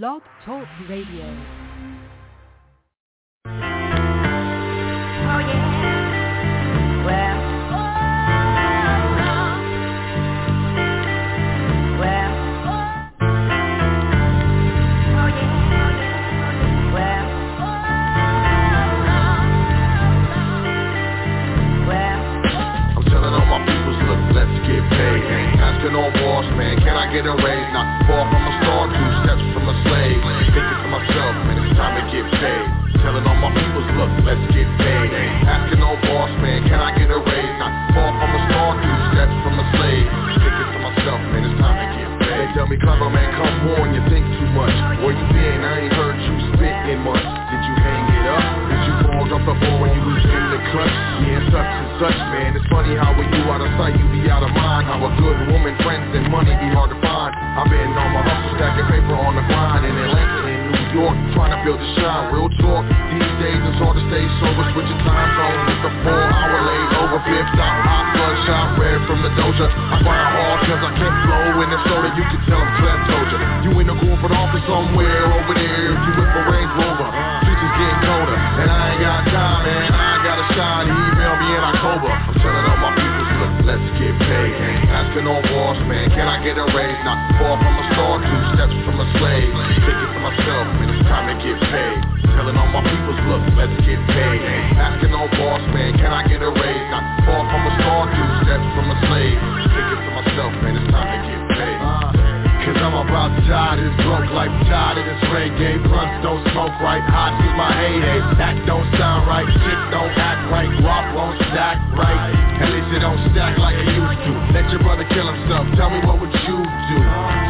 Blog Talk Radio. Oh yeah. Well. Well. Oh yeah. Well. Well. I'm telling all my peoples, look, let's get paid. Ain't asking no boss, man, can I get a raise? Not far from a star, two steps from a slave. Thinking to myself, man, it's time to get paid. Telling all my peoples, look, let's get paid. Asking no boss, man, can I get a raise? Not far from a star, two steps from a slave. Tell me, clever man, come on, you think too much. Where you been? I ain't heard you spit in months. Did you hang it up? Did you fall off the ball when you was in the clutch? Yeah, such and such, man. It's funny how when you out of sight, you be out of mind. How a good woman, friends, and money be hard to find. I've been on my hustle, stacking paper on the grind in Atlanta and New York, trying to build a shine. Real talk, these days it's hard to stay sober. Switching time zones with the four hour layover. Fifth stop, hot blood shot, red from the doja. I grind hard cause I can't flow in the soda. You can tell I'm told ya. You in the corporate office somewhere over there. If you with a Range Rover, is getting colder. And I ain't got Asking no boss, man. Can I get a raise? Not far from a star, two steps from a slave. Thinking to myself, man, it's time to get paid. Telling all my peoples, look, let's get paid. Asking no boss, man. Can I get a raise? Not far from a star, two steps from a slave. Thinking to myself, man, it's time to get paid. Cause I'm about to die. This broke life, tired of this reggae Blunts don't smoke right, hot is my heyday. That don't sound right, shit don't act right. Rock won't stack right, at least it don't stack like it used to. Let your brother kill himself, tell me what would you do?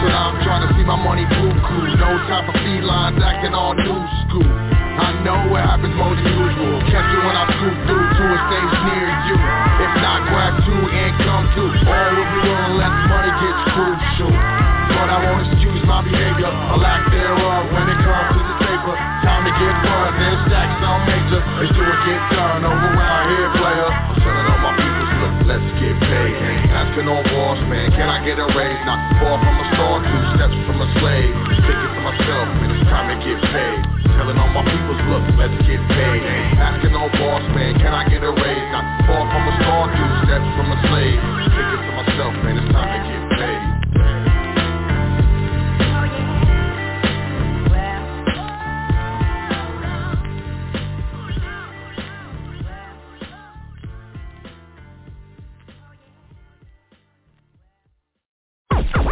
So now I'm trying to see my money boo-coo No time for felines acting all new school. I know what happens more than usual. Catch you when I scoop through to a stage near you. If not, grab two and come through. All will be on let money get crucial but I won't excuse my behavior, a lack thereof when it comes to the paper. Time to get buzzed and stack some major. Let's do it, get done over around here, player. I'm telling all my people, look, let's get paid. Asking no boss, man, can I get a raise? Not far from a star, two steps from a slave. Thinking to myself, man, it's time to get paid. Telling all my people, look, let's get paid. Asking no boss, man, can I get a raise? Not far from a star, two steps from a slave. Thinking to myself, man, it's time to get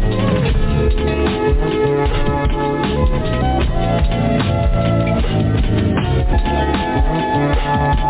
Thank you.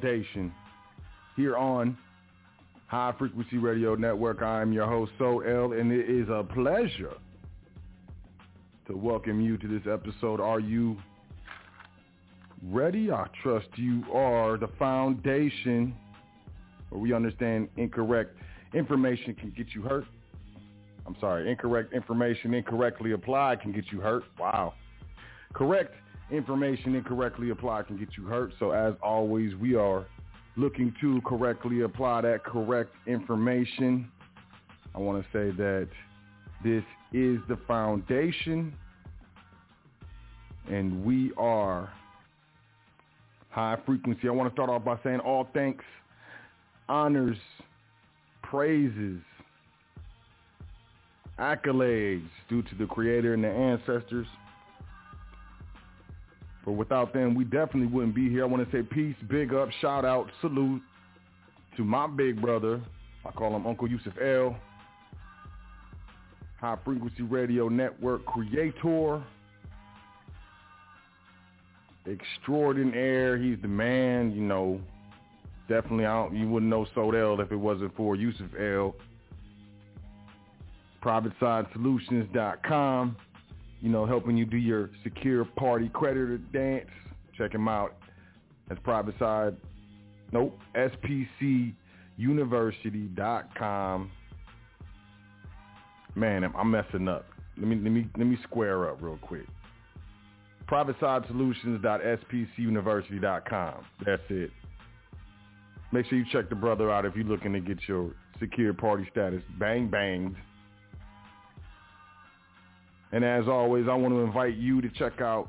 Foundation here on High Frequency Radio Network. I am your host, So and it is a pleasure to welcome you to this episode. Are you ready? I trust you are. The Foundation, where we understand incorrect information can get you hurt. I'm sorry, incorrect information incorrectly applied can get you hurt. Wow. Correct information incorrectly applied can get you hurt. So as always, we are looking to correctly apply that correct information, I want to say that this is the foundation and we are high frequency. I want to start off by saying all thanks, honors, praises, accolades due to the creator and the ancestors. For without them, we definitely wouldn't be here. I want to say peace, big up, shout out, salute to my big brother. I call him Uncle Yusuf L. High Frequency Radio Network creator. Extraordinaire. He's the man, you know. Definitely, I don't, you wouldn't know Sot El if it wasn't for Yusuf L. PrivateSideSolutions.com. You know, helping you do your secure party creditor dance. Check him out. That's Private Side. Nope. SPCUniversity.com. Man, I'm messing up. Let me let me let me square up real quick. PrivateSideSolutions.spcuniversity.com. That's it. Make sure you check the brother out if you're looking to get your secure party status bang banged. And as always, I want to invite you to check out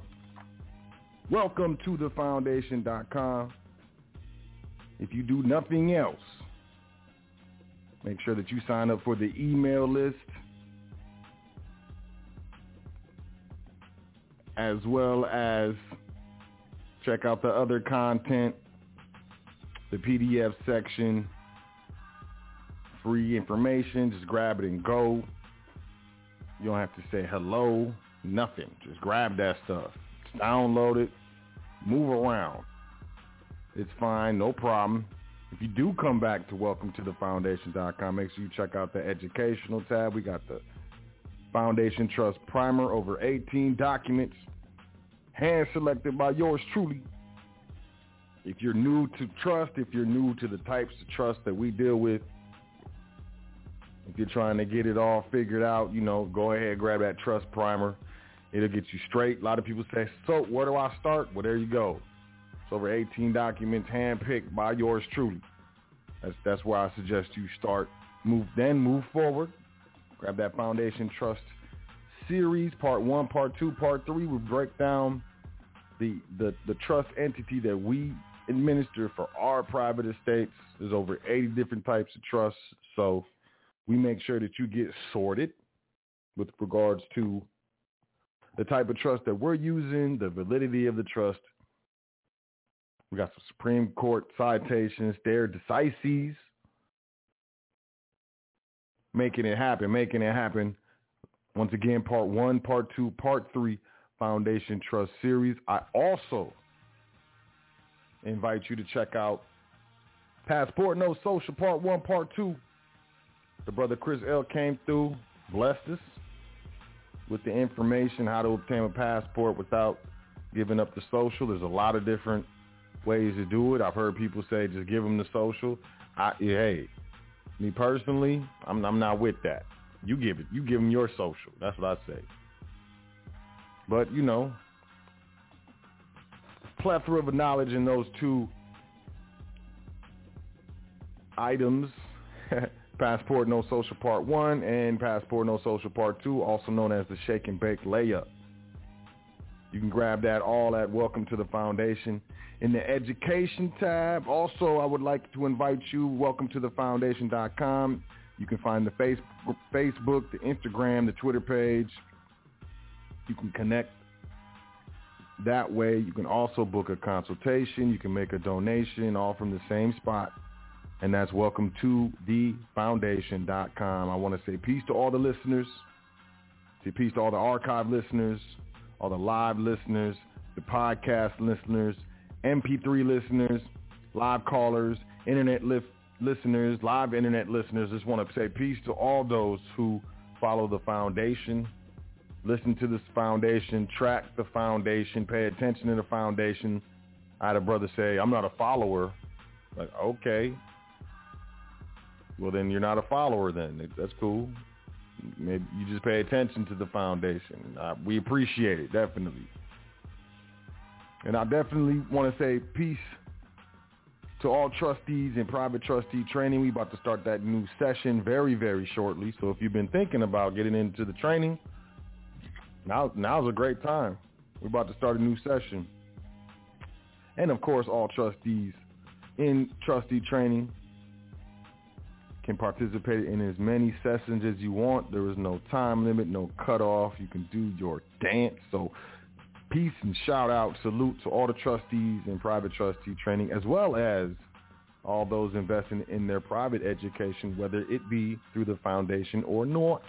welcome to the foundation.com. If you do nothing else, make sure that you sign up for the email list as well as check out the other content, the PDF section, free information. Just grab it and go. You don't have to say hello, nothing. Just grab that stuff. Download it, move around. It's fine, no problem. If you do come back to welcome to the foundation.com, make sure you check out the educational tab. We got the Foundation Trust Primer, over 18 documents, hand selected by yours truly. If you're new to trust, if you're new to the types of trust that we deal with, if you're trying to get it all figured out, you know, go ahead, grab that trust primer. It'll get you straight. A lot of people say, so where do I start? Well, there you go. It's over 18 documents handpicked by yours truly. That's, that's where I suggest you start. Move, then move forward. Grab that Foundation Trust series, part one, part two, part three. We break down the, the, the trust entity that we administer for our private estates. There's over 80 different types of trusts. So we make sure that you get sorted with regards to the type of trust that we're using, the validity of the trust. We got some Supreme Court citations there, decises, making it happen, making it happen. Once again, part one, part two, part three, Foundation Trust Series. I also invite you to check out Passport No Social, part one, part two, the brother Chris L came through, blessed us with the information how to obtain a passport without giving up the social. There's a lot of different ways to do it. I've heard people say just give them the social. I, hey, me personally, I'm, I'm not with that. You give it. You give them your social. That's what I say. But you know, plethora of knowledge in those two items. Passport No Social Part 1 and Passport No Social Part 2, also known as the Shake and Bake Layup. You can grab that all at Welcome to the Foundation. In the Education tab, also I would like to invite you, welcome to the foundation.com. You can find the Facebook, Facebook, the Instagram, the Twitter page. You can connect that way. You can also book a consultation. You can make a donation, all from the same spot and that's welcome to the foundation.com. I want to say peace to all the listeners, say peace to all the archive listeners, all the live listeners, the podcast listeners, MP3 listeners, live callers, internet li- listeners, live internet listeners. Just want to say peace to all those who follow the foundation, listen to this foundation, track the foundation, pay attention to the foundation. I had a brother say, I'm not a follower. Like, okay, well, then you're not a follower. Then that's cool. Maybe you just pay attention to the foundation. Uh, we appreciate it definitely, and I definitely want to say peace to all trustees and private trustee training. We about to start that new session very, very shortly. So if you've been thinking about getting into the training, now now's a great time. We're about to start a new session. And of course, all trustees in trustee training can participate in as many sessions as you want. There is no time limit, no cutoff. You can do your dance. So peace and shout out, salute to all the trustees and private trustee training, as well as all those investing in their private education, whether it be through the foundation or not.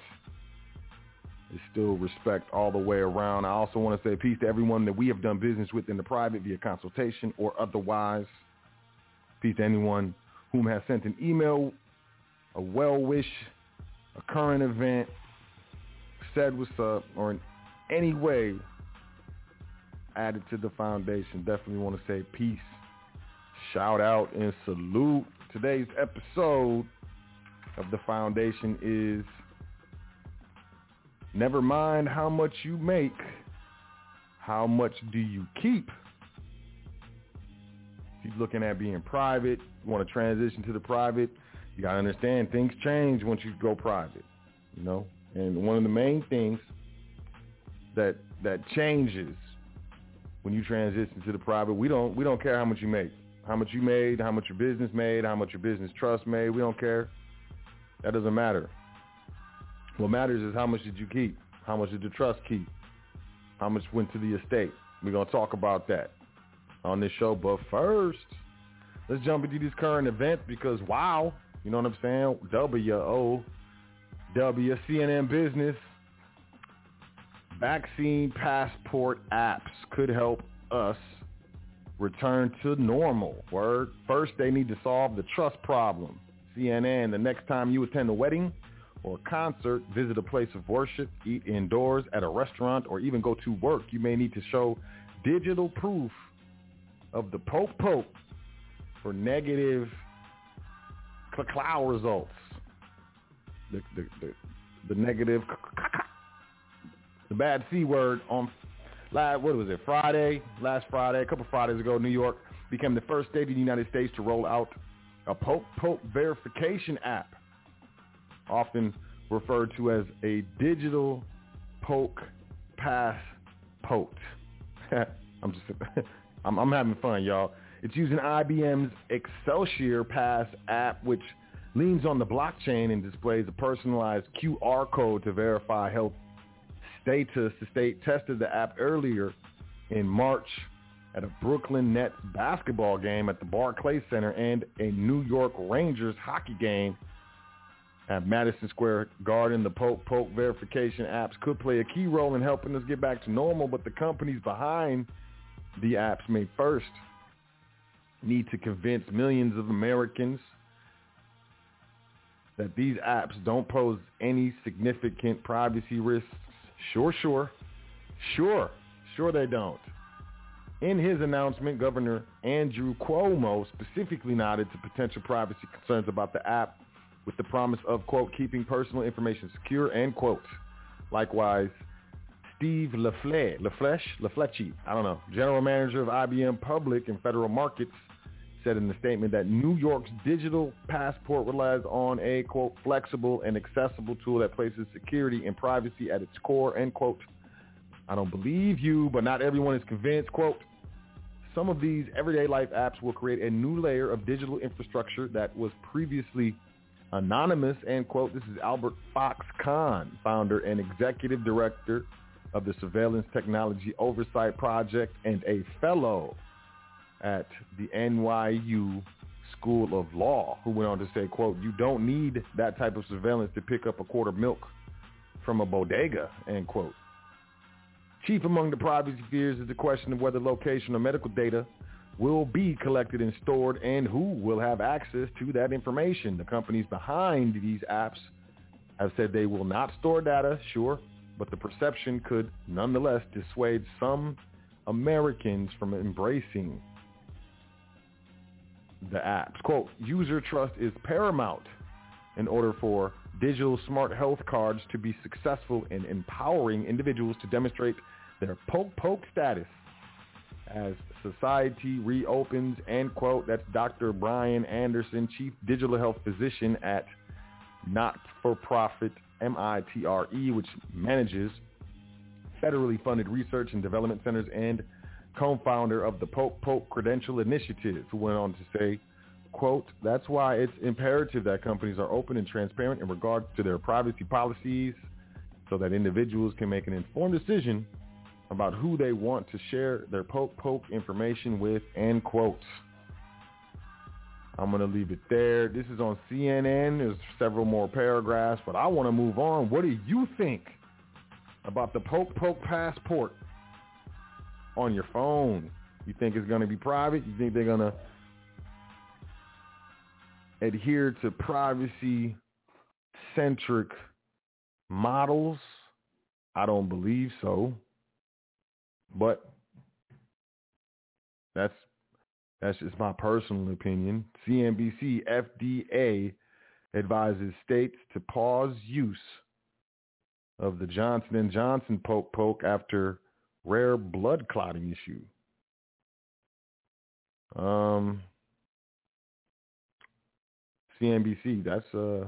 It's still respect all the way around. I also want to say peace to everyone that we have done business with in the private via consultation or otherwise. Peace to anyone whom has sent an email, a well wish, a current event, said what's up, or in any way added to the foundation. Definitely want to say peace, shout out, and salute. Today's episode of the foundation is never mind how much you make, how much do you keep? If you're looking at being private, you want to transition to the private, you got to understand things change once you go private, you know? And one of the main things that that changes when you transition to the private, we don't we don't care how much you make, how much you made, how much your business made, how much your business trust made. We don't care. That doesn't matter. What matters is how much did you keep? How much did the trust keep? How much went to the estate? We're gonna talk about that on this show. But first, let's jump into these current events because wow, you know what I'm saying? W O W CNN Business vaccine passport apps could help us return to normal. Word. First, they need to solve the trust problem. CNN, the next time you attend a wedding or a concert, visit a place of worship, eat indoors at a restaurant, or even go to work, you may need to show digital proof of the Pope Pope for negative cloud results. The, the, the, the negative the bad C word on what was it, Friday, last Friday, a couple Fridays ago, New York became the first state in the United States to roll out a Pope Pope verification app, often referred to as a digital poke pass pote. I'm just, I'm, I'm having fun, y'all. It's using IBM's Excelsior Pass app, which leans on the blockchain and displays a personalized QR code to verify health status. The state tested the app earlier in March at a Brooklyn Nets basketball game at the Barclays Center and a New York Rangers hockey game at Madison Square Garden. The Poke Poke verification apps could play a key role in helping us get back to normal, but the companies behind the apps may first need to convince millions of Americans that these apps don't pose any significant privacy risks Sure, sure. Sure. Sure they don't. In his announcement, Governor Andrew Cuomo specifically nodded to potential privacy concerns about the app with the promise of, quote, keeping personal information secure, end quote. Likewise, Steve LaFleur, LaFleche, LaFleche, I don't know, general manager of IBM Public and Federal Markets, said in the statement that New York's digital passport relies on a, quote, flexible and accessible tool that places security and privacy at its core, end quote. I don't believe you, but not everyone is convinced, quote. Some of these everyday life apps will create a new layer of digital infrastructure that was previously anonymous, end quote. This is Albert Fox-Cahn, founder and executive director of the Surveillance Technology Oversight Project and a fellow at the NYU School of Law, who went on to say, quote, you don't need that type of surveillance to pick up a quart of milk from a bodega, end quote. Chief among the privacy fears is the question of whether location or medical data will be collected and stored and who will have access to that information. The companies behind these apps have said they will not store data, sure, but the perception could nonetheless dissuade some Americans from embracing the apps. Quote, user trust is paramount in order for digital smart health cards to be successful in empowering individuals to demonstrate their poke poke status as society reopens, end quote. That's Dr. Brian Anderson, Chief Digital Health Physician at not-for-profit MITRE, which manages federally funded research and development centers and co-founder of the Poke Poke Credential Initiative, who went on to say, quote, that's why it's imperative that companies are open and transparent in regards to their privacy policies so that individuals can make an informed decision about who they want to share their Poke Poke information with, end quote. I'm going to leave it there. This is on CNN. There's several more paragraphs, but I want to move on. What do you think about the Poke Poke passport on your phone? You think it's going to be private? You think they're going to adhere to privacy-centric models? I don't believe so. But that's that's just my personal opinion. CNBC FDA advises states to pause use of the Johnson & Johnson poke poke after rare blood clotting issue. Um, CNBC, that's uh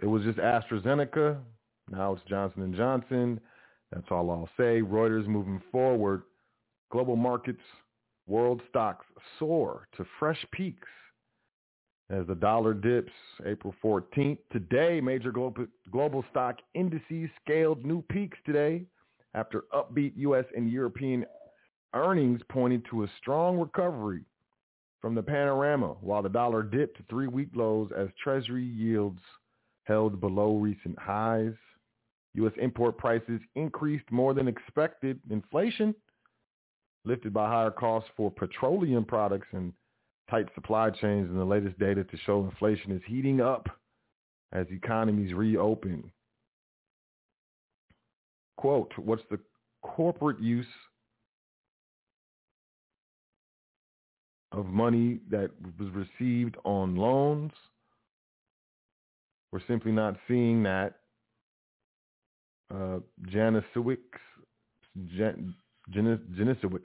it was just AstraZeneca, now it's Johnson & Johnson. That's all I'll say. Reuters moving forward. Global markets, world stocks soar to fresh peaks as the dollar dips April 14th. Today, major global, global stock indices scaled new peaks today after upbeat U.S. and European earnings pointed to a strong recovery from the panorama, while the dollar dipped to three-week lows as Treasury yields held below recent highs. U.S. import prices increased more than expected. Inflation, lifted by higher costs for petroleum products and tight supply chains, and the latest data to show inflation is heating up as economies reopen. Quote, what's the corporate use of money that was received on loans? We're simply not seeing that uh, Janisowicz, Jan, Janisowicz.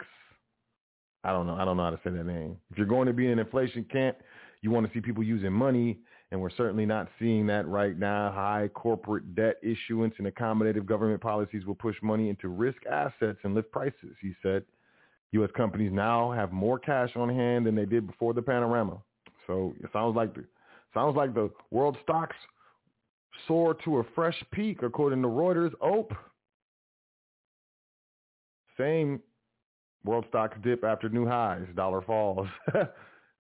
I don't know. I don't know how to say that name. If you're going to be in an inflation camp, you want to see people using money, and we're certainly not seeing that right now. High corporate debt issuance and accommodative government policies will push money into risk assets and lift prices, he said. U.S. companies now have more cash on hand than they did before the panorama. So it sounds like the sounds like the world stocks soar to a fresh peak, according to Reuters. Oh, same world stocks dip after new highs. Dollar falls. uh,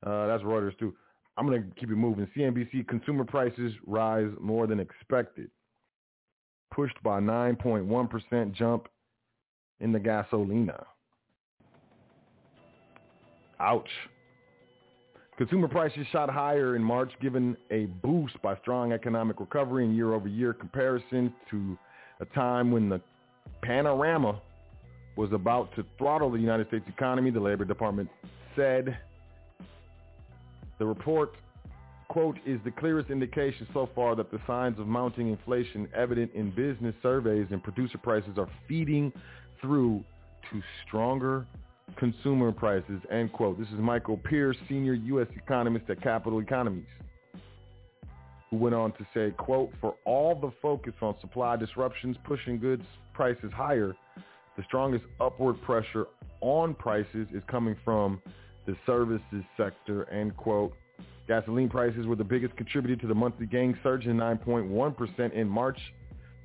that's Reuters too. I'm going to keep it moving. CNBC consumer prices rise more than expected, pushed by 9.1% jump in the gasolina. Ouch. Consumer prices shot higher in March, given a boost by strong economic recovery and year-over-year comparison to a time when the panorama was about to throttle the United States economy, the Labor Department said. The report, quote, is the clearest indication so far that the signs of mounting inflation evident in business surveys and producer prices are feeding through to stronger consumer prices, end quote. This is Michael Pearce, senior U.S. economist at Capital Economics, who went on to say, quote, for all the focus on supply disruptions pushing goods prices higher, the strongest upward pressure on prices is coming from the services sector, end quote. Gasoline prices were the biggest contributor to the monthly gain, surging 9.1% in March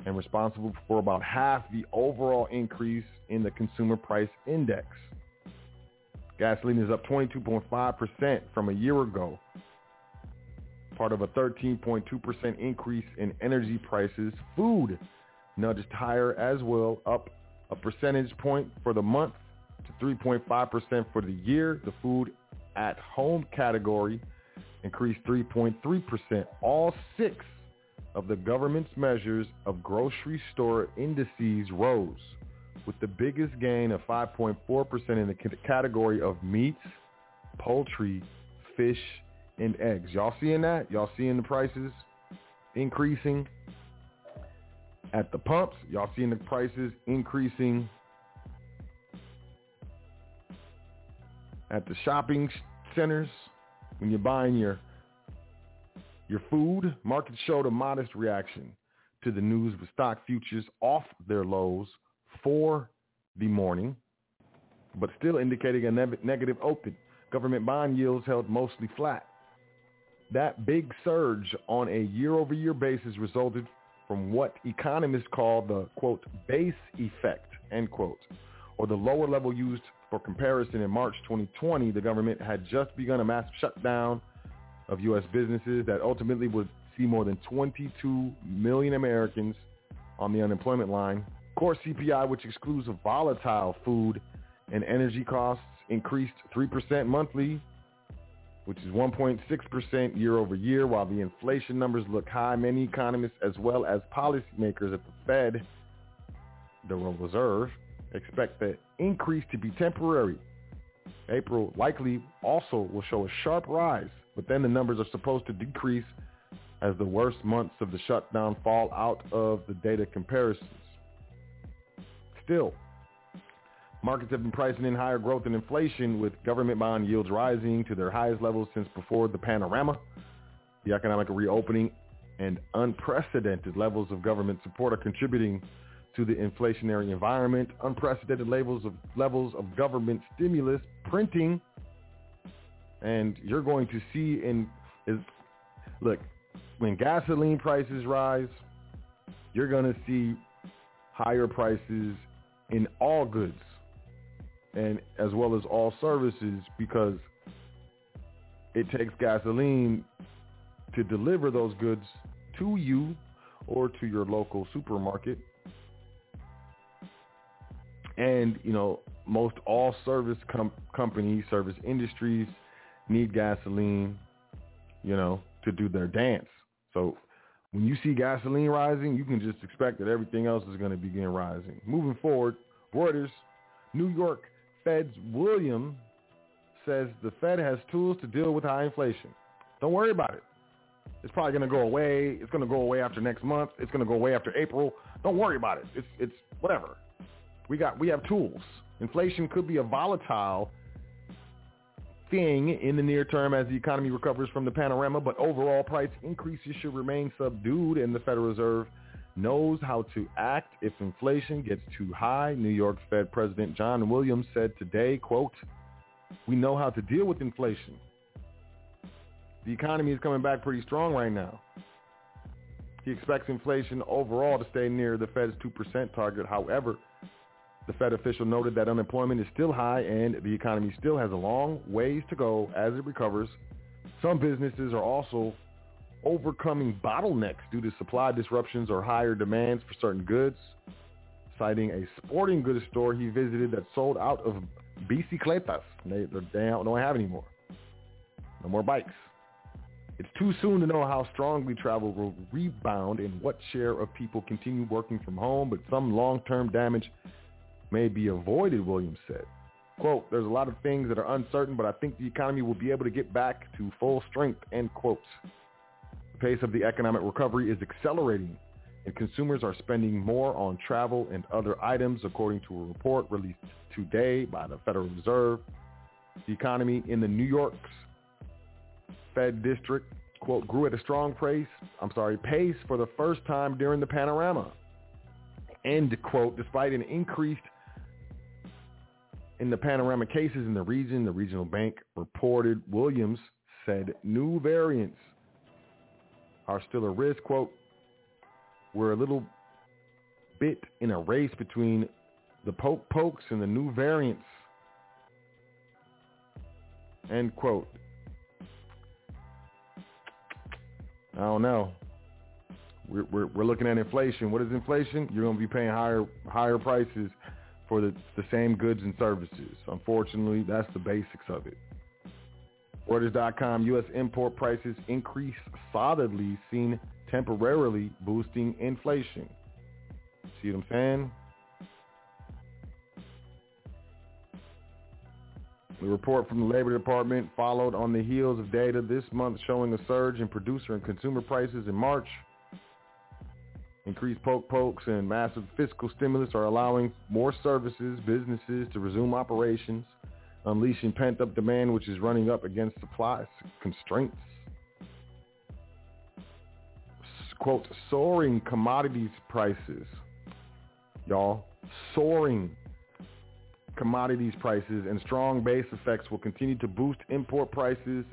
and responsible for about half the overall increase in the consumer price index. Gasoline is up 22.5% from a year ago, part of a 13.2% increase in energy prices. Food nudged higher as well, up a percentage point for the month 3.5% for the year. The food at home category increased 3.3%. All six of the government's measures of grocery store indices rose with the biggest gain of 5.4% in the category of meats, poultry, fish, and eggs. Y'all seeing that? Y'all seeing the prices increasing at the pumps? Y'all seeing the prices increasing at the shopping centers, when you're buying your your food, markets showed a modest reaction to the news with stock futures off their lows for the morning, but still indicating a ne- negative open. Government bond yields held mostly flat. That big surge on a year-over-year basis resulted from what economists call the, quote, base effect, end quote, or the lower level used for comparison in March 2020. The government had just begun a massive shutdown of U.S. businesses that ultimately would see more than 22 million Americans on the unemployment line. Core CPI, which excludes volatile food and energy costs, increased 3% monthly, which is 1.6% year over year, while the inflation numbers look high. Many economists, as well as policymakers at the Fed, the Reserve, expect the increase to be temporary. April likely also will show a sharp rise, but then the numbers are supposed to decrease as the worst months of the shutdown fall out of the data comparisons. Still, markets have been pricing in higher growth and inflation with government bond yields rising to their highest levels since before the panorama. The economic reopening and unprecedented levels of government support are contributing to the inflationary environment. Unprecedented levels of levels of government stimulus printing, and you're going to see in is look when gasoline prices rise, you're going to see higher prices in all goods and as well as all services because it takes gasoline to deliver those goods to you or to your local supermarket. And, you know, most all service com- companies, service industries need gasoline, you know, to do their dance. So when you see gasoline rising, you can just expect that everything else is going to begin rising. Moving forward, Reuters, New York Fed's William says the Fed has tools to deal with high inflation. Don't worry about it. It's probably going to go away. It's going to go away after next month. It's going to go away after April. Don't worry about it. It's it's whatever. We got we have tools. Inflation could be a volatile thing in the near term as the economy recovers from the panorama, but overall price increases should remain subdued and the Federal Reserve knows how to act if inflation gets too high. New York Fed President John Williams said today, quote, we know how to deal with inflation. The economy is coming back pretty strong right now. He expects inflation overall to stay near the Fed's 2% target. However, the Fed official noted that unemployment is still high and the economy still has a long ways to go as it recovers. Some businesses are also overcoming bottlenecks due to supply disruptions or higher demands for certain goods, citing a sporting goods store he visited that sold out of bicicletas. They, they don't have anymore. No more bikes. It's too soon to know how strongly travel will rebound and what share of people continue working from home, but some long-term damage may be avoided, Williams said. Quote, there's a lot of things that are uncertain, but I think the economy will be able to get back to full strength, end quote. The pace of the economic recovery is accelerating, and consumers are spending more on travel and other items, according to a report released today by the Federal Reserve. The economy in the New York's Fed district, quote, grew at a strong pace, I'm sorry, pace for the first time during the panorama. End quote, despite an increased in the panorama cases in the region, the regional bank reported Williams said new variants are still a risk. Quote, we're a little bit in a race between the poke pokes and the new variants. End quote. I don't know. We're, we're, we're looking at inflation. What is inflation? You're going to be paying higher higher prices for the, the same goods and services. Unfortunately, that's the basics of it. Reuters.com, U.S. import prices increase solidly, seen temporarily boosting inflation. See what I'm saying? The report from the Labor Department followed on the heels of data this month showing a surge in producer and consumer prices in March. Increased poke pokes and massive fiscal stimulus are allowing more services, businesses to resume operations. unleashing pent-up demand, which is running up against supply constraints. Quote, soaring commodities prices. Y'all, soaring commodities prices and strong base effects will continue to boost import prices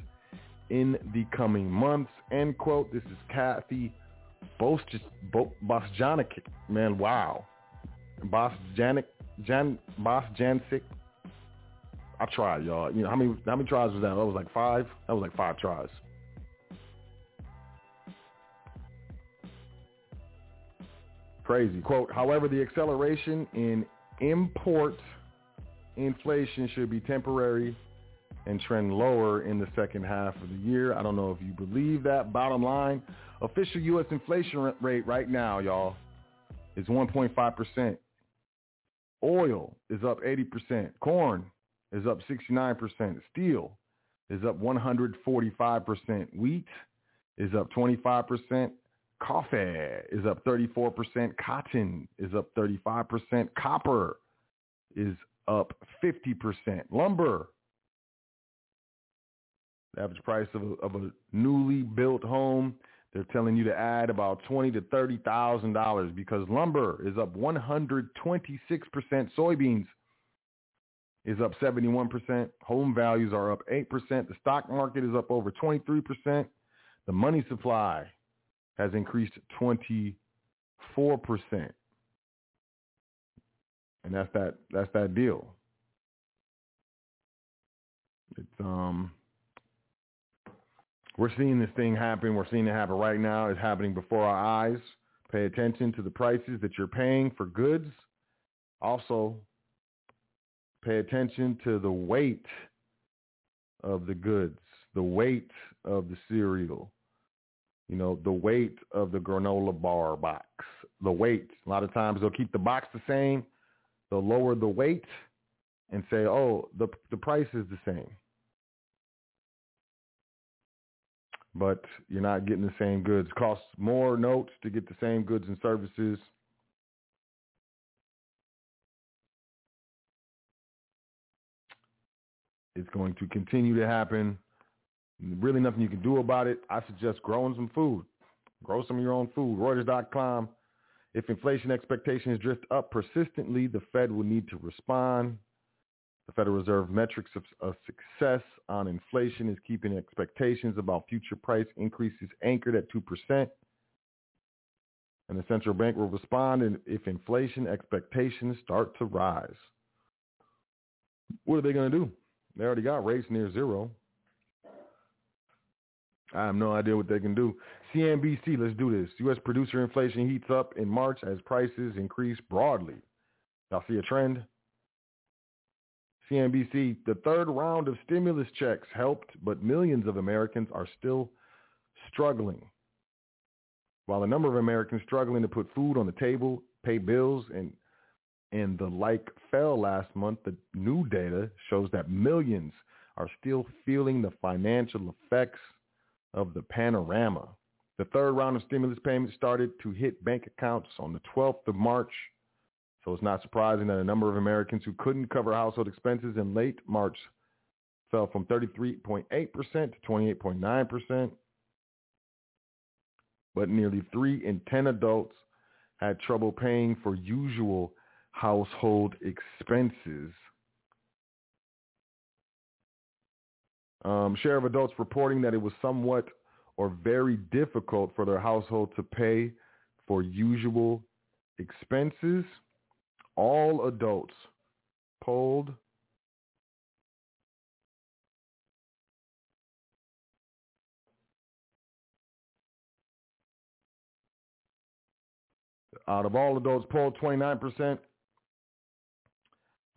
in the coming months. End quote. This is Kathy Bosjanic. Man, wow. Bosjanic, Jan, Boss Bosjancic. I tried, y'all. You know how many how many tries was that? That was like five. That was like five tries. Crazy. Quote, however, the acceleration in import inflation should be temporary and trend lower in the second half of the year. I don't know if you believe that. Bottom line, official U.S. inflation rate right now, y'all, is 1.5%. Oil is up 80%. Corn is up 69%. Steel is up 145%. Wheat is up 25%. Coffee is up 34%. Cotton is up 35%. Copper is up 50%. Lumber, the average price of a, of a newly built home, they're telling you to add about twenty to thirty thousand dollars because lumber is up 126 percent. Soybeans is up 71 percent. Home values are up 8 percent. The stock market is up over 23 percent. The money supply has increased 24 percent, and that's that. That's that deal. It's um we're seeing this thing happen. We're seeing it happen right now. It's happening before our eyes. Pay attention to the prices that you're paying for goods. Also, pay attention to the weight of the goods, the weight of the cereal, you know, the weight of the granola bar box, the weight. A lot of times they'll keep the box the same. They'll lower the weight and say, oh, the, the price is the same. But you're not getting the same goods. It Costs more notes to get the same goods and services. It's going to continue to happen. Really nothing you can do about it. I suggest growing some food. Grow some of your own food. Reuters.com. If inflation expectations drift up persistently, the Fed will need to respond. The Federal Reserve metrics of, of, success on inflation is keeping expectations about future price increases anchored at 2%. And the central bank will respond if inflation expectations start to rise. What are they going to do? They already got rates near zero. I have no idea what they can do. CNBC, let's do this. U.S. producer inflation heats up in March as prices increase broadly. Y'all see a trend? CNBC, the third round of stimulus checks helped, but millions of Americans are still struggling. While a number of Americans struggling to put food on the table, pay bills, and and the like fell last month, the new data shows that millions are still feeling the financial effects of the panorama. The third round of stimulus payments started to hit bank accounts on the 12th of March. So it's not surprising that a number of Americans who couldn't cover household expenses in late March fell from 33.8% to 28.9%. But nearly three in 10 adults had trouble paying for usual household expenses. Um, share of adults reporting that it was somewhat or very difficult for their household to pay for usual expenses all adults polled out of all adults polled 29%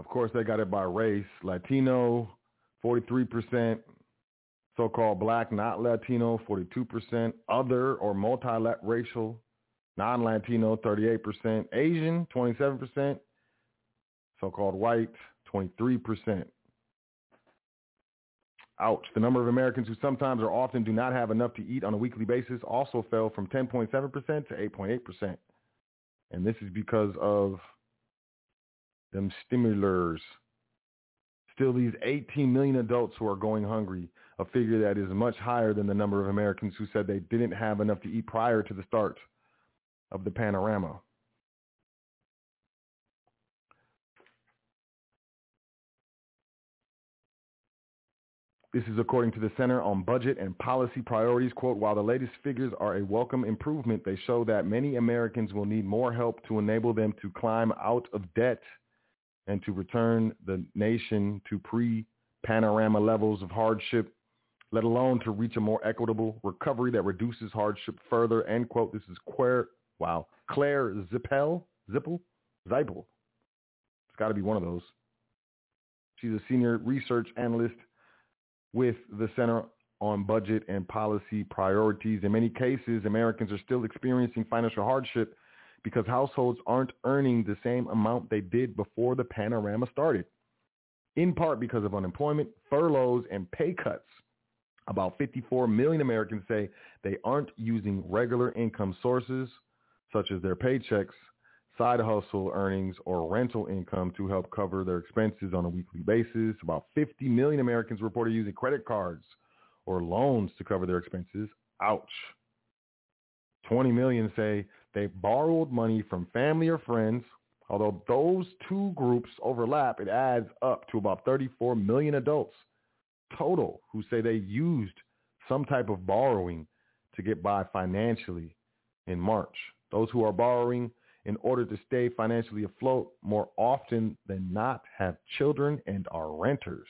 of course they got it by race. Latino 43% so-called black not latino 42% other or multiracial non-latino 38% asian 27% so-called white, 23%. Ouch. The number of Americans who sometimes or often do not have enough to eat on a weekly basis also fell from 10.7% to 8.8%. And this is because of them stimulars, still these 18 million adults who are going hungry, a figure that is much higher than the number of Americans who said they didn't have enough to eat prior to the start of the panorama. This is according to the Center on Budget and Policy Priorities. Quote, while the latest figures are a welcome improvement, they show that many Americans will need more help to enable them to climb out of debt and to return the nation to pre-panorama levels of hardship, let alone to reach a more equitable recovery that reduces hardship further. End quote. This is Claire, wow, Claire Zippel, Zippel, Zippel. It's got to be one of those. She's a senior research analyst with the Center on Budget and Policy Priorities. In many cases, Americans are still experiencing financial hardship because households aren't earning the same amount they did before the panorama started, in part because of unemployment, furloughs, and pay cuts. About 54 million Americans say they aren't using regular income sources, such as their paychecks, side hustle earnings, or rental income to help cover their expenses on a weekly basis. About 50 million Americans reported using credit cards or loans to cover their expenses. Ouch. 20 million say they borrowed money from family or friends. Although those two groups overlap, it adds up to about 34 million adults total who say they used some type of borrowing to get by financially in March. Those who are borrowing in order to stay financially afloat more often than not have children and are renters.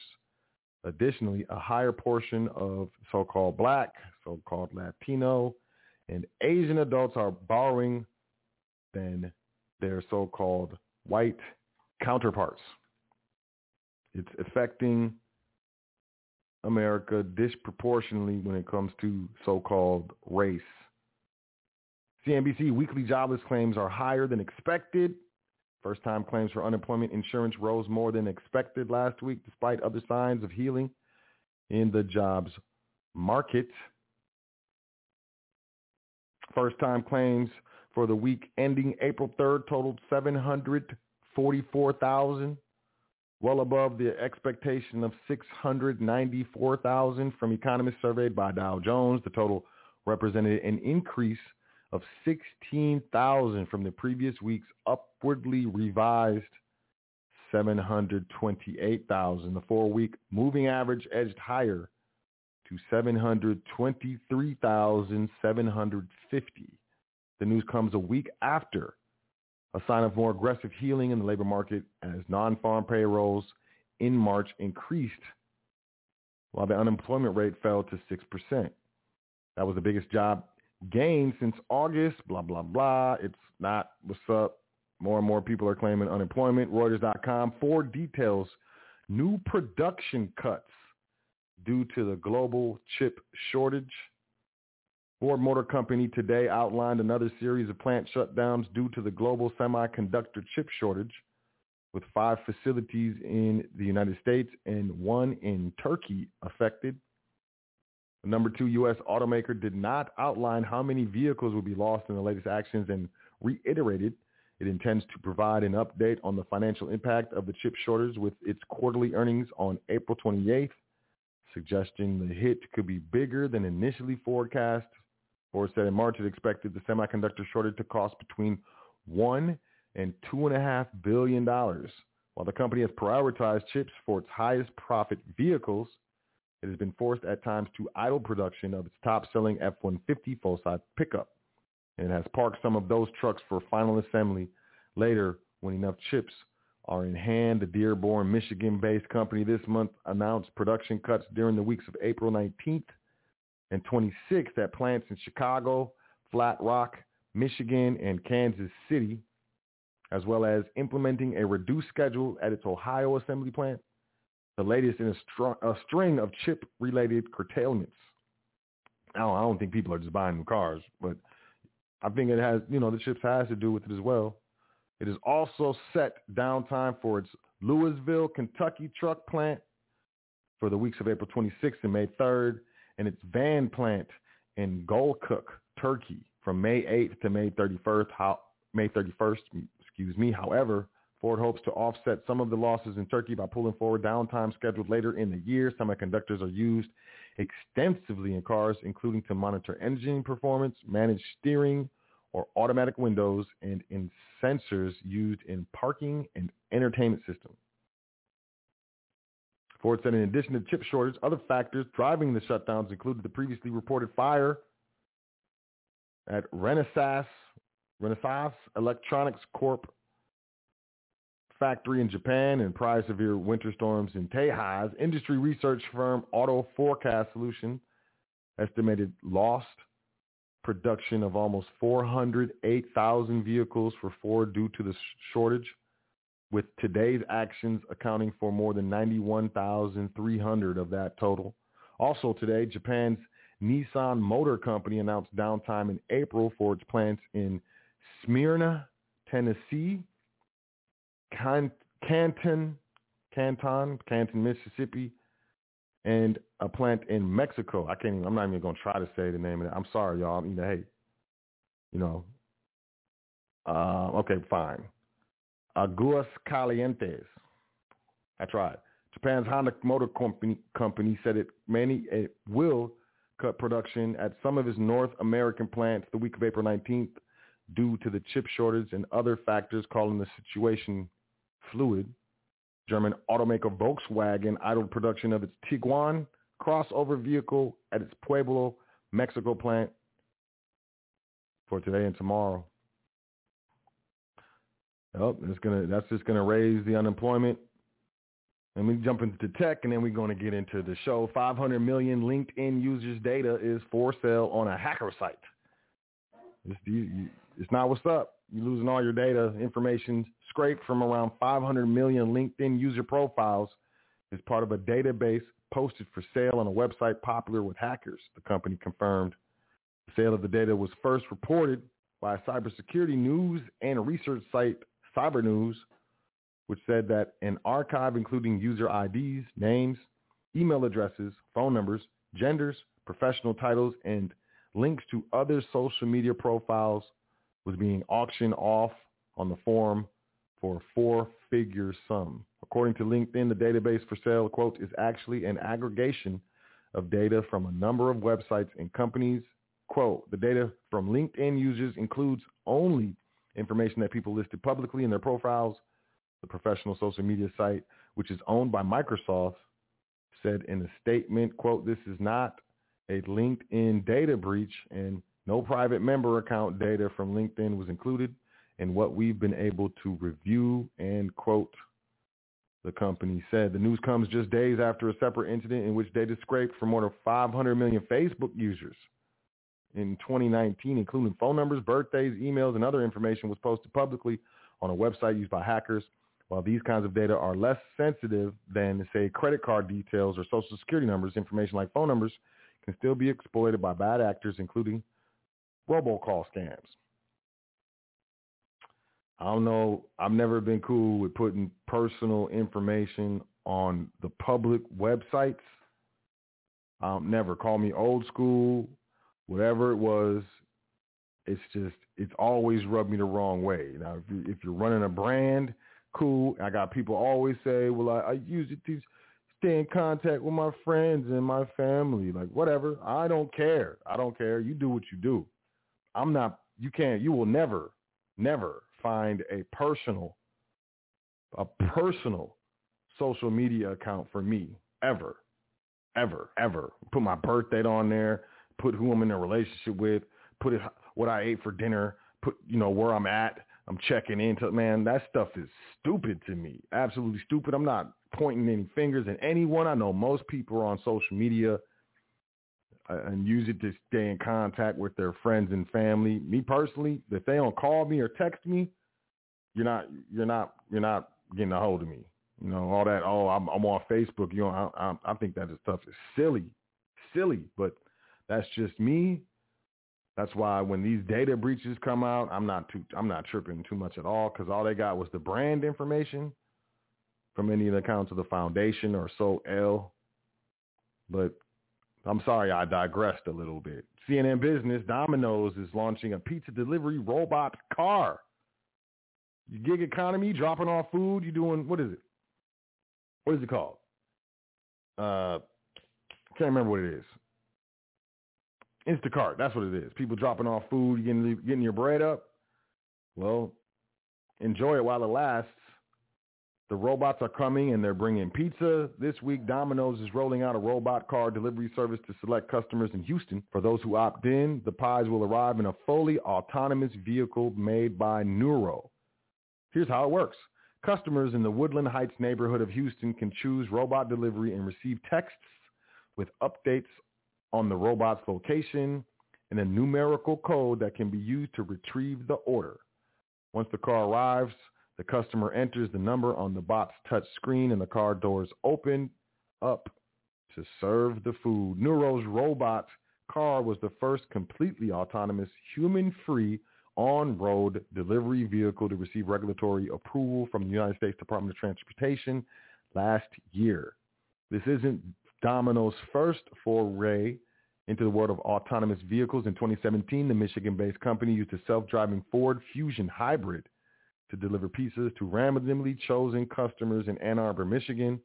Additionally, a higher portion of so-called black, so-called Latino, and Asian adults are borrowing than their so-called white counterparts. It's affecting America disproportionately when it comes to so-called race. CNBC weekly jobless claims are higher than expected. First-time claims for unemployment insurance rose more than expected last week, despite other signs of healing in the jobs market. First-time claims for the week ending April 3rd totaled 744,000, well above the expectation of 694,000 from economists surveyed by Dow Jones. The total represented an increase of 16,000 from the previous week's upwardly revised 728,000. The four-week moving average edged higher to 723,750. The news comes a week after a sign of more aggressive healing in the labor market as non-farm payrolls in March increased while the unemployment rate fell to 6%. That was the biggest job gain since August, blah, blah, blah. It's not what's up. More and more people are claiming unemployment. Reuters.com, Ford details. New production cuts due to the global chip shortage. Ford Motor Company today outlined another series of plant shutdowns due to the global semiconductor chip shortage, with five facilities in the United States and one in Turkey affected. The number two U.S. automaker did not outline how many vehicles will be lost in the latest actions and reiterated it intends to provide an update on the financial impact of the chip shortage with its quarterly earnings on April 28th suggesting the hit could be bigger than initially forecast. Ford said in March it expected the semiconductor shortage to cost between one and two and a half billion dollars. While the company has prioritized chips for its highest profit vehicles, it has been forced at times to idle production of its top-selling F-150 full-size pickup. And it has parked some of those trucks for final assembly later when enough chips are in hand. The Dearborn, Michigan-based company this month announced production cuts during the weeks of April 19th and 26th at plants in Chicago, Flat Rock, Michigan, and Kansas City, as well as implementing a reduced schedule at its Ohio assembly plant, the latest in a, str- a string of chip-related curtailments. I don't, I don't think people are just buying new cars, but I think it has, you know, the chips has to do with it as well. It is also set downtime for its Louisville, Kentucky truck plant for the weeks of April 26th and May 3rd, and its van plant in Golcuk, Turkey, from May 8th to May 31st. How, May 31st, excuse me. However, Ford hopes to offset some of the losses in Turkey by pulling forward downtime scheduled later in the year. Semiconductors are used extensively in cars, including to monitor engine performance, manage steering or automatic windows, and in sensors used in parking and entertainment systems. Ford said in addition to chip shortage, other factors driving the shutdowns included the previously reported fire at Renesas, Renaissance Electronics Corp factory in Japan and prior severe winter storms in Tejas. Industry research firm Auto Forecast Solution estimated lost production of almost 408,000 vehicles for Ford due to the shortage, with today's actions accounting for more than 91,300 of that total. Also today, Japan's Nissan Motor Company announced downtime in April for its plants in Smyrna, Tennessee, Canton, Canton, Canton, Mississippi, and a plant in Mexico. I can't even, I'm not even going to try to say the name of it. I'm sorry, y'all. I mean, hey, you know, uh, okay, fine. Aguas Calientes. That's right. Japan's Honda Motor Company, company said it many it will cut production at some of its North American plants the week of April 19th due to the chip shortage and other factors calling the situation fluid. German automaker Volkswagen idled production of its Tiguan crossover vehicle at its Pueblo, Mexico plant for today and tomorrow. Oh, it's gonna that's just gonna raise the unemployment. And we jump into tech, and then we're going to get into the show. 500 million LinkedIn users' data is for sale on a hacker site. It's, it's not what's up. You're losing all your data information scraped from around 500 million LinkedIn user profiles as part of a database posted for sale on a website popular with hackers, the company confirmed. The sale of the data was first reported by a cybersecurity news and research site, Cybernews, which said that an archive including user IDs, names, email addresses, phone numbers, genders, professional titles, and links to other social media profiles was being auctioned off on the forum for a four-figure sum. According to LinkedIn, the database for sale, quote, is actually an aggregation of data from a number of websites and companies. Quote, the data from LinkedIn users includes only information that people listed publicly in their profiles the professional social media site, which is owned by Microsoft, said in a statement, quote, this is not a LinkedIn data breach and no private member account data from LinkedIn was included in what we've been able to review and quote, the company said. The news comes just days after a separate incident in which data scraped from more than 500 million Facebook users in 2019, including phone numbers, birthdays, emails, and other information was posted publicly on a website used by hackers while these kinds of data are less sensitive than, say, credit card details or social security numbers, information like phone numbers can still be exploited by bad actors, including robocall scams. I don't know. I've never been cool with putting personal information on the public websites. Um, never call me old school, whatever it was. It's just it's always rubbed me the wrong way. Now, if, you, if you're running a brand cool. I got people always say, well, I, I use it to stay in contact with my friends and my family. Like, whatever. I don't care. I don't care. You do what you do. I'm not, you can't, you will never, never find a personal, a personal social media account for me ever, ever, ever. Put my birth date on there, put who I'm in a relationship with, put it, what I ate for dinner, put, you know, where I'm at, I'm checking into man, that stuff is stupid to me. Absolutely stupid. I'm not pointing any fingers at anyone. I know most people are on social media Uh, and use it to stay in contact with their friends and family. Me personally, if they don't call me or text me, you're not you're not you're not getting a hold of me. You know all that. Oh, I'm, I'm on Facebook. You know, I, I, I think that is silly, silly. But that's just me. That's why when these data breaches come out, I'm not too I'm not tripping too much at all because all they got was the brand information from any of the accounts of the foundation or Sot El. But I'm sorry I digressed a little bit. CNN Business, Domino's is launching a pizza delivery robot car. gig economy, dropping off food. You doing what is it? What is it called? Uh, can't remember what it is. Instacart. That's what it is. People dropping off food, getting getting your bread up. Well, enjoy it while it lasts. The robots are coming and they're bringing pizza. This week, Domino's is rolling out a robot car delivery service to select customers in Houston. For those who opt in, the pies will arrive in a fully autonomous vehicle made by Nuro. Here's how it works. Customers in the Woodland Heights neighborhood of Houston can choose robot delivery and receive texts with updates on the robot's location and a numerical code that can be used to retrieve the order. Once the car arrives, the customer enters the number on the bot's touch screen and the car doors open up to serve the food. Nuro's robot car was the first completely autonomous, human-free on-road delivery vehicle to receive regulatory approval from the United States Department of Transportation last year. This isn't Domino's first foray into the world of autonomous vehicles. In 2017, the Michigan-based company used a self-driving Ford Fusion hybrid to deliver pizzas to randomly chosen customers in Ann Arbor, Michigan.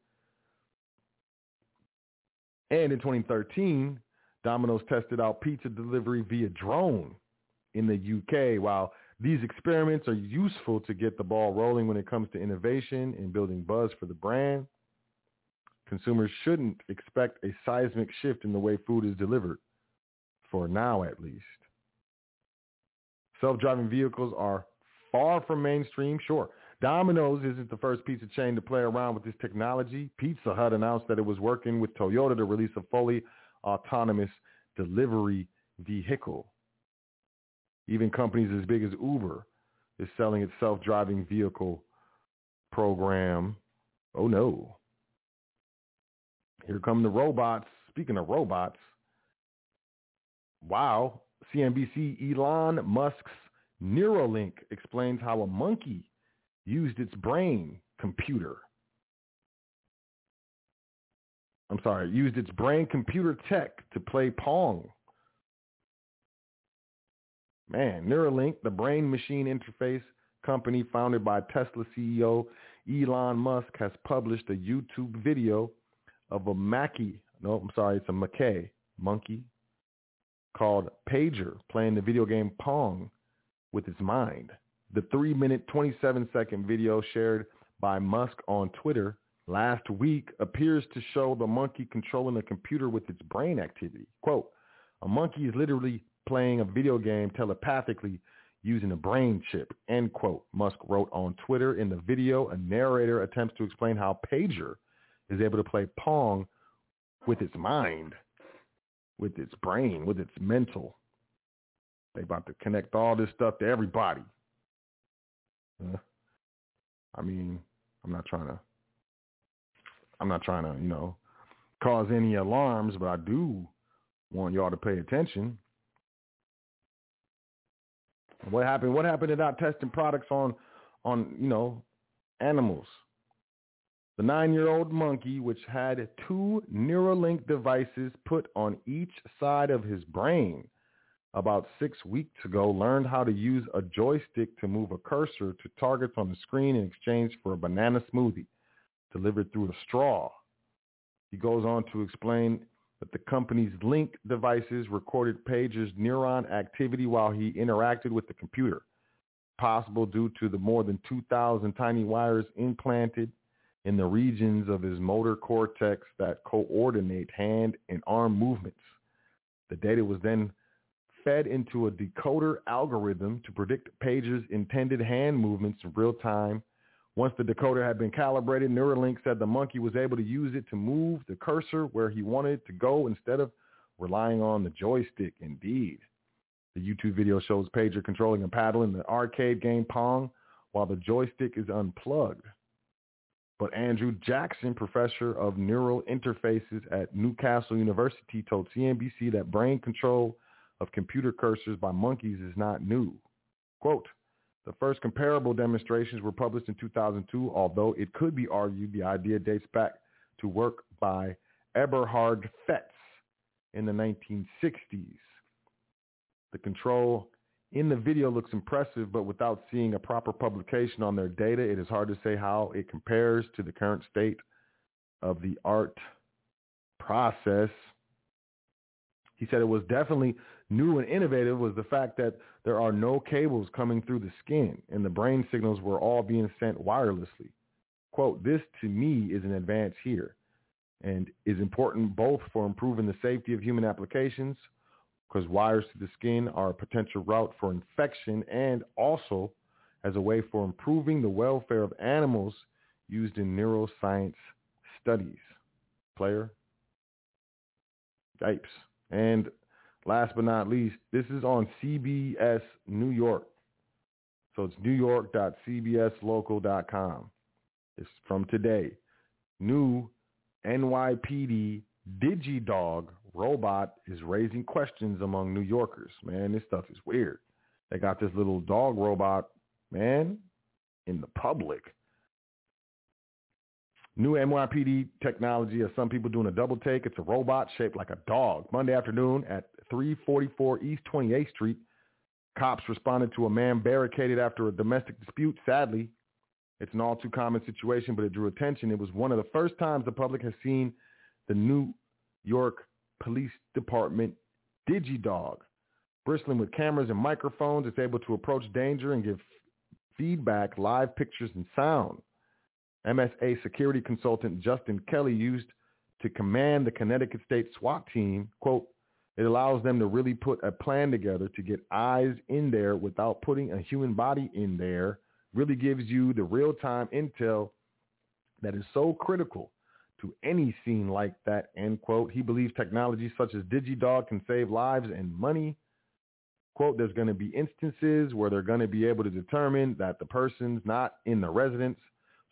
And in 2013, Domino's tested out pizza delivery via drone in the UK. While these experiments are useful to get the ball rolling when it comes to innovation and building buzz for the brand, consumers shouldn't expect a seismic shift in the way food is delivered, for now at least. Self-driving vehicles are far from mainstream, sure. Domino's isn't the first pizza chain to play around with this technology. Pizza Hut announced that it was working with Toyota to release a fully autonomous delivery vehicle. Even companies as big as Uber is selling its self-driving vehicle program. Oh no. Here come the robots. Speaking of robots, wow, CNBC Elon Musk's Neuralink explains how a monkey used its brain computer. I'm sorry, used its brain computer tech to play Pong Man, Neuralink, the brain machine interface company founded by Tesla CEO Elon Musk, has published a YouTube video of a Mackie, no, I'm sorry, it's a Mackay monkey called Pager playing the video game Pong with its mind. The 3-minute, 27-second video shared by Musk on Twitter last week appears to show the monkey controlling a computer with its brain activity. Quote, a monkey is literally playing a video game telepathically using a brain chip, end quote. Musk wrote on Twitter in the video, a narrator attempts to explain how Pager is able to play Pong with its mind, with its brain, with its mental. They about to connect all this stuff to everybody. I mean, I'm not trying to, I'm not trying to, you know, cause any alarms, but I do want y'all to pay attention. What happened? What happened to not testing products on, on you know, animals? The nine-year-old monkey, which had two Neuralink devices put on each side of his brain about six weeks ago, learned how to use a joystick to move a cursor to targets on the screen in exchange for a banana smoothie delivered through a straw. He goes on to explain that the company's Link devices recorded Pager's neuron activity while he interacted with the computer, possible due to the more than 2,000 tiny wires implanted in the regions of his motor cortex that coordinate hand and arm movements. The data was then fed into a decoder algorithm to predict Pager's intended hand movements in real time once the decoder had been calibrated, Neuralink said the monkey was able to use it to move the cursor where he wanted to go instead of relying on the joystick. Indeed. The YouTube video shows Pager controlling a paddle in the arcade game Pong while the joystick is unplugged. But Andrew Jackson, professor of neural interfaces at Newcastle University, told CNBC that brain control of computer cursors by monkeys is not new. Quote, the first comparable demonstrations were published in 2002, although it could be argued the idea dates back to work by Eberhard Fetz in the 1960s. The control in the video looks impressive, but without seeing a proper publication on their data, it is hard to say how it compares to the current state of the art process. He said it was definitely new and innovative was the fact that there are no cables coming through the skin and the brain signals were all being sent wirelessly. Quote, this to me is an advance here and is important both for improving the safety of human applications because wires to the skin are a potential route for infection and also as a way for improving the welfare of animals used in neuroscience studies. Player. Yipes. And last but not least, this is on CBS New York. So it's newyork.cbslocal.com. It's from today. New NYPD DigiDog robot is raising questions among New Yorkers. Man, this stuff is weird. They got this little dog robot, man, in the public. New NYPD technology has some people doing a double take. It's a robot shaped like a dog. Monday afternoon at 344 East 28th Street, cops responded to a man barricaded after a domestic dispute. Sadly, it's an all too common situation, but it drew attention. It was one of the first times the public has seen the New York Police Department DigiDog. Bristling with cameras and microphones, it's able to approach danger and give feedback, live pictures, and sound. MSA security consultant Justin Kelly used to command the Connecticut State SWAT team, quote, it allows them to really put a plan together to get eyes in there without putting a human body in there, really gives you the real-time intel that is so critical to any scene like that, end quote. He believes technology such as DigiDog can save lives and money. Quote, there's going to be instances where they're going to be able to determine that the person's not in the residence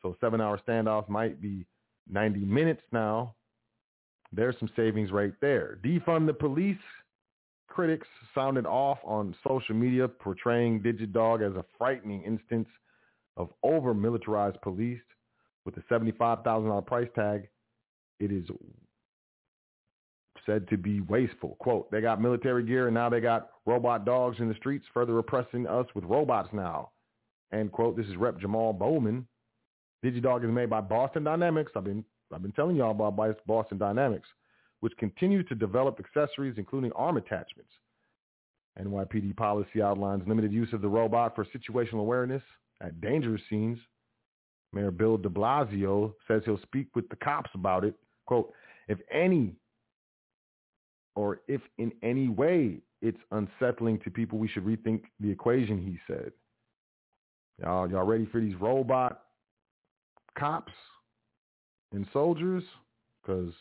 so seven hour standoff might be 90 minutes now. There's some savings right there. Defund the police. Critics sounded off on social media portraying DigiDog as a frightening instance of over-militarized police with a $75,000 price tag. It is said to be wasteful. Quote, they got military gear and now they got robot dogs in the streets further oppressing us with robots now. End quote. This is Rep Jamal Bowman DigiDog is made by Boston Dynamics. I've been I've been telling y'all about Boston Dynamics, which continues to develop accessories including arm attachments. NYPD policy outlines limited use of the robot for situational awareness at dangerous scenes. Mayor Bill de Blasio says he'll speak with the cops about it. Quote, if any or if in any way it's unsettling to people, we should rethink the equation, he said. Y'all, y'all ready for these robot cops and soldiers because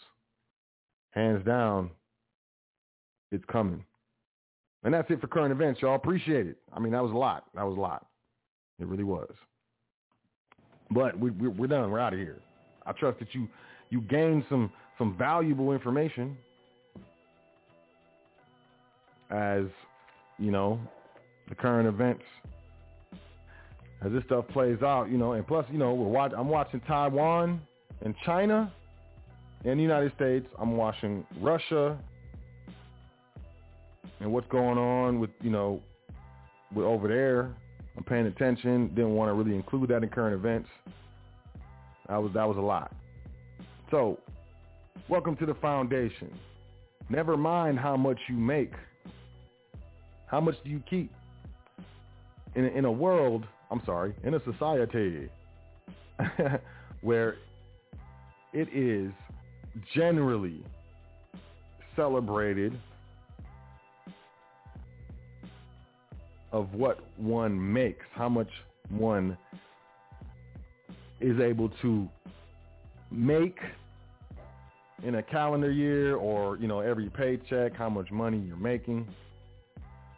hands down, it's coming. And that's it for current events, y'all. Appreciate it. I mean, that was a lot. That was a lot. It really was. But we, we, we're done. We're out of here. I trust that you you gained some some valuable information as you know the current events as this stuff plays out, you know, and plus, you know, we're watch- I'm watching Taiwan and China and the United States. I'm watching Russia and what's going on with, you know, with over there. I'm paying attention. Didn't want to really include that in current events. That was that was a lot. So, welcome to the foundation. Never mind how much you make. How much do you keep? In a, in a world I'm sorry, in a society where it is generally celebrated of what one makes, how much one is able to make in a calendar year or, you know, every paycheck, how much money you're making.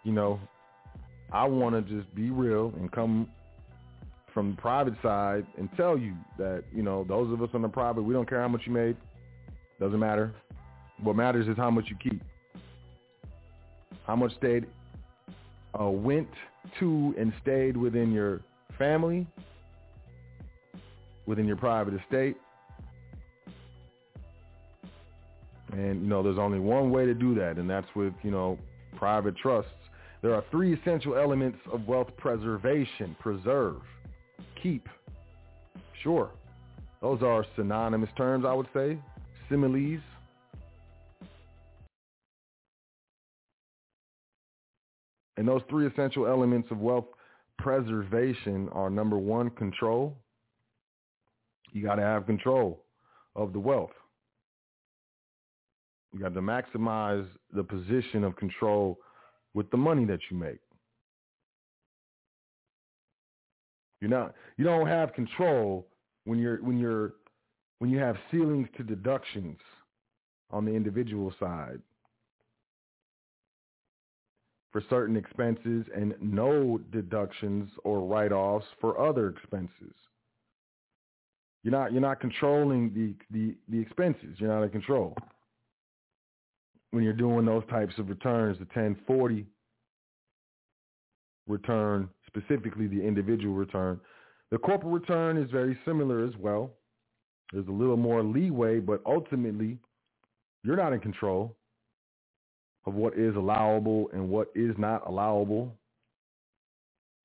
You know, I want to just be real and come from the private side and tell you that, you know, those of us on the private, we don't care how much you made. Doesn't matter. What matters is how much you keep. How much stayed, uh, went to and stayed within your family, within your private estate. And, you know, there's only one way to do that, and that's with, you know, private trusts. There are three essential elements of wealth preservation. Preserve, keep. Sure. Those are synonymous terms, I would say. Similes. And those three essential elements of wealth preservation are number one, control. You got to have control of the wealth. You got to maximize the position of control with the money that you make. You're not you don't have control when you're when you're when you have ceilings to deductions on the individual side for certain expenses and no deductions or write-offs for other expenses. You're not you're not controlling the the, the expenses. You're not in control when you're doing those types of returns. The 1040 return, specifically the individual return. The corporate return is very similar as well. There's a little more leeway, but ultimately, you're not in control of what is allowable and what is not allowable.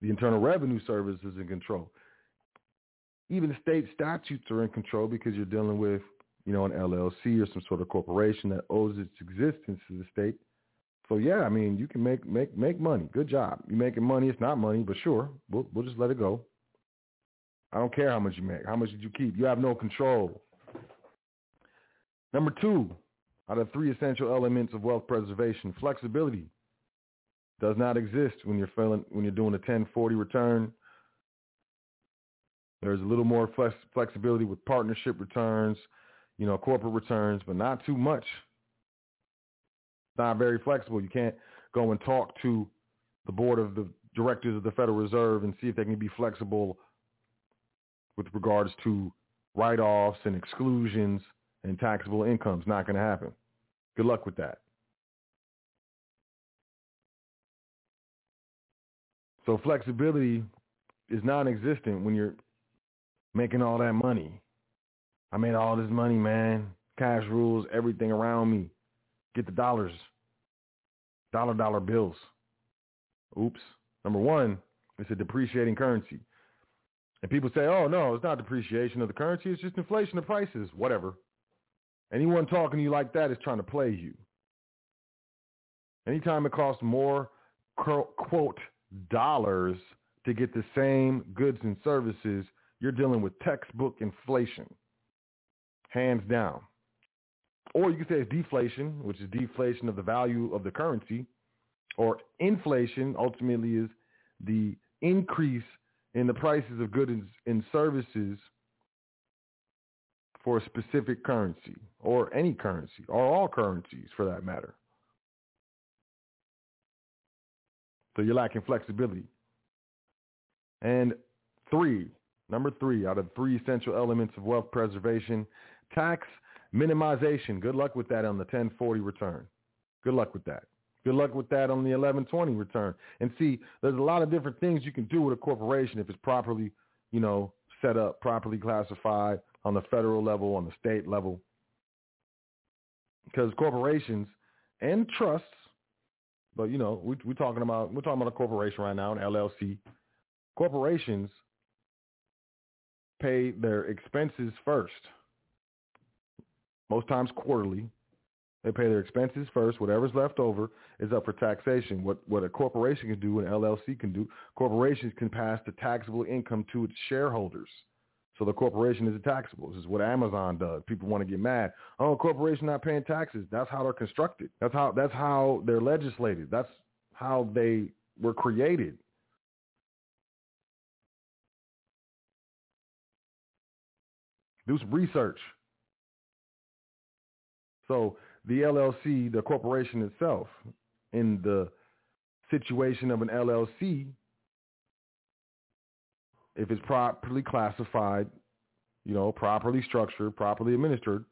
The Internal Revenue Service is in control. Even state statutes are in control because you're dealing with, you know, an LLC or some sort of corporation that owes its existence to the state. So yeah, I mean, you can make make make money. Good job. You're making money. It's not money, but sure, we'll we'll just let it go. I don't care how much you make. How much did you keep? You have no control. Number two, out of three essential elements of wealth preservation, flexibility does not exist when you're feeling, when you're doing a 1040 return. There's a little more flex, flexibility with partnership returns, you know, corporate returns, but not too much. Not very flexible. You can't go and talk to the board of the directors of the Federal Reserve and see if they can be flexible with regards to write-offs and exclusions and taxable incomes. Not going to happen. Good luck with that. So flexibility is non-existent when you're making all that money. I made all this money, man. Cash rules everything around me. Get the dollars. Dollar dollar bills. Oops. Number one, it's a depreciating currency. And people say, oh, no, it's not depreciation of the currency. It's just inflation of prices. Whatever. Anyone talking to you like that is trying to play you. Anytime it costs more, quote, dollars to get the same goods and services, you're dealing with textbook inflation, hands down. Or you could say it's deflation, which is deflation of the value of the currency, or inflation ultimately is the increase in the prices of goods and services for a specific currency or any currency or all currencies for that matter. So you're lacking flexibility. And three, number three, out of three essential elements of wealth preservation, tax minimization. Good luck with that on the 1040 return. Good luck with that. Good luck with that on the 1120 return. And see, there's a lot of different things you can do with a corporation if it's properly, you know, set up, properly classified on the federal level, on the state level. Because corporations and trusts, but you know, we, we're talking about we're talking about a corporation right now, an LLC. Corporations pay their expenses first, most times quarterly, they pay their expenses first. Whatever's left over is up for taxation. What what a corporation can do, an LLC can do, corporations can pass the taxable income to its shareholders. So the corporation is taxable. This is what Amazon does. People want to get mad. Oh, corporation not paying taxes. That's how they're constructed. That's how that's how they're legislated. That's how they were created. Do some research. So the LLC, the corporation itself, in the situation of an LLC, if it's properly classified, you know, properly structured, properly administered,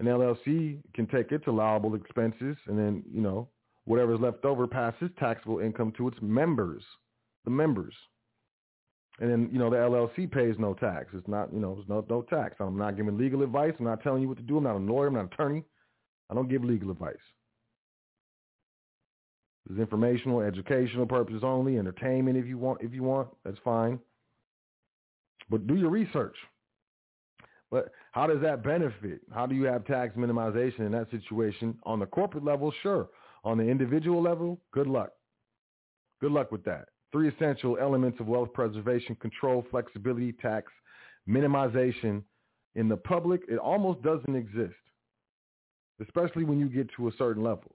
an LLC can take its allowable expenses and then, you know, whatever is left over passes taxable income to its members, the members. And then, you know, the LLC pays no tax. It's not, you know, there's no, no tax. I'm not giving legal advice. I'm not telling you what to do. I'm not a lawyer. I'm not an attorney. I don't give legal advice. It's informational, educational purposes only, entertainment if you want. If you want, that's fine. But do your research. But how does that benefit? How do you have tax minimization in that situation? On the corporate level, sure. On the individual level, good luck. Good luck with that. Three essential elements of wealth preservation, control, flexibility, tax, minimization. In the public, it almost doesn't exist, especially when you get to a certain level.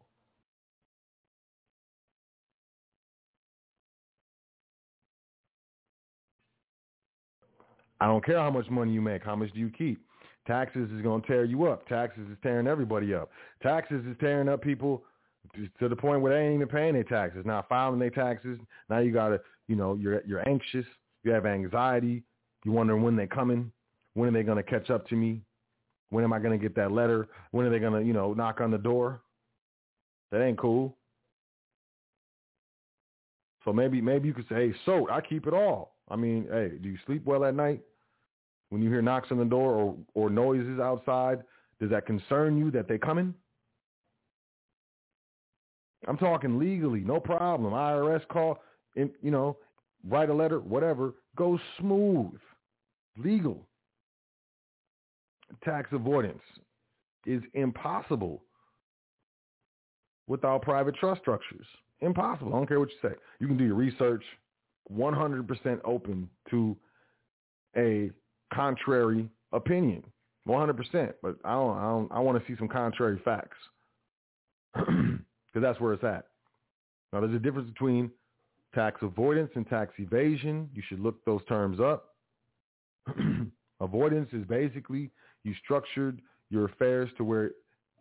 I don't care how much money you make. How much do you keep? Taxes is going to tear you up. Taxes is tearing everybody up. Taxes is tearing up people to the point where they ain't even paying their taxes. Now filing their taxes. Now you got to, you know, you're you're anxious. You have anxiety. You wondering when they're coming. When are they going to catch up to me? When am I going to get that letter? When are they going to, you know, knock on the door? That ain't cool. So maybe maybe you could say, hey, so I keep it all. I mean, hey, do you sleep well at night? When you hear knocks on the door or, or noises outside, does that concern you that they're coming? I'm talking legally, no problem. IRS call, you know, write a letter, whatever. Go smooth, legal. Tax avoidance is impossible without private trust structures. Impossible. I don't care what you say. You can do your research. 100% open to a contrary opinion, 100%. But I don't, I don't, I want to see some contrary facts because that's where it's at. Now, there's a difference between tax avoidance and tax evasion. You should look those terms up. avoidance is basically you structured your affairs to where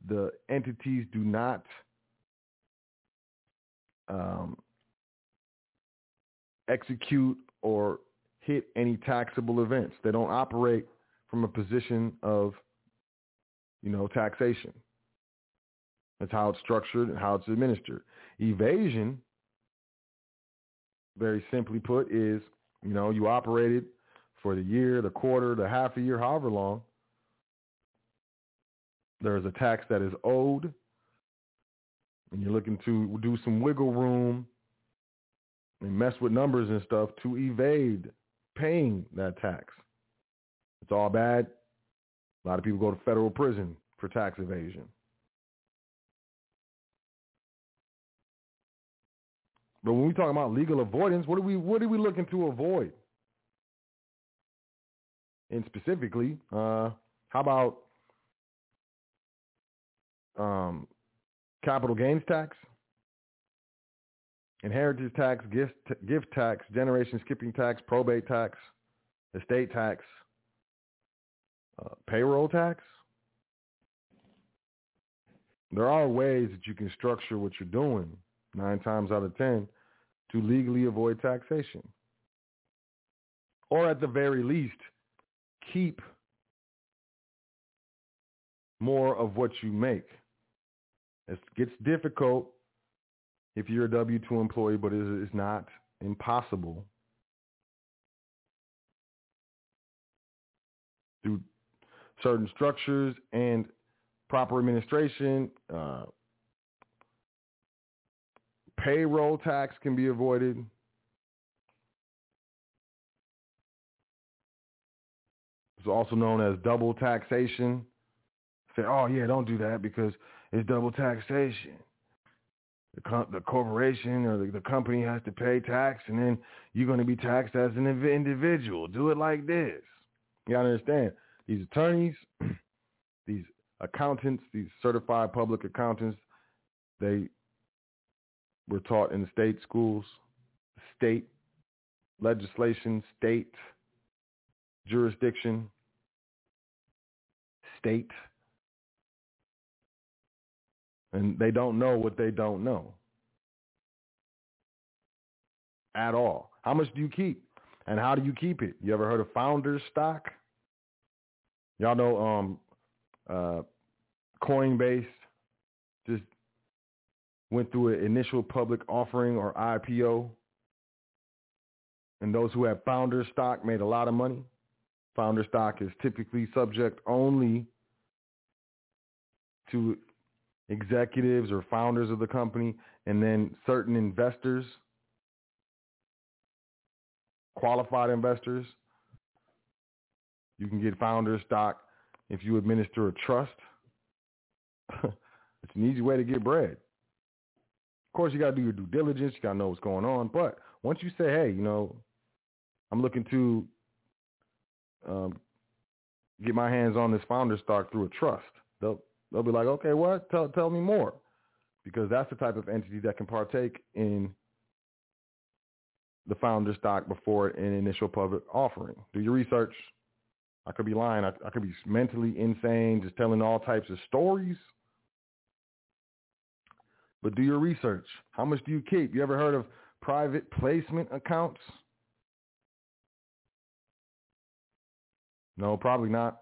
the entities do not um, execute or hit any taxable events. They don't operate from a position of, you know, taxation. That's how it's structured and how it's administered. Evasion, very simply put, is, you know, you operated for the year, the quarter, the half a year, however long. There is a tax that is owed, and you're looking to do some wiggle room and mess with numbers and stuff to evade paying that tax. It's all bad. A lot of people go to federal prison for tax evasion. But when we talk about legal avoidance, what are we what are we looking to avoid? And specifically, uh, how about um, capital gains tax? inheritance tax, gift gift tax, generation skipping tax, probate tax, estate tax, uh, payroll tax. There are ways that you can structure what you're doing nine times out of ten to legally avoid taxation. Or at the very least, keep more of what you make. It gets difficult if you're a W-2 employee, but it is not impossible through certain structures and proper administration, uh, payroll tax can be avoided. It's also known as double taxation. Say, oh yeah, don't do that because it's double taxation the, co- the corporation or the, the company has to pay tax, and then you're going to be taxed as an individual. Do it like this. You gotta understand these attorneys, these accountants, these certified public accountants, they were taught in state schools, state legislation, state jurisdiction, state and they don't know what they don't know at all. How much do you keep? And how do you keep it? You ever heard of founders stock? Y'all know um, uh, Coinbase just went through an initial public offering or IPO. And those who have founder stock made a lot of money. Founder stock is typically subject only to executives or founders of the company and then certain investors, qualified investors, you can get founder stock if you administer a trust. it's an easy way to get bread. Of course, you got to do your due diligence. You got to know what's going on. But once you say, hey, you know, I'm looking to um, get my hands on this founder stock through a trust, they'll they'll be like, okay, what? Tell tell me more, because that's the type of entity that can partake in the founder stock before an initial public offering. Do your research. I could be lying. I, I could be mentally insane, just telling all types of stories. But do your research. How much do you keep? You ever heard of private placement accounts? No, probably not.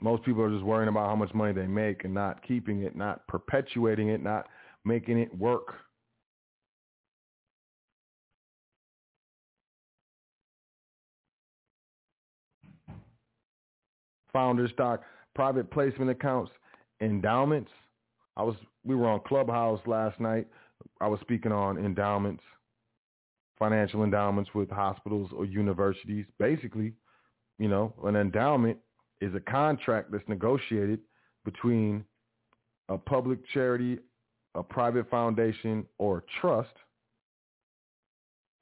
Most people are just worrying about how much money they make and not keeping it, not perpetuating it, not making it work. Founder stock, private placement accounts, endowments. I was we were on Clubhouse last night. I was speaking on endowments, financial endowments with hospitals or universities. Basically, you know, an endowment is a contract that's negotiated between a public charity, a private foundation, or a trust,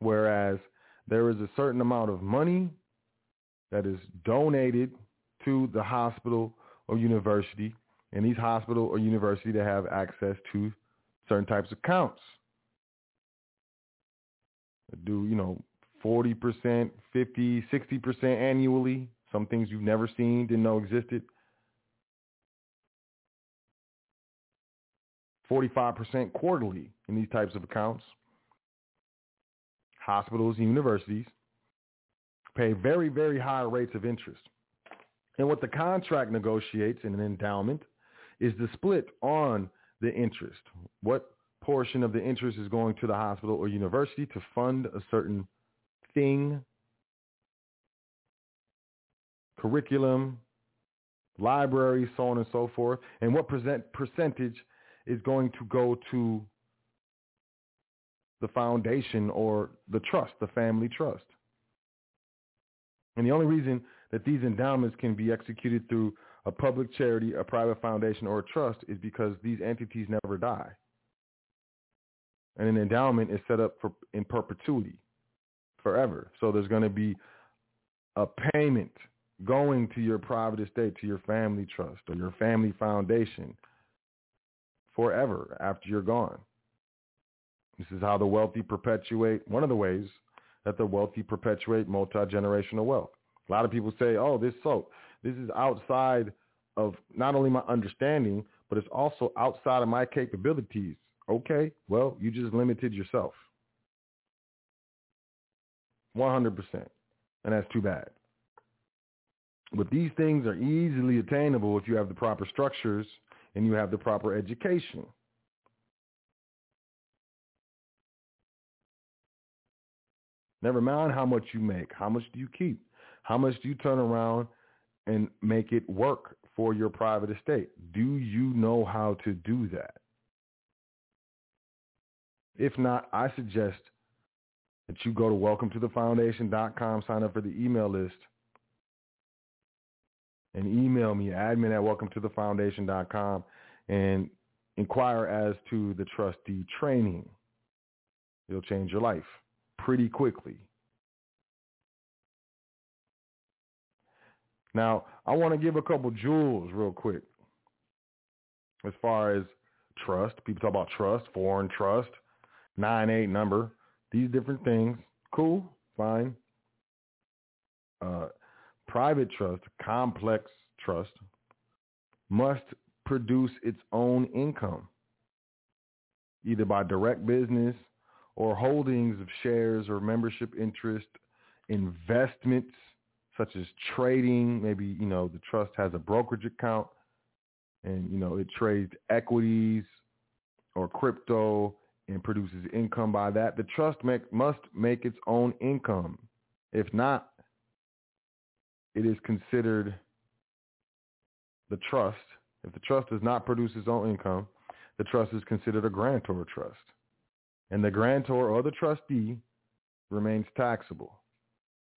whereas there is a certain amount of money that is donated to the hospital or university, and these hospital or university that have access to certain types of accounts. Do, you know, 40%, 50, 60% annually. Some things you've never seen, didn't know existed. 45% quarterly in these types of accounts. Hospitals and universities pay very, very high rates of interest. And what the contract negotiates in an endowment is the split on the interest. What portion of the interest is going to the hospital or university to fund a certain thing, curriculum, library, so on and so forth, and what present percentage is going to go to the foundation or the trust, the family trust. And the only reason that these endowments can be executed through a public charity, a private foundation, or a trust is because these entities never die. And an endowment is set up for in perpetuity forever. So there's going to be a payment going to your private estate, to your family trust or your family foundation forever after you're gone. This is how the wealthy perpetuate, one of the ways that the wealthy perpetuate multi-generational wealth. A lot of people say, oh, this so this is outside of not only my understanding, but it's also outside of my capabilities. Okay, well, you just limited yourself. 100%. And that's too bad. But these things are easily attainable if you have the proper structures and you have the proper education. Never mind how much you make. How much do you keep? How much do you turn around and make it work for your private estate? Do you know how to do that? If not, I suggest that you go to welcometothefoundation.com, sign up for the email list, and email me, admin at welcometothefoundation.com, and inquire as to the trustee training. It'll change your life pretty quickly. Now, I want to give a couple jewels real quick as far as trust. People talk about trust, foreign trust, 9-8 number these different things. Cool, fine. Uh, private trust, complex trust, must produce its own income, either by direct business or holdings of shares or membership interest, investments such as trading. Maybe, you know, the trust has a brokerage account and, you know, it trades equities or crypto and produces income by that, the trust make, must make its own income. If not, it is considered the trust. If the trust does not produce its own income, the trust is considered a grantor trust. And the grantor or the trustee remains taxable.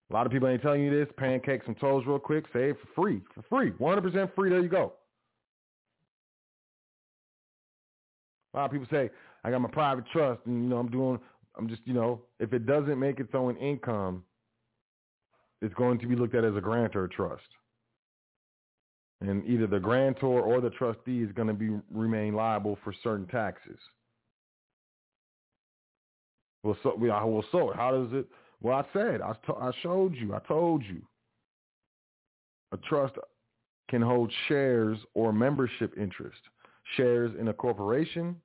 A lot of people ain't telling you this. Pancake some toes real quick. Save for free. For free. 100% free. There you go. A lot of people say, I got my private trust and, you know, I'm doing, I'm just, you know, if it doesn't make its own income, it's going to be looked at as a grantor trust. And either the grantor or the trustee is going to be remain liable for certain taxes. Well, so we well, so how does it? Well, I said I, to, I showed you. I told you. A trust can hold shares or membership interest. Shares in a corporation,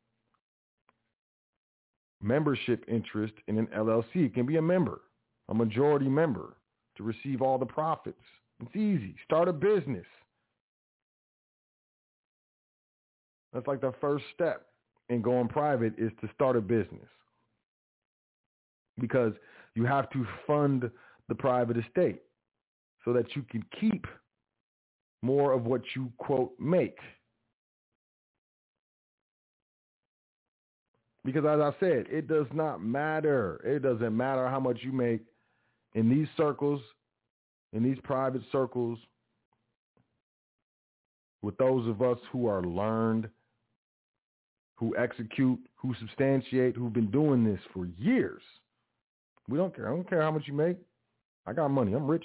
membership interest in an LLC. It can be a member, a majority member, to receive all the profits. It's easy. Start a business. That's like the first step in going private is to start a business because you have to fund the private estate so that you can keep more of what you, quote, make. Because as I said, it does not matter. It doesn't matter how much you make in these circles, in these private circles, with those of us who are learned, who execute, who substantiate, who've been doing this for years. We don't care. I don't care how much you make. I got money. I'm rich.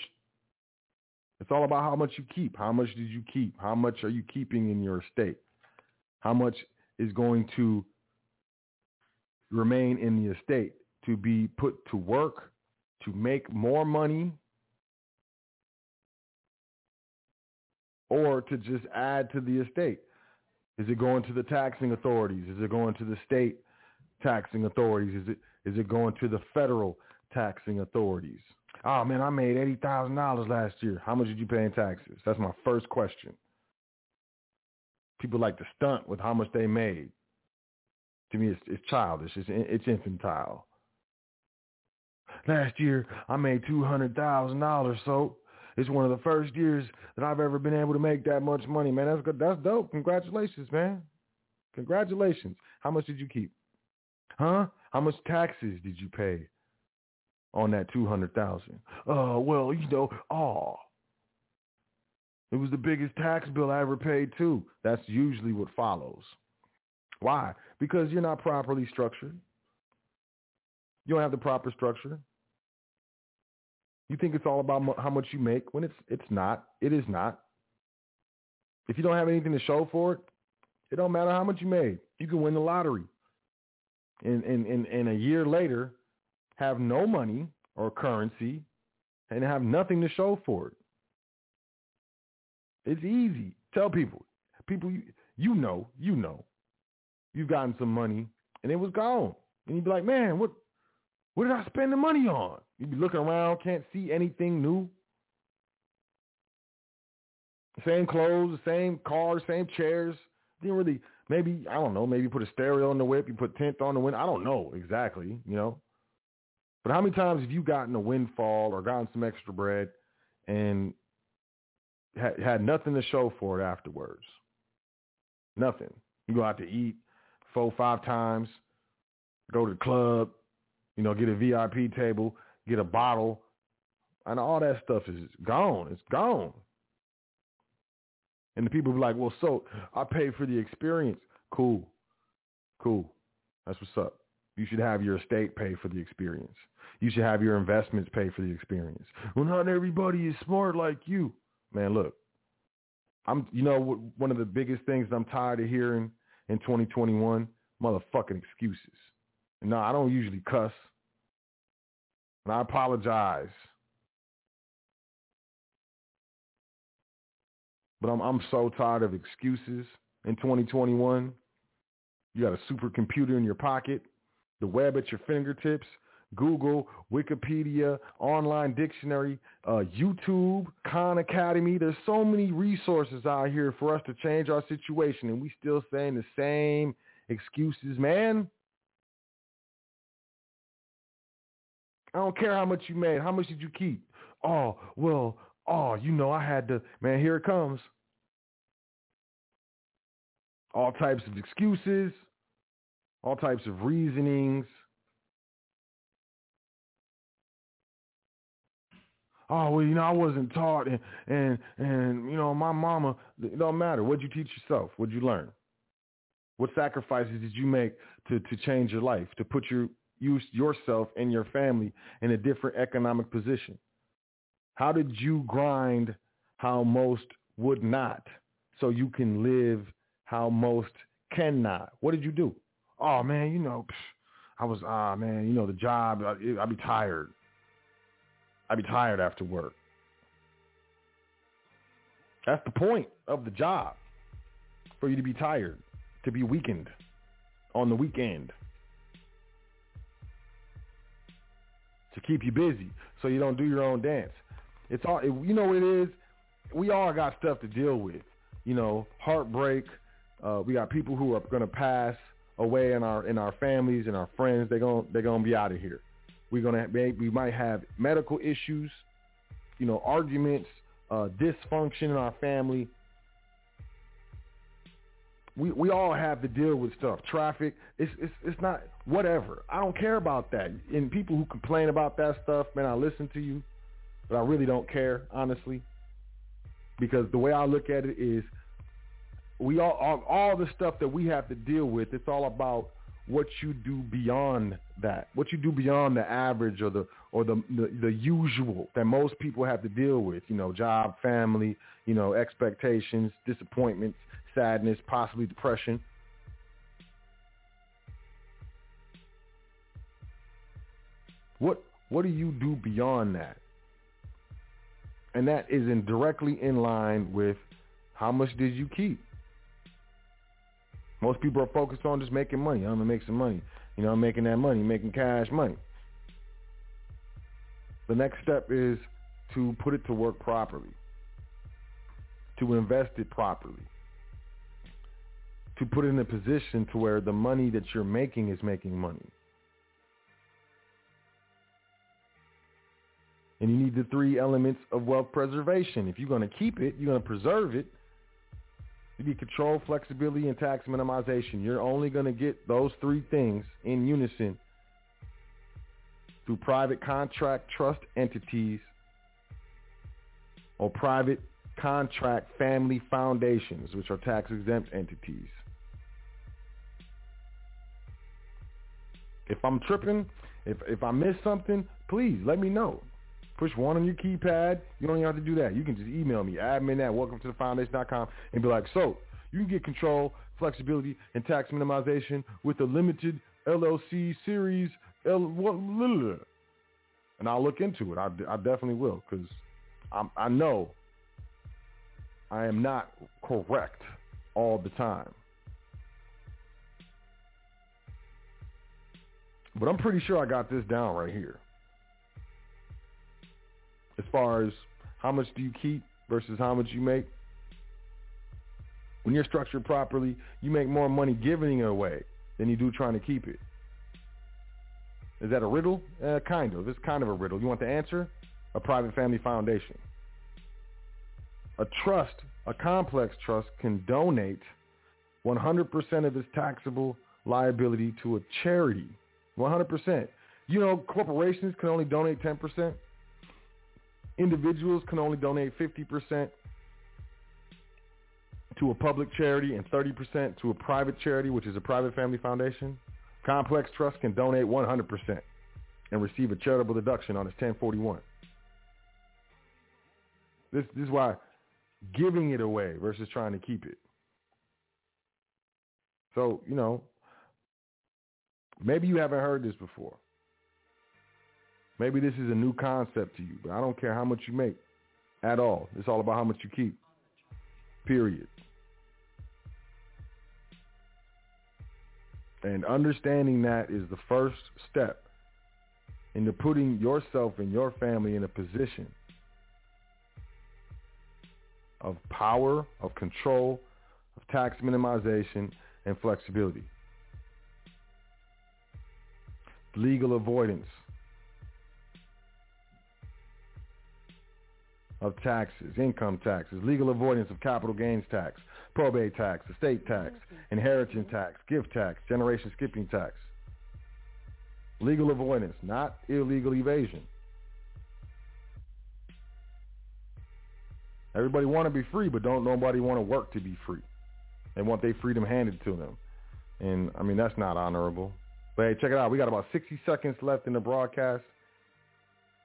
It's all about how much you keep. How much did you keep? How much are you keeping in your estate? How much is going to remain in the estate to be put to work, to make more money, or to just add to the estate? Is it going to the taxing authorities? Is it going to the state taxing authorities? Is it is it going to the federal taxing authorities? Oh man, I made eighty thousand dollars last year. How much did you pay in taxes? That's my first question. People like to stunt with how much they made. To me, it's, it's childish. It's it's infantile. Last year, I made two hundred thousand dollars. So it's one of the first years that I've ever been able to make that much money, man. That's good. That's dope. Congratulations, man. Congratulations. How much did you keep? Huh? How much taxes did you pay on that two hundred thousand? Uh, well, you know, oh, it was the biggest tax bill I ever paid too. That's usually what follows. Why? Because you're not properly structured. You don't have the proper structure. You think it's all about how much you make when it's it's not. It is not. If you don't have anything to show for it, it don't matter how much you made. You can win the lottery and, and, and, and a year later have no money or currency and have nothing to show for it. It's easy. Tell people. People, you, you know, you know. You've gotten some money and it was gone. And you'd be like, man, what, what did I spend the money on? You'd be looking around, can't see anything new. Same clothes, same cars, same chairs. Didn't really maybe I don't know, maybe put a stereo on the whip, you put tint on the window. I don't know exactly, you know. But how many times have you gotten a windfall or gotten some extra bread and had, had nothing to show for it afterwards? Nothing. You go out to eat four, five times, go to the club, you know, get a VIP table, get a bottle, and all that stuff is gone. It's gone. And the people be like, well, so I paid for the experience. Cool. Cool. That's what's up. You should have your estate pay for the experience. You should have your investments pay for the experience. Well, not everybody is smart like you. Man, look, I'm, you know, one of the biggest things I'm tired of hearing in 2021, motherfucking excuses. No, I don't usually cuss. And I apologize But I'm I'm so tired of excuses in 2021. You got a supercomputer in your pocket, the web at your fingertips, Google, Wikipedia, online dictionary, uh, YouTube, Khan Academy. There's so many resources out here for us to change our situation, and we still saying the same excuses, man. I don't care how much you made. How much did you keep? Oh, well, oh, you know, I had to, man, here it comes. all types of excuses, all types of reasonings. Oh well, you know I wasn't taught, and and and you know my mama. It don't matter. What'd you teach yourself? What'd you learn? What sacrifices did you make to to change your life, to put your use yourself and your family in a different economic position? How did you grind how most would not, so you can live how most cannot? What did you do? Oh man, you know, I was ah man, you know the job. I, I'd be tired. I'd be tired after work. That's the point of the job, for you to be tired, to be weakened on the weekend, to keep you busy so you don't do your own dance. It's all you know. What it is we all got stuff to deal with. You know, heartbreak. Uh, we got people who are going to pass away in our in our families and our friends. They're going they're going to be out of here. We're going to we might have medical issues. You know, arguments, uh, dysfunction in our family. We we all have to deal with stuff. Traffic. It's it's it's not whatever. I don't care about that. And people who complain about that stuff, man, I listen to you, but I really don't care, honestly because the way I look at it is we all, all all the stuff that we have to deal with. It's all about what you do beyond that, what you do beyond the average or the or the, the the usual that most people have to deal with. You know, job, family, you know, expectations, disappointments, sadness, possibly depression. What what do you do beyond that? And that is in directly in line with how much did you keep? Most people are focused on just making money. I'm gonna make some money. You know, I'm making that money, making cash money. The next step is to put it to work properly, to invest it properly, to put it in a position to where the money that you're making is making money. And you need the three elements of wealth preservation. If you're going to keep it, you're going to preserve it. You need control, flexibility, and tax minimization. You're only going to get those three things in unison through private contract trust entities or private contract family foundations, which are tax-exempt entities. If I'm tripping, if, if I miss something, please let me know. Push one on your keypad. You don't even have to do that. You can just email me, admin at welcome to the foundation.com and be like, so you can get control, flexibility, and tax minimization with the limited LLC series. L- and I'll look into it. I, I definitely will because I know I am not correct all the time. But I'm pretty sure I got this down right here as far as how much do you keep versus how much you make. When you're structured properly, you make more money giving it away than you do trying to keep it. Is that a riddle? Uh, kind of. It's kind of a riddle. You want the answer? A private family foundation. A trust, a complex trust, can donate 100% of its taxable liability to a charity. 100%. You know, corporations can only donate 10%. Individuals can only donate 50% to a public charity and 30% to a private charity, which is a private family foundation. Complex Trust can donate 100% and receive a charitable deduction on its 1041. This, this is why giving it away versus trying to keep it. So, you know, maybe you haven't heard this before. Maybe this is a new concept to you, but I don't care how much you make at all. It's all about how much you keep. Period. And understanding that is the first step into putting yourself and your family in a position of power, of control, of tax minimization, and flexibility. Legal avoidance of taxes, income taxes, legal avoidance of capital gains tax, probate tax, estate tax, mm-hmm. inheritance tax, gift tax, generation skipping tax. Legal avoidance, not illegal evasion. Everybody want to be free, but don't nobody want to work to be free. They want their freedom handed to them. And, I mean, that's not honorable. But, hey, check it out. We got about 60 seconds left in the broadcast.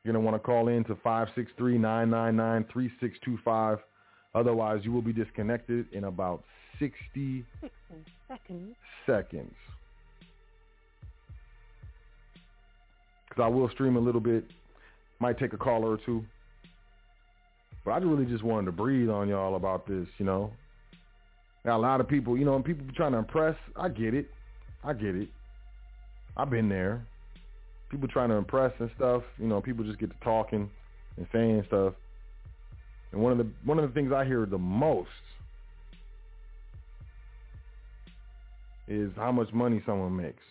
You're going to want to call in to 563-999-3625. Otherwise, you will be disconnected in about 60 seconds. seconds. Because I will stream a little bit. Might take a caller or two. But I really just wanted to breathe on y'all about this, you know. Got a lot of people, you know, and people trying to impress. I get it. I get it. I've been there. People trying to impress and stuff. You know, people just get to talking and saying stuff. And one of the one of the things I hear the most is how much money someone makes.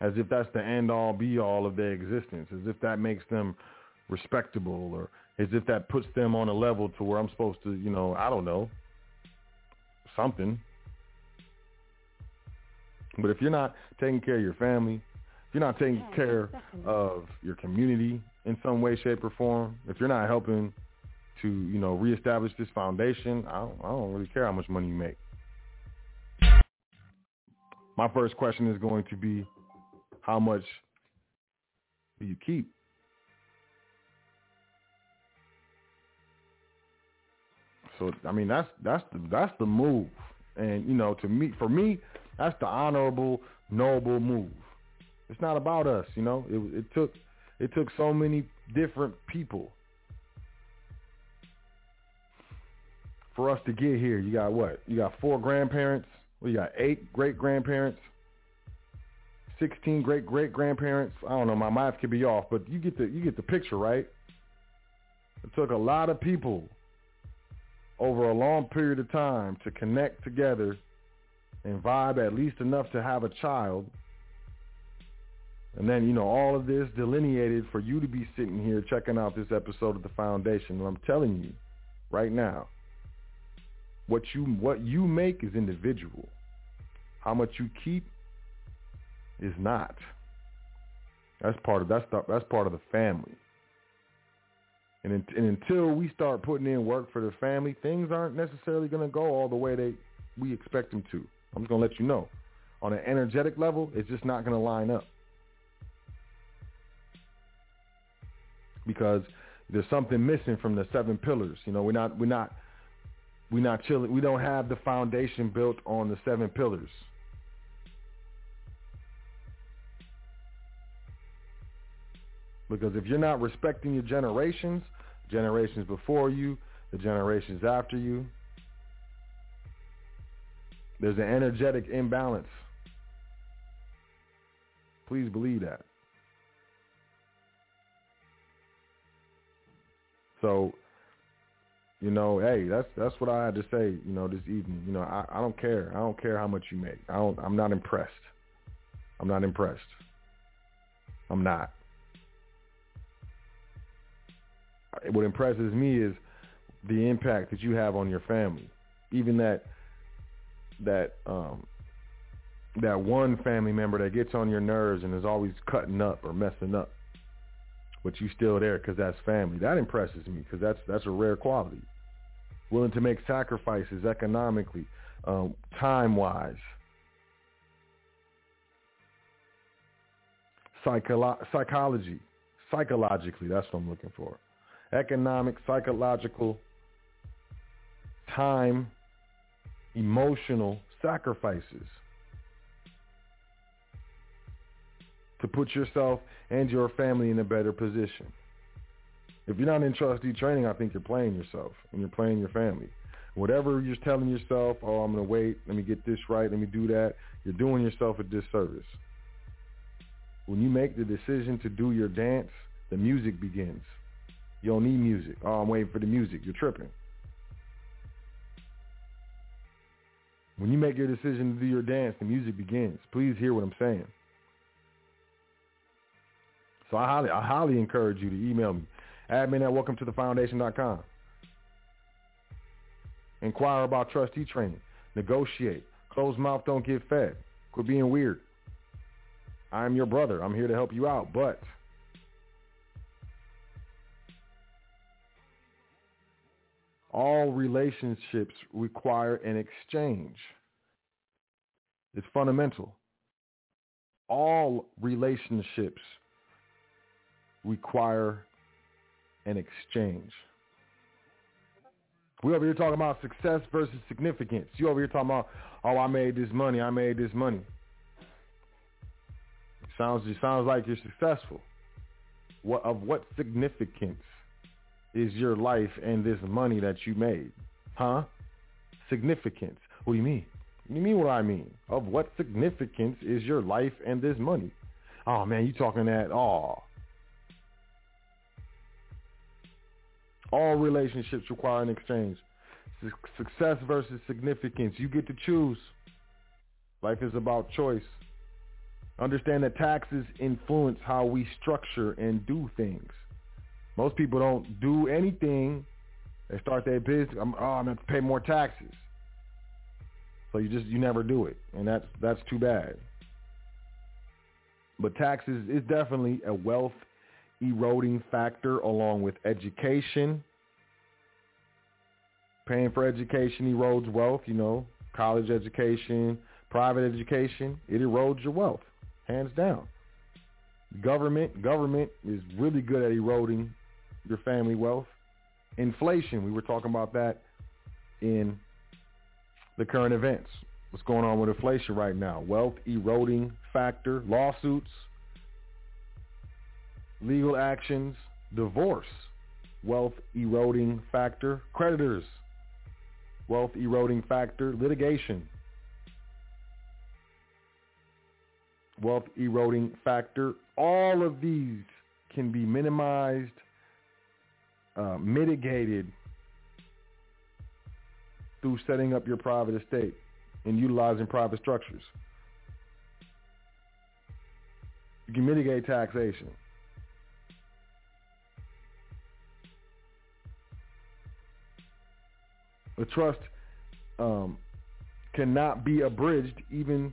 As if that's the end all be all of their existence. As if that makes them respectable or as if that puts them on a level to where I'm supposed to, you know, I don't know, something. But if you're not taking care of your family, you're not taking care of your community in some way, shape, or form, if you're not helping to, you know, reestablish this foundation, I don't, I don't really care how much money you make. My first question is going to be, how much do you keep? So I mean that's that's the that's the move, and you know to me for me that's the honorable noble move. It's not about us, you know. It it took it took so many different people for us to get here. You got what? You got four grandparents. Well, you got eight great grandparents. 16 great great grandparents. I don't know, my math could be off, but you get the you get the picture, right? It took a lot of people over a long period of time to connect together and vibe at least enough to have a child. And then, you know, all of this delineated for you to be sitting here checking out this episode of The Foundation. And I'm telling you right now, what you what you make is individual. How much you keep is not. That's part of that's the, that's part of the family. And, un- and until we start putting in work for the family, things aren't necessarily going to go all the way they we expect them to. I'm just going to let you know. On an energetic level, it's just not going to line up. Because there's something missing from the seven pillars. You know, we're not we're not we're not chilling. We don't have the foundation built on the seven pillars. Because if you're not respecting your generations, generations before you, the generations after you, there's an energetic imbalance. Please believe that. So, you know, hey, that's that's what I had to say, you know, this evening. You know, I, I don't care. I don't care how much you make. I don't I'm not impressed. I'm not impressed. I'm not. what impresses me is the impact that you have on your family. Even that that um that one family member that gets on your nerves and is always cutting up or messing up, but you still there because that's family. That impresses me because that's that's a rare quality. Willing to make sacrifices economically, um, time wise, Psycholo- psychology, psychologically. That's what I'm looking for economic, psychological, time, emotional sacrifices to put yourself and your family in a better position. If you're not in trustee training, I think you're playing yourself and you're playing your family. Whatever you're telling yourself, oh, I'm going to wait, let me get this right, let me do that, you're doing yourself a disservice. When you make the decision to do your dance, the music begins. You don't need music. Oh, I'm waiting for the music. You're tripping. When you make your decision to do your dance, the music begins. Please hear what I'm saying. So I highly, I highly encourage you to email me. Admin at welcome to the foundation.com. Inquire about trustee training. Negotiate. Closed mouth don't get fed. Quit being weird. I'm your brother. I'm here to help you out, but all relationships require an exchange. It's fundamental. All relationships require an exchange. We over here talking about success versus significance. You over here talking about, oh, I made this money, I made this money. Sounds it sounds like you're successful. What of what significance is your life and this money that you made? Huh? Significance. What do you mean? You mean what I mean? Of what significance is your life and this money? Oh man, you talking that oh All relationships require an exchange. Success versus significance. You get to choose. Life is about choice. Understand that taxes influence how we structure and do things. Most people don't do anything. They start their business. I'm, oh, I'm going to pay more taxes. So you just you never do it, and that's that's too bad. But taxes is definitely a wealth eroding factor along with education. Paying for education erodes wealth, you know, college education, private education, it erodes your wealth, hands down. Government, government is really good at eroding your family wealth. Inflation, we were talking about that in the current events. What's going on with inflation right now? Wealth eroding factor, lawsuits, legal actions, divorce, wealth eroding factor, creditors, wealth eroding factor, litigation, wealth eroding factor. All of these can be minimized, uh, mitigated through setting up your private estate and utilizing private structures. You can mitigate taxation. A trust um, cannot be abridged even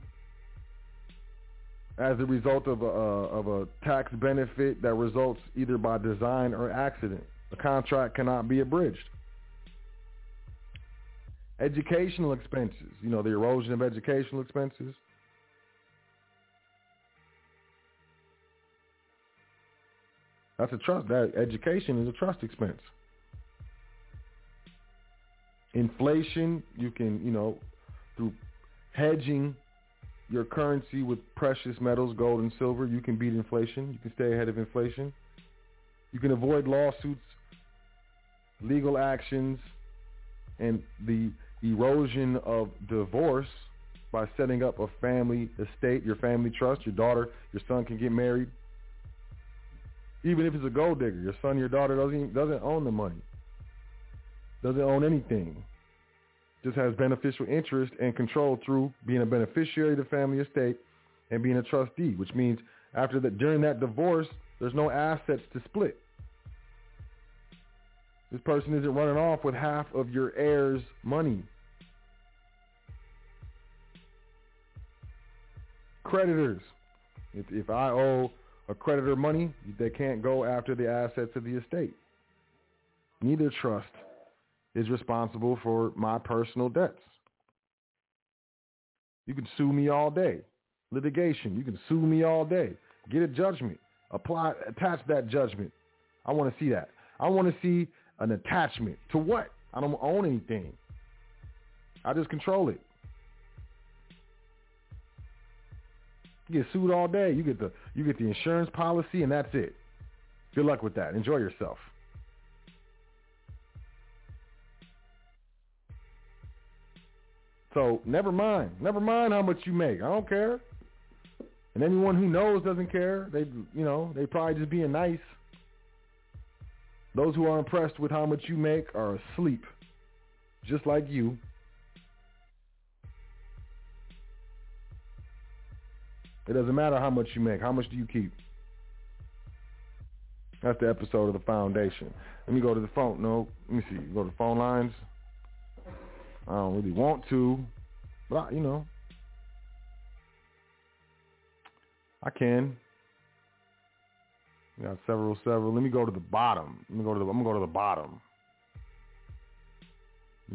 as a result of a, of a tax benefit that results either by design or accident. A contract cannot be abridged. Educational expenses, you know, the erosion of educational expenses. That's a trust. That education is a trust expense. Inflation, you can, you know, through hedging your currency with precious metals, gold and silver, you can beat inflation. You can stay ahead of inflation. You can avoid lawsuits, legal actions, and the erosion of divorce by setting up a family estate, your family trust. Your daughter, your son can get married. Even if it's a gold digger, your son, your daughter doesn't doesn't own the money doesn't own anything. Just has beneficial interest and control through being a beneficiary of the family estate and being a trustee, which means after that, during that divorce, there's no assets to split. This person isn't running off with half of your heirs' money. Creditors. If, if I owe a creditor money, they can't go after the assets of the estate. Neither trust is responsible for my personal debts. You can sue me all day. Litigation. You can sue me all day. Get a judgment. Apply, attach that judgment. I want to see that. I want to see an attachment to what? I don't own anything. I just control it. You get sued all day. You get the you get the insurance policy, and that's it. Good luck with that. Enjoy yourself. So never mind. Never mind how much you make. I don't care. And anyone who knows doesn't care. They, you know, they probably just being nice. Those who are impressed with how much you make are asleep, just like you. It doesn't matter how much you make. How much do you keep? That's the episode of the foundation. Let me go to the phone. No, let me see. Go to the phone lines. I don't really want to, but I, you know, I can. We got several, several. Let me go to the bottom. Let me go to the. I'm gonna go to the bottom.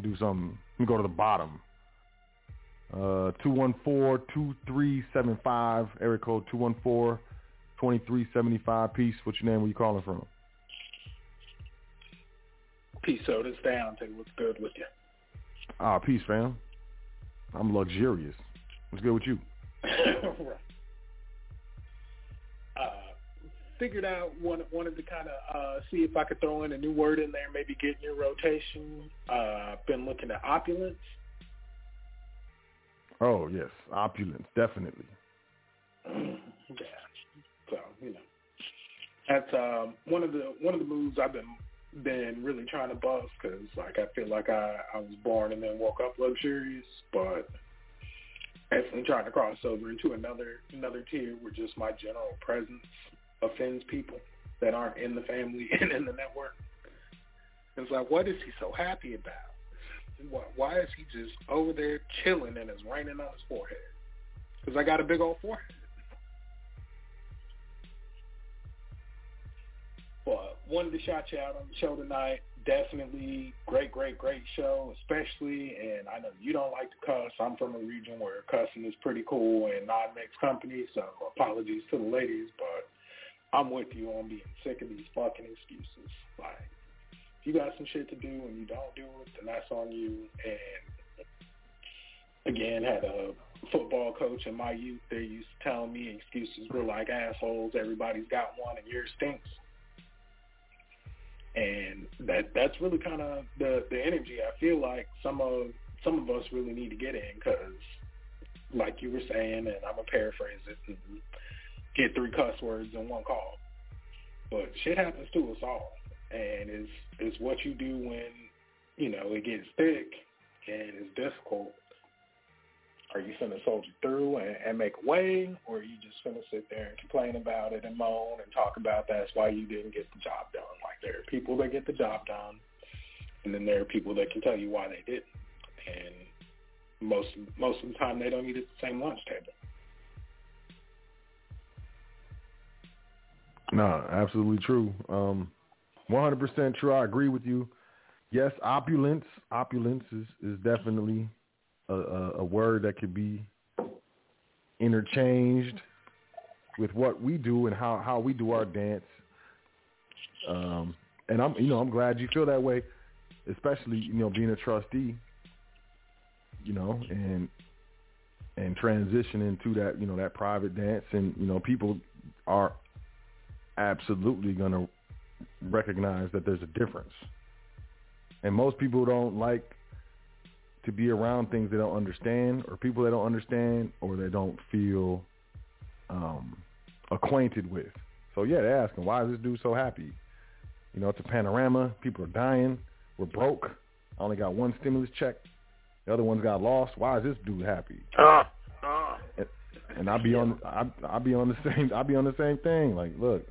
Do something. Let me go to the bottom. Uh, 214-2375, area code 214-2375. Peace. What's your name? Where you calling from? Peace sodas down. Tell you what's good with you. Ah, peace, fam. I'm luxurious. What's good with you? right. Uh, figured out wanted wanted to kind of uh, see if I could throw in a new word in there, maybe get in your rotation. Uh, been looking at opulence. Oh yes, opulence, definitely. yeah. So you know, that's um, one of the one of the moves I've been been really trying to bust because like I feel like I I was born and then woke up luxurious, but definitely trying to cross over into another another tier where just my general presence offends people that aren't in the family and in the network. It's like, what is he so happy about? Why, why is he just over there chilling and it's raining on his forehead? Because I got a big old forehead. But wanted to shout you out on the show tonight. Definitely great, great, great show, especially, and I know you don't like to cuss. I'm from a region where cussing is pretty cool and non-mixed company, so apologies to the ladies, but I'm with you on being sick of these fucking excuses. Like, if you got some shit to do and you don't do it, then that's on you. And again, had a football coach in my youth. They used to tell me excuses were like assholes. Everybody's got one, and yours stinks. And that that's really kind of the the energy I feel like some of some of us really need to get in because, like you were saying, and I'm gonna paraphrase it, get three cuss words in one call. But shit happens to us all, and it's it's what you do when you know it gets thick and it's difficult. Are you finna soldier through and, and make a way, or are you just finna sit there and complain about it and moan and talk about that's why you didn't get the job done? Like there are people that get the job done, and then there are people that can tell you why they didn't. And most most of the time, they don't eat at the same lunch table. No, absolutely true. Um, 100% true. I agree with you. Yes, opulence. Opulence is, is definitely a, a, word that could be interchanged with what we do and how, how we do our dance. Um, and I'm, you know, I'm glad you feel that way, especially, you know, being a trustee, you know, and, and transitioning to that, you know, that private dance and, you know, people are absolutely going to recognize that there's a difference. And most people don't like to be around things they don't understand or people they don't understand or they don't feel um, acquainted with. So yeah, they're asking, why is this dude so happy? You know, it's a panorama. People are dying. We're broke. I only got one stimulus check. The other one's got lost. Why is this dude happy? Uh, uh. And, and I'll be on, I, I'll be on the same, I'll be on the same thing. Like, look,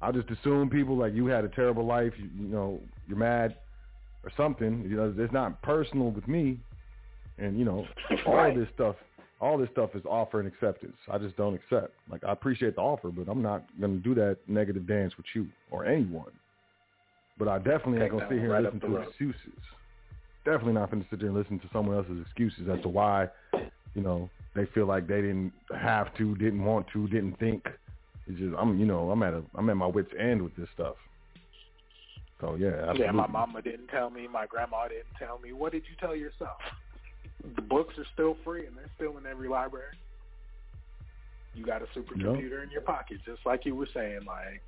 I just assume people like you had a terrible life. You, you know, you're mad or something. You know, it's not personal with me. And you know, all this stuff, all this stuff is offer and acceptance. I just don't accept. Like I appreciate the offer, but I'm not going to do that negative dance with you or anyone. But I definitely ain't going to sit here right and listen to road. excuses. Definitely not going to sit there and listen to someone else's excuses as to why, you know, they feel like they didn't have to, didn't want to, didn't think. It's just I'm, you know, I'm at a, I'm at my wits end with this stuff. So yeah, absolutely. Yeah, my mama didn't tell me. My grandma didn't tell me. What did you tell yourself? The books are still free and they're still in every library. You got a supercomputer in your pocket, just like you were saying. Like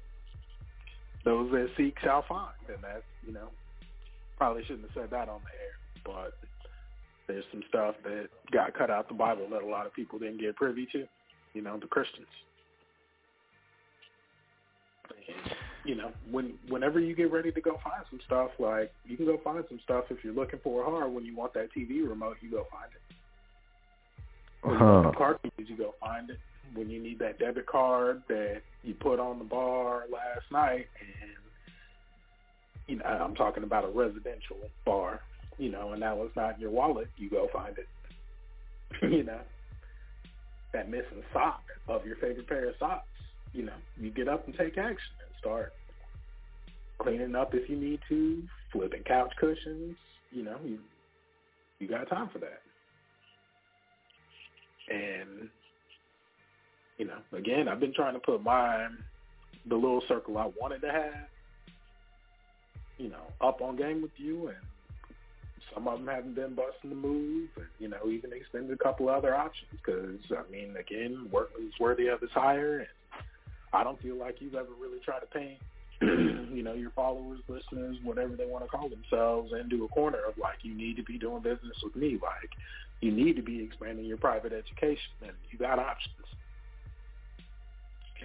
those that seek shall find, and that's you know probably shouldn't have said that on the air, but there's some stuff that got cut out the Bible that a lot of people didn't get privy to. You know, the Christians. And, you know, when whenever you get ready to go find some stuff, like you can go find some stuff if you're looking for it hard. When you want that TV remote, you go find it. When you want Huh. the cartridges, you go find it. When you need that debit card that you put on the bar last night, and you know, I'm talking about a residential bar you know, and now it's not in your wallet, you go find it. you know, that missing sock of your favorite pair of socks, you know, you get up and take action and start cleaning up if you need to, flipping couch cushions, you know, you you got time for that. And you know, again, I've been trying to put my the little circle I wanted to have, you know, up on game with you, and some of them haven't been busting the move, and you know, even extended a couple other options because I mean, again, work is worthy of his hire, and I don't feel like you've ever really tried to paint you know, your followers, listeners, whatever they want to call themselves, into a corner of like, you need to be doing business with me. Like, you need to be expanding your private education, and you got options.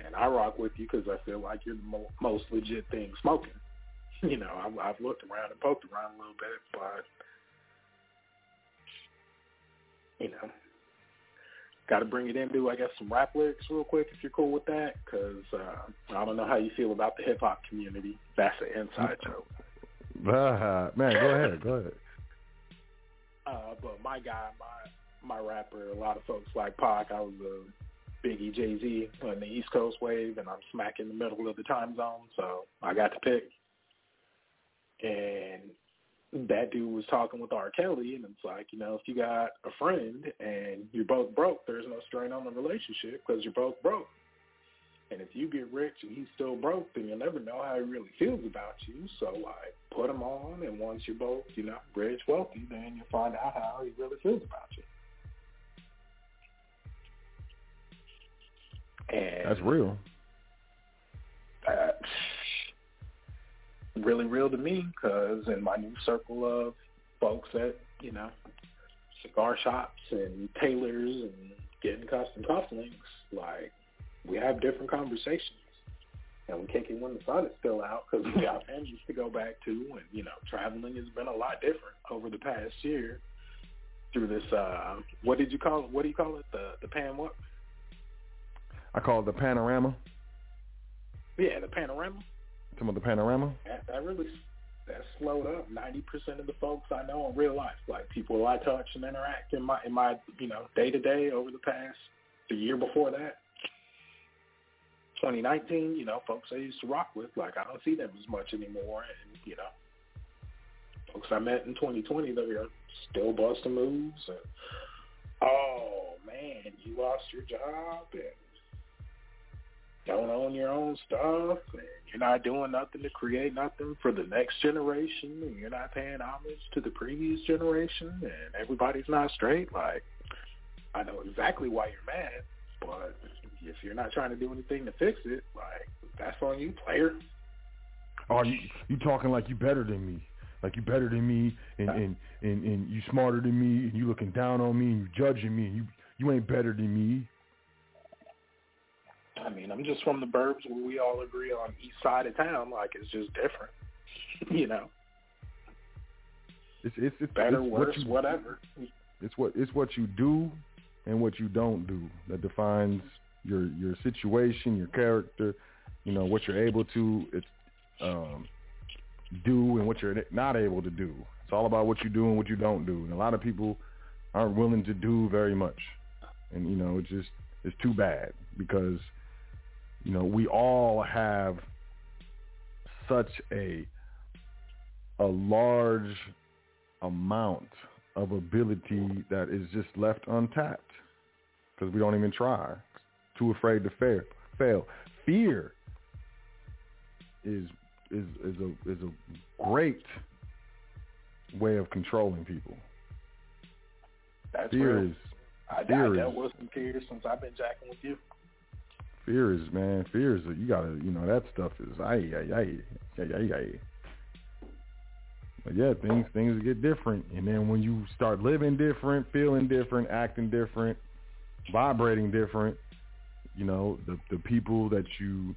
And I rock with you because I feel like you're the mo- most legit thing smoking. You know, I've, I've looked around and poked around a little bit, but you know, got to bring it into, I guess, some rap lyrics real quick if you're cool with that, because uh, I don't know how you feel about the hip hop community. That's an inside joke. Uh, man, go ahead, go ahead. Uh, but my guy, my my rapper, a lot of folks like Pac. I was a Biggie, Jay Z on the East Coast wave, and I'm smack in the middle of the time zone, so I got to pick. And that dude was talking with R. Kelly, and it's like, you know, if you got a friend and you're both broke, there's no strain on the relationship because you're both broke. And if you get rich and he's still broke, then you'll never know how he really feels about you. So, like, put him on, and once you're both, you know, rich, wealthy, then you'll find out how he really feels about you. And That's real. uh, really real to me because in my new circle of folks at you know cigar shops and tailors and getting custom cufflinks, like we have different conversations. And we kick it when the sun is still out because we got families to go back to, and you know, traveling has been a lot different over the past year through this. uh What did you call it? What do you call it? The the pan what? I call it the panorama. Yeah, the panorama. Some of the panorama. that, that really that slowed up ninety percent of the folks I know in real life, like people I touch and interact in my in my you know day to day over the past the year before that. 2019, you know, folks I used to rock with, like I don't see them as much anymore, and you know, folks I met in 2020 that are still busting moves, and oh man, you lost your job and don't own your own stuff and you're not doing nothing to create nothing for the next generation and you're not paying homage to the previous generation and everybody's not straight, like I know exactly why you're mad, but if you're not trying to do anything to fix it, like that's on you, player. Oh, you you talking like you better than me. Like you better than me and, and, and, and you smarter than me and you looking down on me and you judging me and you you ain't better than me. I mean, I'm just from the burbs where we all agree on east side of town, like it's just different. you know. It's it's it's Better, it's worse, what you, whatever. It's what it's what you do and what you don't do that defines your your situation, your character, you know, what you're able to it's um do and what you're not able to do. It's all about what you do and what you don't do. And a lot of people aren't willing to do very much. And you know, it's just it's too bad because you know, we all have such a a large amount of ability that is just left untapped because we don't even try. Too afraid to fail. Fail. Fear is is is a is a great way of controlling people. That's Fear real. is I, I fear dealt with some fears since I've been jacking with you. Fear is man. Fear is you gotta you know that stuff is ay ay ay ay. But yeah, things things get different, and then when you start living different, feeling different, acting different, vibrating different, you know the the people that you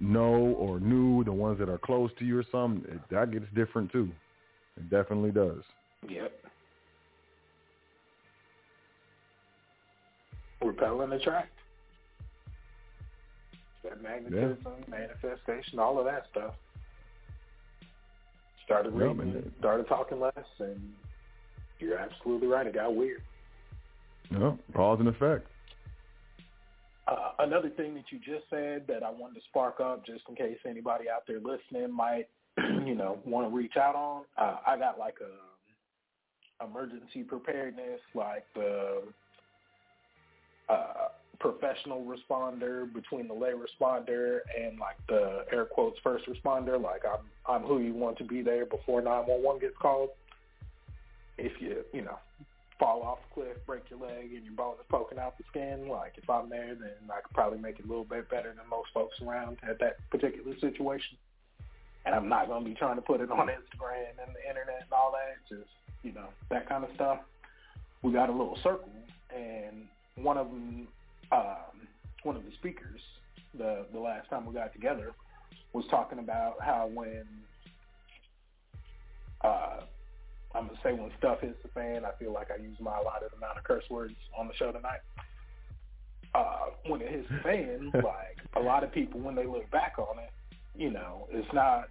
know or knew, the ones that are close to you or something, it, that gets different too. It definitely does. Yep. Repel and attract. That magnetism, manifestation, all of that stuff. started reading, and- started talking less, and you're absolutely right. It got weird. No, cause and effect. Uh, another thing that you just said that I wanted to spark up, just in case anybody out there listening might, you know, want to reach out on. Uh, I got like a emergency preparedness, like the uh, professional responder between the lay responder and like the air quotes first responder. Like I'm, I'm who you want to be there before 911 gets called. If you, you know, fall off a cliff, break your leg, and your bone is poking out the skin, like if I'm there, then I could probably make it a little bit better than most folks around at that particular situation. And I'm not going to be trying to put it on Instagram and the internet and all that, just, you know, that kind of stuff. We got a little circle, and one of them, um, one of the speakers, the the last time we got together, was talking about how when uh, I'm gonna say when stuff hits the fan, I feel like I use my allotted amount of curse words on the show tonight. Uh, when it hits the fan, like a lot of people, when they look back on it, you know, it's not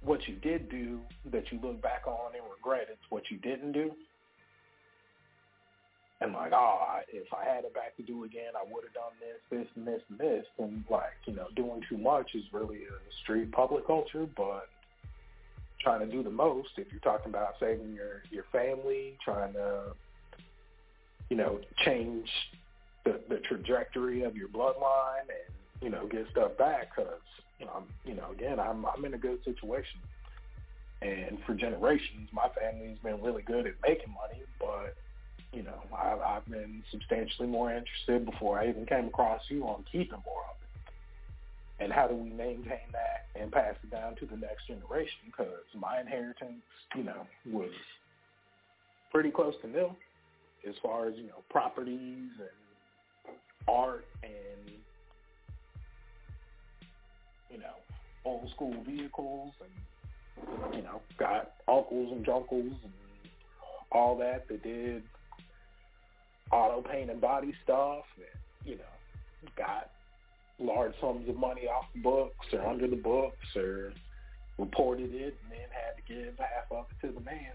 what you did do that you look back on and regret. It's what you didn't do. And like, oh, if I had it back to do again, I would have done this, this, and this, and this. And like, you know, doing too much is really a street public culture, but trying to do the most if you're talking about saving your your family, trying to you know change the the trajectory of your bloodline and you know get stuff back because you know you know again I'm I'm in a good situation and for generations my family's been really good at making money but you know I've I've been substantially more interested before I even came across you on keeping more of it and how do we maintain that and pass it down to the next generation? Because my inheritance, you know, was pretty close to nil as far as you know properties and art and you know old school vehicles and you know got uncles and junkles and all that that did auto paint and body stuff and you know got large sums of money off the books or under the books or reported it and then had to give half of it to the man.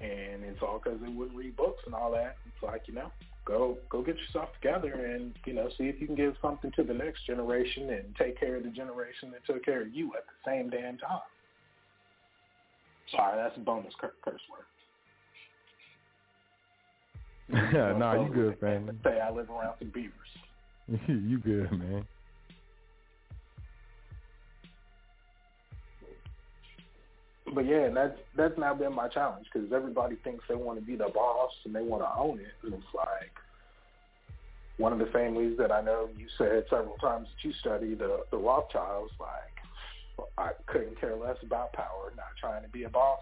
And it's all because they wouldn't read books and all that. It's like, you know, go go get yourself together and, you know, see if you can give something to the next generation and take care of the generation that took care of you at the same damn time. Sorry, that's a bonus cur- curse word. nah, you good, man. Say I live around some beavers. you good, man. But yeah, that's that's not been my challenge because everybody thinks they want to be the boss and they want to own it, and it's like one of the families that I know you said several times that you study the the Rothschilds. Like, I couldn't care less about power, not trying to be a boss.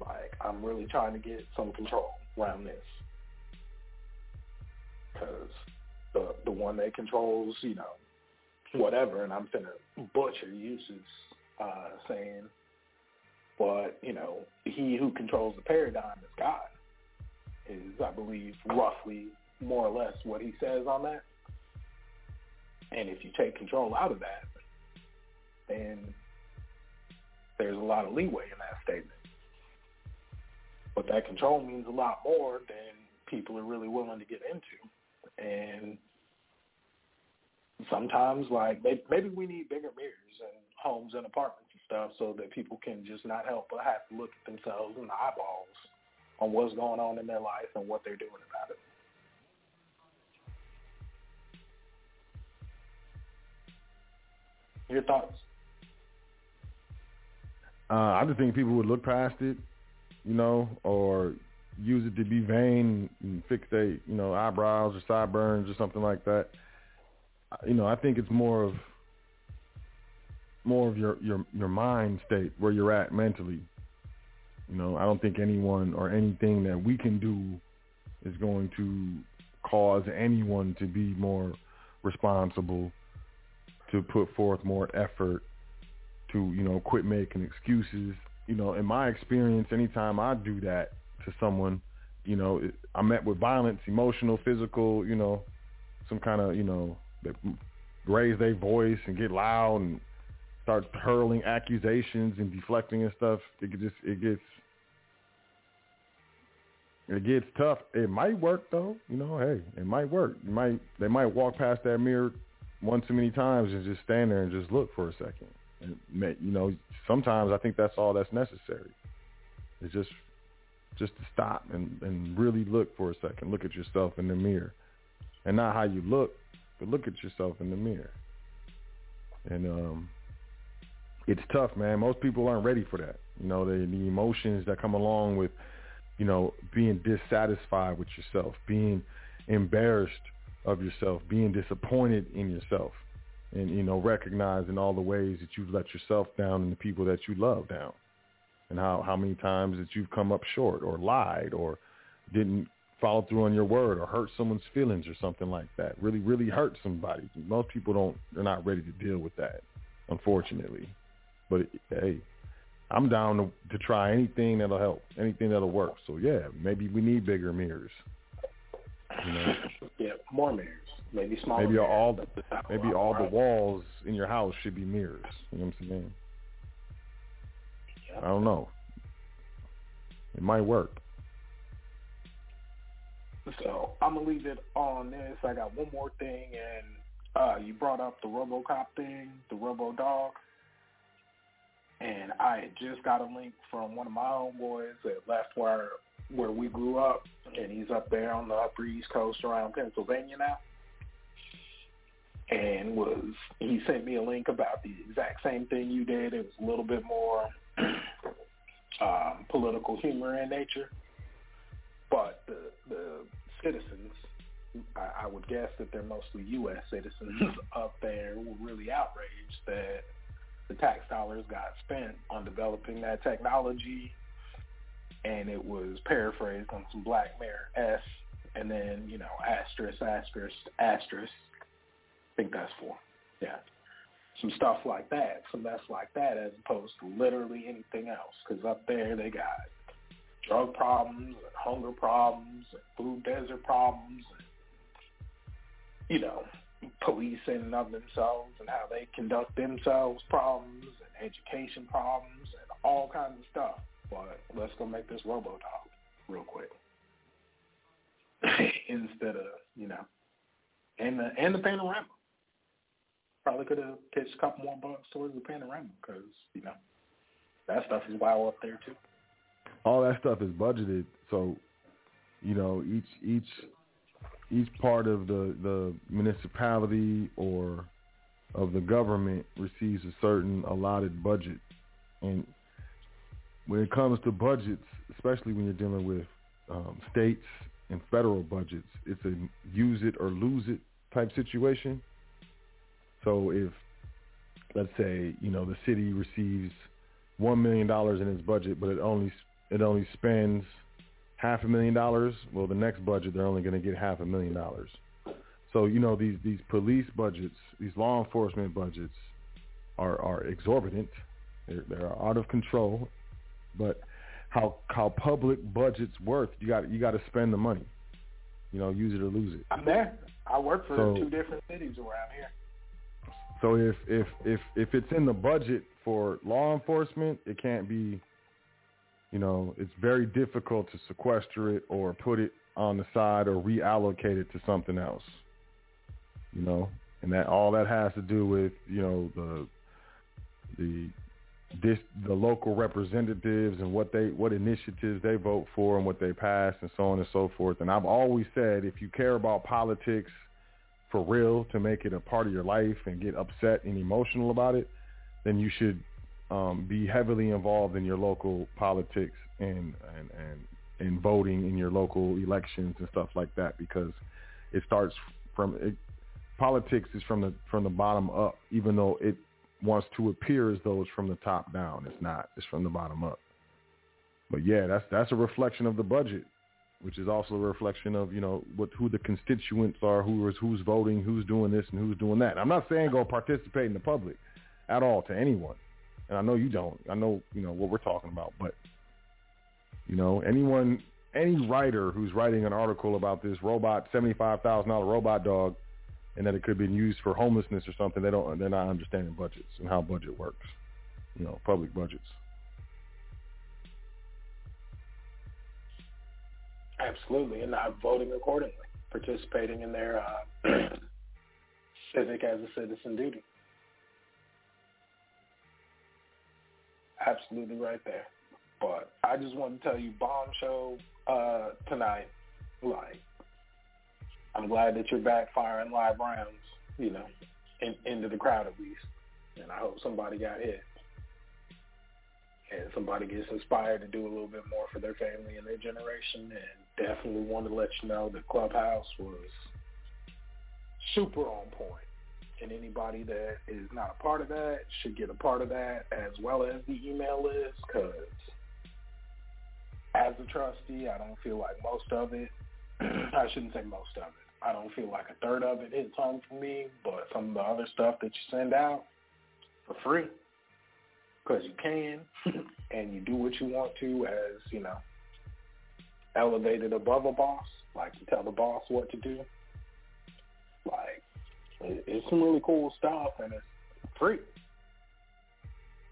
Like, I'm really trying to get some control around this because the the one that controls, you know, whatever, and I'm gonna butcher uses uh, saying, but you know, he who controls the paradigm is God. Is I believe roughly more or less what he says on that. And if you take control out of that, then there's a lot of leeway in that statement. But that control means a lot more than people are really willing to get into. And sometimes, like, maybe we need bigger mirrors in homes and apartments and stuff so that people can just not help but have to look at themselves in the eyeballs on what's going on in their life and what they're doing about it. Your thoughts? Uh, I just think people would look past it, you know, or use it to be vain and fixate, you know, eyebrows or sideburns or something like that. You know, I think it's more of more of your your your mind state where you're at mentally. You know, I don't think anyone or anything that we can do is going to cause anyone to be more responsible, to put forth more effort, to you know quit making excuses. You know, in my experience, anytime I do that to someone, you know, I'm met with violence, emotional, physical. You know, some kind of you know, raise their voice and get loud and start hurling accusations and deflecting and stuff, it just it gets it gets tough. It might work though, you know. Hey, it might work. You might they might walk past that mirror one too many times and just stand there and just look for a second. You know, sometimes I think that's all that's necessary. It's just just to stop and and really look for a second. Look at yourself in the mirror, and not how you look, but look at yourself in the mirror. And um, it's tough, man. Most people aren't ready for that. You know, the the emotions that come along with, you know, being dissatisfied with yourself, being embarrassed of yourself, being disappointed in yourself, and you know, recognizing all the ways that you've let yourself down and the people that you love down, and how how many times that you've come up short or lied or didn't follow through on your word or hurt someone's feelings or something like that. Really, really hurt somebody. Most people don't. They're not ready to deal with that, unfortunately. But hey, I'm down to, to try anything that'll help, anything that'll work. So yeah, maybe we need bigger mirrors. You know, Yeah, more mirrors. Maybe smaller. maybe all the maybe all the walls in your house should be mirrors. You know what I'm saying? I don't know. It might work. So I'm gonna leave it on this. I got one more thing, and uh, you brought up the RoboCop thing, the Robo Dog, and I had just got a link from one of my homeboys that left where where we grew up, and he's up there on the Upper East Coast around Pennsylvania now. And was he sent me a link about the exact same thing you did. It was a little bit more um, political humor in nature but the the citizens, I, I would guess that they're mostly U.S. citizens up there, were really outraged that the tax dollars got spent on developing that technology, and it was paraphrased on some Black Mirror s, and then you know asterisk asterisk asterisk. I think that's four. Yeah. Some stuff like that, some mess like that, as opposed to literally anything else. Because up there they got drug problems and hunger problems and food desert problems and you know policing of themselves and how they conduct themselves problems and education problems and all kinds of stuff but let's go make this robo dog real quick instead of you know and the and the panorama probably could have pitched a couple more bucks towards the panorama because you know that stuff is wild up there too. All that stuff is budgeted so you know each each each part of the the municipality or of the government receives a certain allotted budget. And when it comes to budgets especially when you're dealing with um, states and federal budgets it's a use it or lose it type situation so if let's say you know the city receives one million dollars in its budget but it only it only spends half a million dollars, well, the next budget they're only going to get half a million dollars. So you know these these police budgets, these law enforcement budgets, are are exorbitant. They're, they're out of control. But how how public budgets work, you got you got to spend the money. You know, use it or lose it. I'm there. I work for So- two different cities around here. So if if if if it's in the budget for law enforcement, it can't be. You know, it's very difficult to sequester it or put it on the side or reallocate it to something else. You know, and that all that has to do with you know the the this the local representatives and what they what initiatives they vote for and what they pass and so on and so forth. And I've always said if you care about politics for real to make it a part of your life and get upset and emotional about it, then you should um, be heavily involved in your local politics and and and and voting in your local elections and stuff like that because it starts from it, politics is from the from the bottom up even though it wants to appear as though it's from the top down. It's not. It's from the bottom up. But yeah that's that's a reflection of the budget which is also a reflection of you know what who the constituents are who is who's voting who's doing this and who's doing that i'm not saying go participate in the public at all to anyone and I know you don't. I know you know what we're talking about, but you know anyone, any writer who's writing an article about this robot, seventy-five thousand dollar robot dog, and that it could be used for homelessness or something. They don't. They're not understanding budgets and how budget works. You know, public budgets. Absolutely, and not voting accordingly, participating in their uh, civic as a citizen duty. Absolutely right there. But I just want to tell you, bomb show uh, tonight. Like, I'm glad that you're back firing live rounds, you know, in, into the crowd at least. And I hope somebody got hit. And somebody gets inspired to do a little bit more for their family and their generation. And definitely want to let you know that Clubhouse was super on point. And anybody that is not a part of that should get a part of that as well as the email list because as a trustee, I don't feel like most of it, I shouldn't say most of it. I don't feel like a third of it hits home for me, but some of the other stuff that you send out for free, because you can, and you do what you want to as, you know, elevated above a boss, like you tell the boss what to do. Like, it's some really cool stuff, and it's free.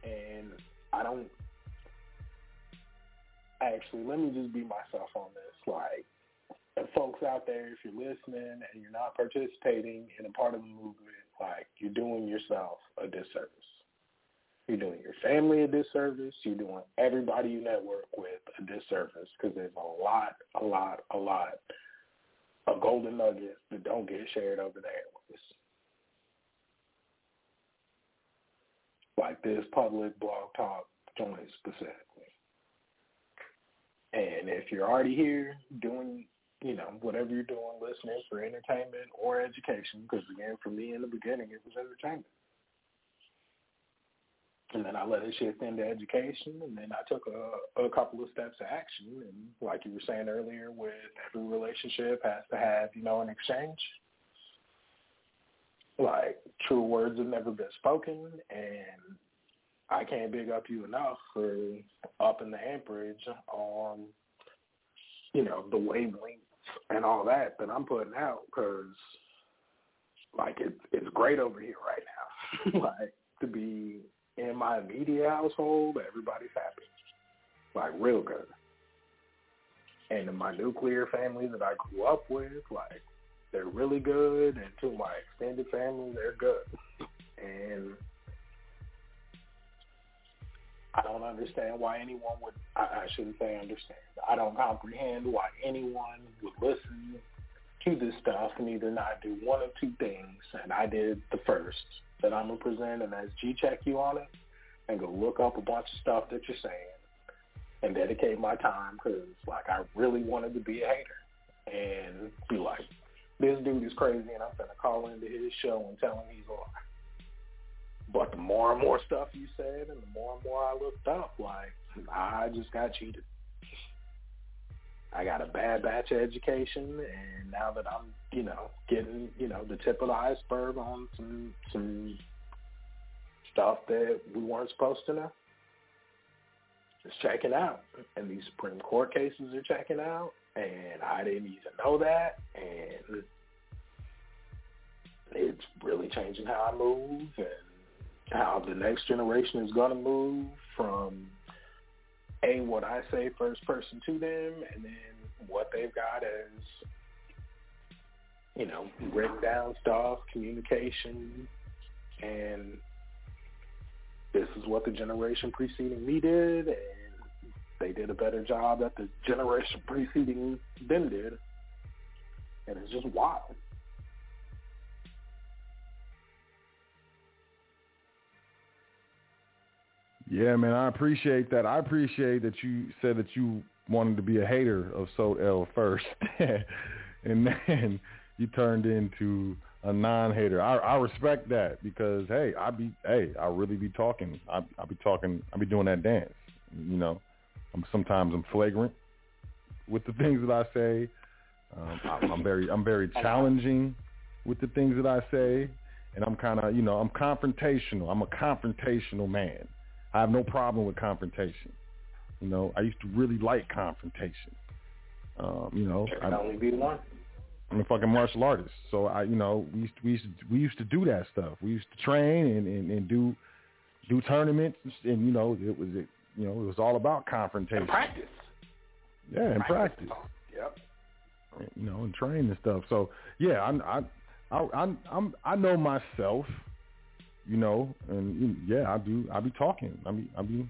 And I don't actually, let me just be myself on this. Like, folks out there, if you're listening and you're not participating in a part of the movement, like, you're doing yourself a disservice. You're doing your family a disservice. You're doing everybody you network with a disservice because there's a lot, a lot, a lot of golden nuggets that don't get shared over the airways. Like this public blog talk joint specifically. And if you're already here doing, you know, whatever you're doing, listening for entertainment or education, because again, for me in the beginning, it was entertainment. And then I let it shift into education, and then I took a, a couple of steps of action. And like you were saying earlier, with every relationship has to have, you know, an exchange. Like true words have never been spoken, and I can't big up you enough for upping the amperage on, you know, the wavelengths and all that that I'm putting out because, like, it's it's great over here right now. like to be in my immediate household, everybody's happy, like real good. And in my nuclear family that I grew up with, like they're really good, and to my extended family, they're good. And I don't understand why anyone would, I, I shouldn't say understand, I don't comprehend why anyone would listen to this stuff and either not do one of two things, and I did the first that I'm to present and that's G-check you on it and go look up a bunch of stuff that you're saying and dedicate my time because, like, I really wanted to be a hater and be like, this dude is crazy and I'm to call into his show and tell him he's a liar. But the more and more stuff you said and the more and more I looked up, like, I just got cheated. I got a bad batch of education, and now that I'm, you know, getting, you know, the tip of the iceberg on some some stuff that we weren't supposed to know, it's checking out. And these Supreme Court cases are checking out, and I didn't even know that, and it's really changing how I move and how the next generation is going to move from a what I say first person to them, and then what they've got as you know written down stuff, communication, and this is what the generation preceding me did, and they did a better job that the generation preceding them did, and it's just wild. Yeah, man, I appreciate that. I appreciate that you said that you wanted to be a hater of Sot El first, and then you turned into a non-hater. I, I respect that because hey, I be hey, I really be talking. I I be talking. I be doing that dance. You know, I'm sometimes I'm flagrant with the things that I say. Um, I, I'm very I'm very challenging with the things that I say, and I'm kind of you know I'm confrontational. I'm a confrontational man. I have no problem with confrontation. You know, I used to really like confrontation. Um, you know, there can only be one. I'm a fucking martial artist. So I, you know, we used to, we used to, we used to do that stuff. We used to train and, and, and do do tournaments, and you know, it was it, you know, it was all about confrontation. And practice. Yeah, and practice. Yep. You know, and train and stuff. So yeah, I'm I I I'm, I'm I know myself. You know, and yeah, I do. I be talking. I be I be.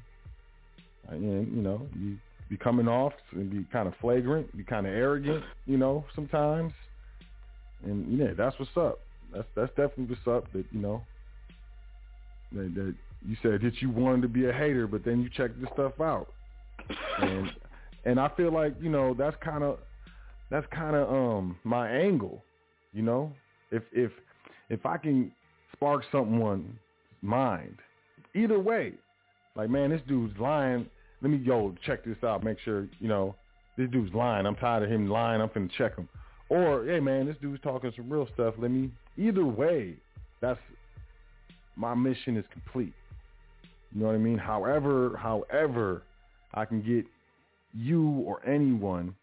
And you know, you be coming off and be kind of flagrant, be kind of arrogant. You know, sometimes. And yeah, that's what's up. That's that's definitely what's up. That you know, that, that you said that you wanted to be a hater, but then you checked this stuff out, and and I feel like you know that's kind of that's kind of um my angle, you know. If if if I can spark someone's mind, either way, like man, this dude's lying. Let me go check this out. Make sure you know this dude's lying. I'm tired of him lying. I'm finna check him. Or hey man, this dude's talking some real stuff. Let me. Either way, that's my mission is complete. You know what I mean? However, however, I can get you or anyone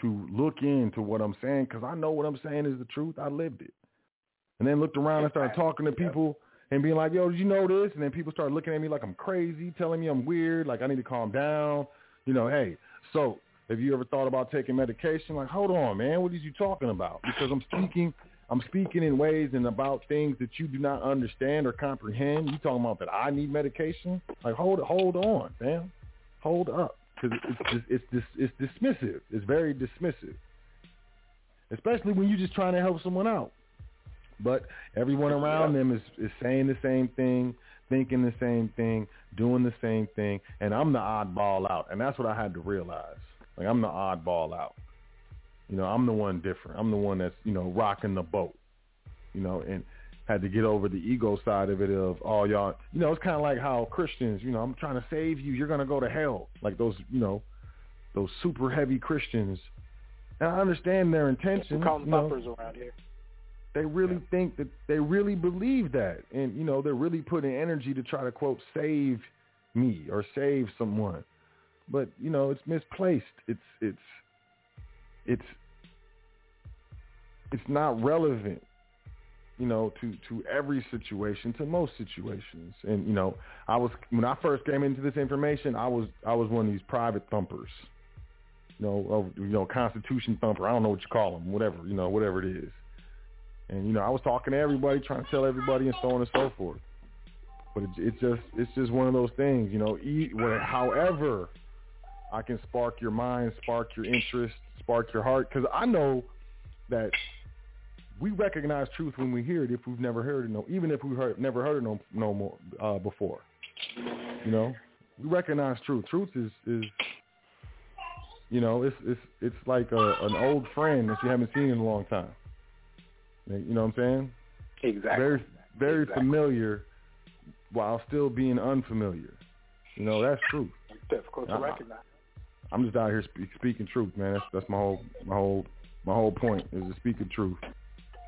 to look into what I'm saying because I know what I'm saying is the truth. I lived it. And then looked around and started talking to people and being like, yo, did you know this? And then people started looking at me like I'm crazy, telling me I'm weird, like I need to calm down. You know, hey, so have you ever thought about taking medication? Like, hold on, man, what are you talking about? Because I'm speaking I'm speaking in ways and about things that you do not understand or comprehend. You talking about that I need medication? Like, hold hold on, man, hold up, because it's it's it's, it's dismissive. It's very dismissive, especially when you're just trying to help someone out. But everyone around them is is saying the same thing, thinking the same thing, doing the same thing, and I'm the oddball out, and that's what I had to realize. Like I'm the oddball out. You know, I'm the one different. I'm the one that's, you know, rocking the boat. You know, and had to get over the ego side of it of all oh, y'all you know, it's kinda like how Christians, you know, I'm trying to save you, you're gonna go to hell. Like those, you know, those super heavy Christians. And I understand their intentions. We call them you know, around here. They really Yeah. think that they really believe that. And you know they're really putting energy to try to quote save me or save someone. But you know it's misplaced. It's it's it's it's not relevant you know to to every situation to most situations. And you know i was when i first came into this information i was i was one of these private thumpers. You know of, you know constitution thumper. I don't know what you call them whatever you know whatever it is and you know, I was talking to everybody, trying to tell everybody, and so on and so forth. But it, it just it's just one of those things, you know. E, where, however, I can spark your mind, spark your interest, spark your heart, because I know that we recognize truth when we hear it. If we've never heard it, no, even if we've heard, never heard it no, no more uh, before, you know, we recognize truth. Truth is is you know, it's it's it's like a, an old friend that you haven't seen in a long time. You know what I'm saying? Exactly. Very very Exactly. familiar while still being unfamiliar. You know, that's truth. difficult to Uh-uh. recognize. I'm just out here spe- speaking truth, man. That's that's my whole my whole my whole point is to speak the truth.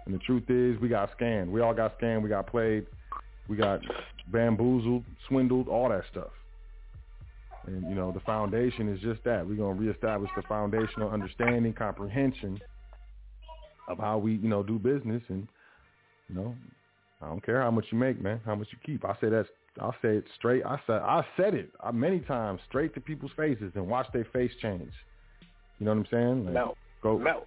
And the truth is, we got scammed. We all got scammed. We got played. We got bamboozled, swindled, all that stuff. And you know, the foundation is just that. We're gonna reestablish the foundational understanding, comprehension of how we, you know, do business. And you know, I don't care how much you make, man. How much you keep. I say that. I'll say it straight. I said I said it uh, many times, straight to people's faces, and watch their face change. You know what I'm saying? Like, Melt. Go Melt.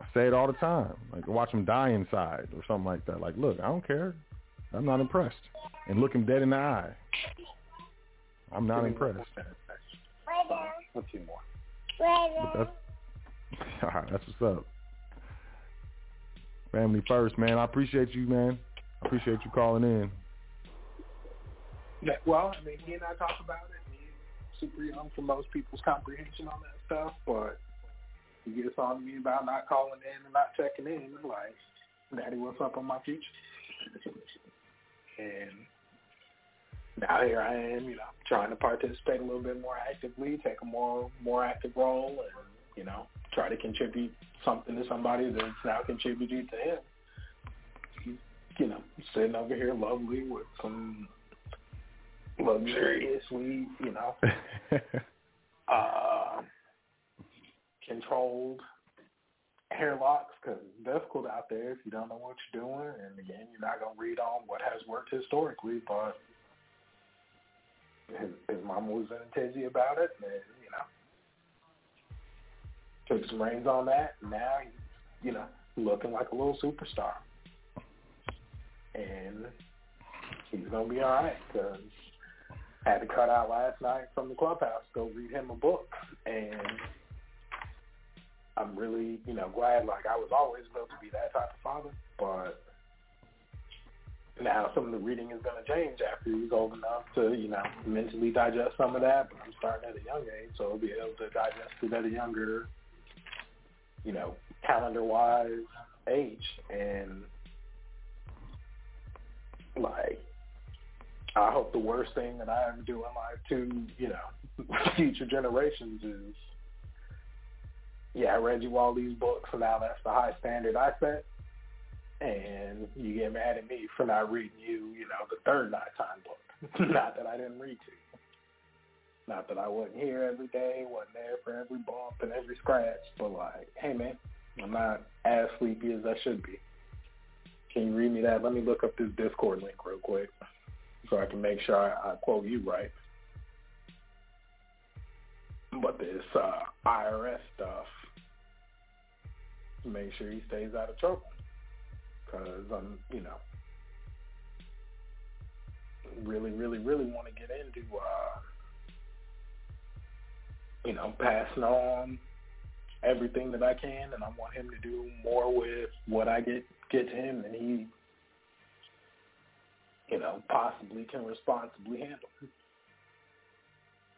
I say it all the time. Like watch them die inside or something like that. Like, look, I don't care. I'm not impressed. And look him dead in the eye. I'm not impressed. A few more. But that's all right, that's what's up. Family first, man. I appreciate you, man. I appreciate you calling in. Yeah, well, I mean, he and I talk about it. He's super young for most people's comprehension on that stuff, but he gets on to me about not calling in and not checking in. Like, Daddy, what's up on my future? And now here I am, you know, trying to participate a little bit more actively, take a more more active role, and you know, try to contribute something to somebody that's now contributing to him. He's, you know, sitting over here lovely with some luxurious weed, you know, uh, controlled hair locks because it's difficult out there if you don't know what you're doing. And again, you're not going to read on what has worked historically, but his, his mama was in a tizzy about it, and you know, took some reins on that. Now you know, looking like a little superstar, and he's gonna be all right because had to cut out last night from the clubhouse to go read him a book, and I'm really, you know, glad. Like I was always built to be that type of father, but now some of the reading is going to change after he's old enough to, you know, mentally digest some of that. But I'm starting at a young age, so he'll be able to digest it at a younger, you know, calendar-wise age. And like, I hope the worst thing that I ever do in life to, you know, future generations is, yeah, I read you all these books, and now that's the high standard I set and you get mad at me for not reading you, you know, the third nighttime book. not that I didn't read to you. Not that I wasn't here every day, wasn't there for every bump and every scratch, but like, hey man, I'm not as sleepy as I should be. Can you read me that? Let me look up this Discord link real quick so I can make sure I, I quote you right. But this uh, IRS stuff, make sure he stays out of trouble because I'm, you know, really, really, really want to get into, uh, you know, passing on everything that I can, and I want him to do more with what I get get to him, and he, you know, possibly can responsibly handle.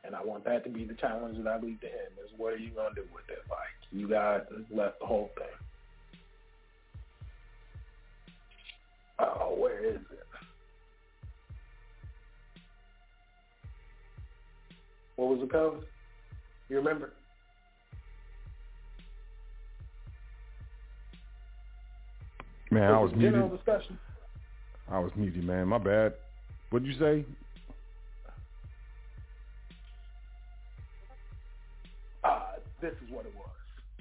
And I want that to be the challenge that I leave to him: is what are you gonna do with it? Like you got left the whole thing. Oh, where is it? What was the code? You remember? Man, I was General muted. discussion. I was muted, man. My bad. What'd you say? Uh, this is what it was.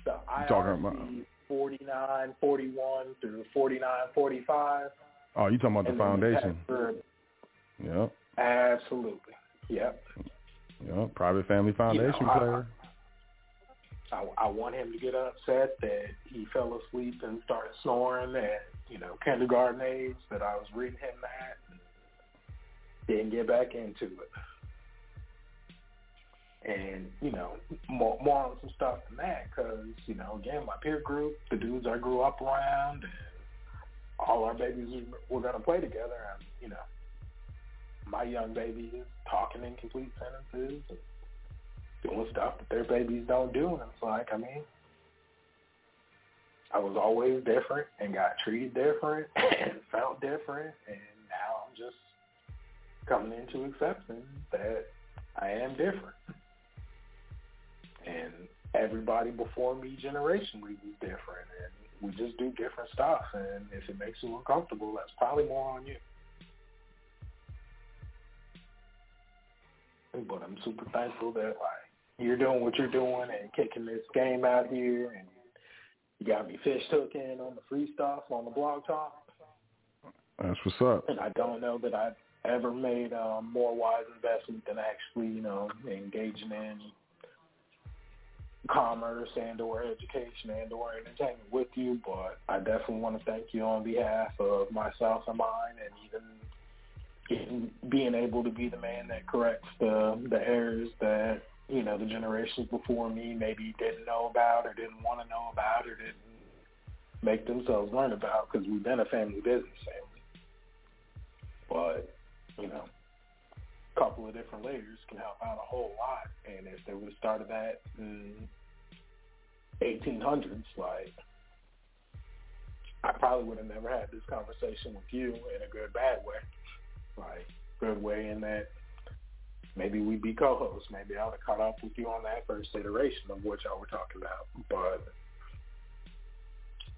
The talking about- IRC 49, 41 through 49, 45. Oh, you talking about the foundation? Yep. Absolutely. Yep. Yep. Private Family Foundation I- player. I, I want him to get upset that he fell asleep and started snoring at, you know, kindergarten age, that I was reading him that and didn't get back into it. And, you know, more, more on some stuff than that because, you know, again, my peer group, the dudes I grew up around, and all our babies were going to play together. And, you know, my young baby is talking in complete sentences and doing stuff that their babies don't do. And it's like, I mean, I was always different and got treated different and felt different. And now I'm just coming into accepting that I am different. And everybody before me generationally was different. And we just do different stuff. And if it makes you uncomfortable, that's probably more on you. But I'm super thankful that like you're doing what you're doing and kicking this game out here and you got me fish hooking on the free stuff on the blog talk. That's what's up. And I don't know that I've ever made a more wise investment than actually, you know, engaging in commerce and or education and or entertainment with you. But I definitely want to thank you on behalf of myself and mine and even getting, being able to be the man that corrects the the errors that you know the generations before me maybe didn't know about or didn't want to know about or didn't make themselves learn about because we've been a family business family. But you know, a couple of different layers can help out a whole lot. And if they would have started that in 1800s, like I probably would have never had this conversation with you in a good bad way like good way in that maybe we'd be co-hosts. Maybe I would have caught up with you on that first iteration of what y'all were talking about. But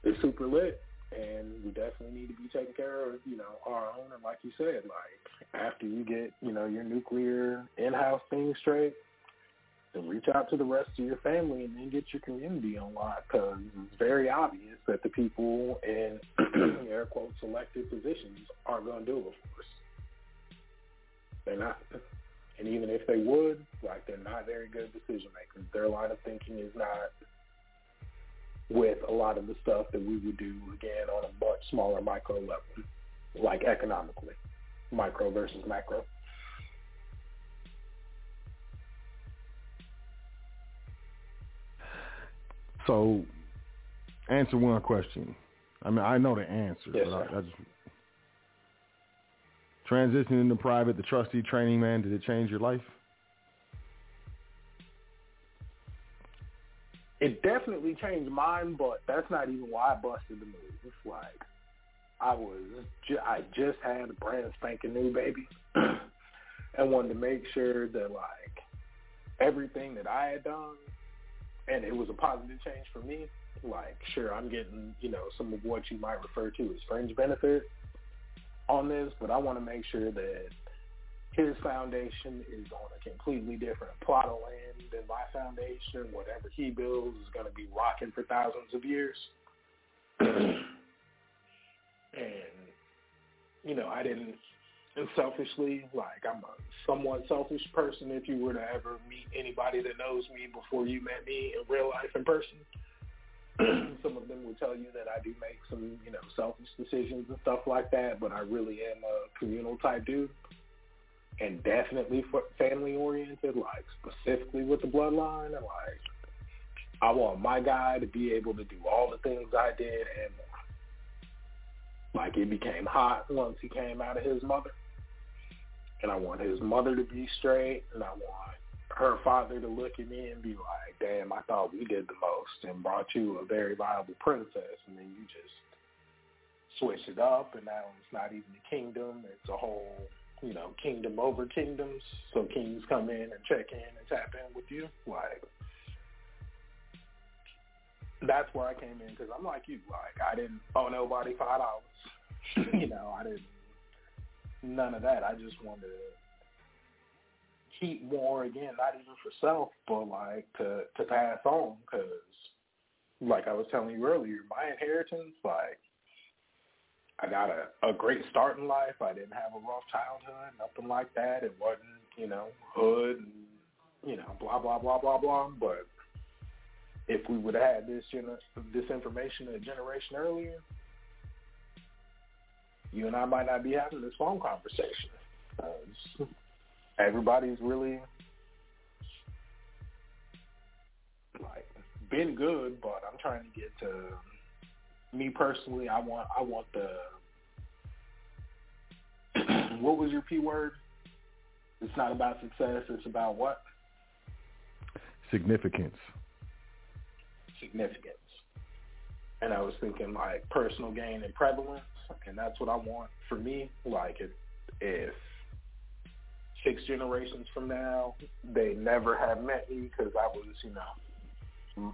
it's super lit, and we definitely need to be taking care of, you know, our own. And like you said, like after you get, you know, your nuclear in-house thing straight, then reach out to the rest of your family and then get your community on lock because it's very obvious that the people in air quotes elected positions aren't going to do it for us. They're not. And even if they would, like they're not very good decision makers. Their line of thinking is not with a lot of the stuff that we would do again on a much smaller micro level, like economically, micro versus macro. So, answer one question. I mean, I know the answer, Yes, but I. I just transitioning into private, the trustee training, man. Did it change your life? It definitely changed mine, but that's not even why I busted the move. It's like I was, ju- I just had a brand spanking new baby, and wanted to make sure that like everything that I had done, and it was a positive change for me. Like, sure, I'm getting you know some of what you might refer to as fringe benefit on this, but I want to make sure that his foundation is on a completely different plot of land than my foundation. Whatever he builds is going to be rocking for thousands of years. and, you know, I didn't, and selfishly, like I'm a somewhat selfish person if you were to ever meet anybody that knows me before you met me in real life in person. some of them will tell you that I do make some, you know, selfish decisions and stuff like that, but I really am a communal type dude and definitely family oriented, like specifically with the bloodline, and like I want my guy to be able to do all the things I did and. Like it became hot once he came out of his mother, and I want his mother to be straight, and I want her father to look at me and be like, "Damn, I thought we did the most and brought you a very viable princess, and then you just switched it up, and now it's not even a kingdom; it's a whole." you know, kingdom over kingdoms. So kings come in and check in and tap in with you. Like, that's where I came in because I'm like you. Like, I didn't owe nobody five dollars. you know, I didn't. None of that. I just wanted to keep more again, not even for self, but like to to pass on. Because, like I was telling you earlier, my inheritance, like I got a, a great start in life. I didn't have a rough childhood, nothing like that. It wasn't, you know, hood and, you know, blah, blah, blah, blah, blah. But if we would have had this, gener- this information a generation earlier, you and I might not be having this phone conversation. Uh, everybody's really, like, been good, but I'm trying to get to me personally, I want I want the what was your p word? It's not about success. It's about what? Significance. Significance. And I was thinking like personal gain and prevalence, and that's what I want for me. Like if if six generations from now they never have met me because I was, you know,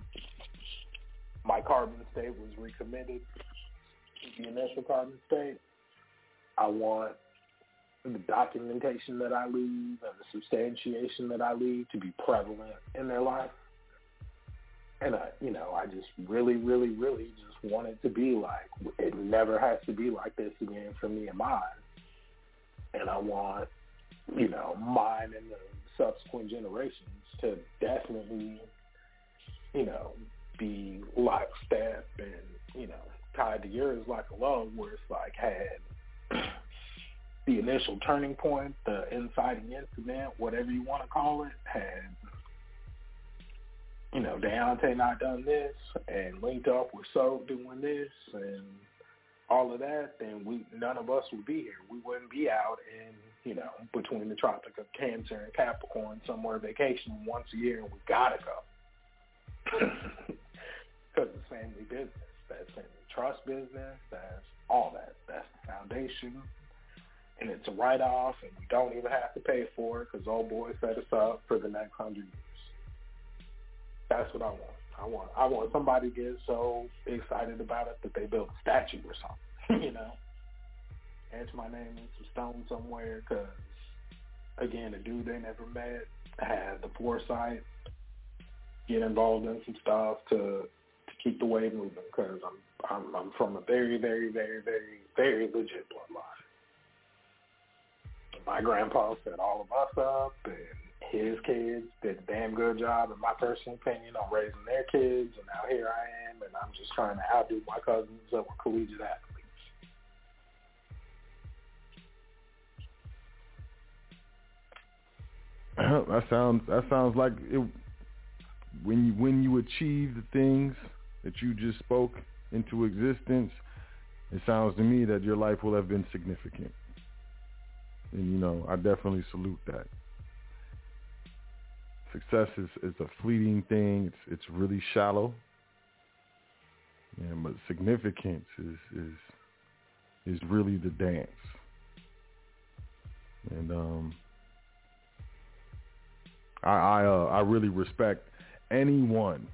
my carbon state was recommitted to the initial carbon state. I want the documentation that I leave and the substantiation that I leave to be prevalent in their life. And I, you know, I just really, really, really just want it to be like it never has to be like this again for me and mine. And I want, you know, mine and the subsequent generations to definitely, you know, be lockstep and, you know, tied to yours like a love where it's like had the initial turning point, the inciting incident, whatever you want to call it, had, you know, Deontay not done this and linked up with So doing this and all of that, then we none of us would be here. We wouldn't be out in, you know, between the Tropic of Cancer and Capricorn somewhere vacationing once a year and we gotta go. because it's family business. That's family trust business. That's all that. That's the foundation. And it's a write-off, and we don't even have to pay for it because old boy set us up for the next hundred years. That's what I want. I want I want somebody to get so excited about it that they build a statue or something, you know. Etch my name in some stone somewhere because again, a dude they never met had the foresight get involved in some stuff to to keep the wave moving because I'm I'm I'm from a very very very very very legit bloodline. My grandpa set all of us up, and his kids did a damn good job, in my personal opinion, on raising their kids. And now here I am, and I'm just trying to outdo my cousins that were collegiate athletes. that sounds that sounds like it when you when you achieve the things that you just spoke into existence it sounds to me that your life will have been significant. And you know i definitely salute that. Success is is a fleeting thing. It's it's really shallow. Yeah, but significance is is is really the dance. And um I I, uh, I really respect anyone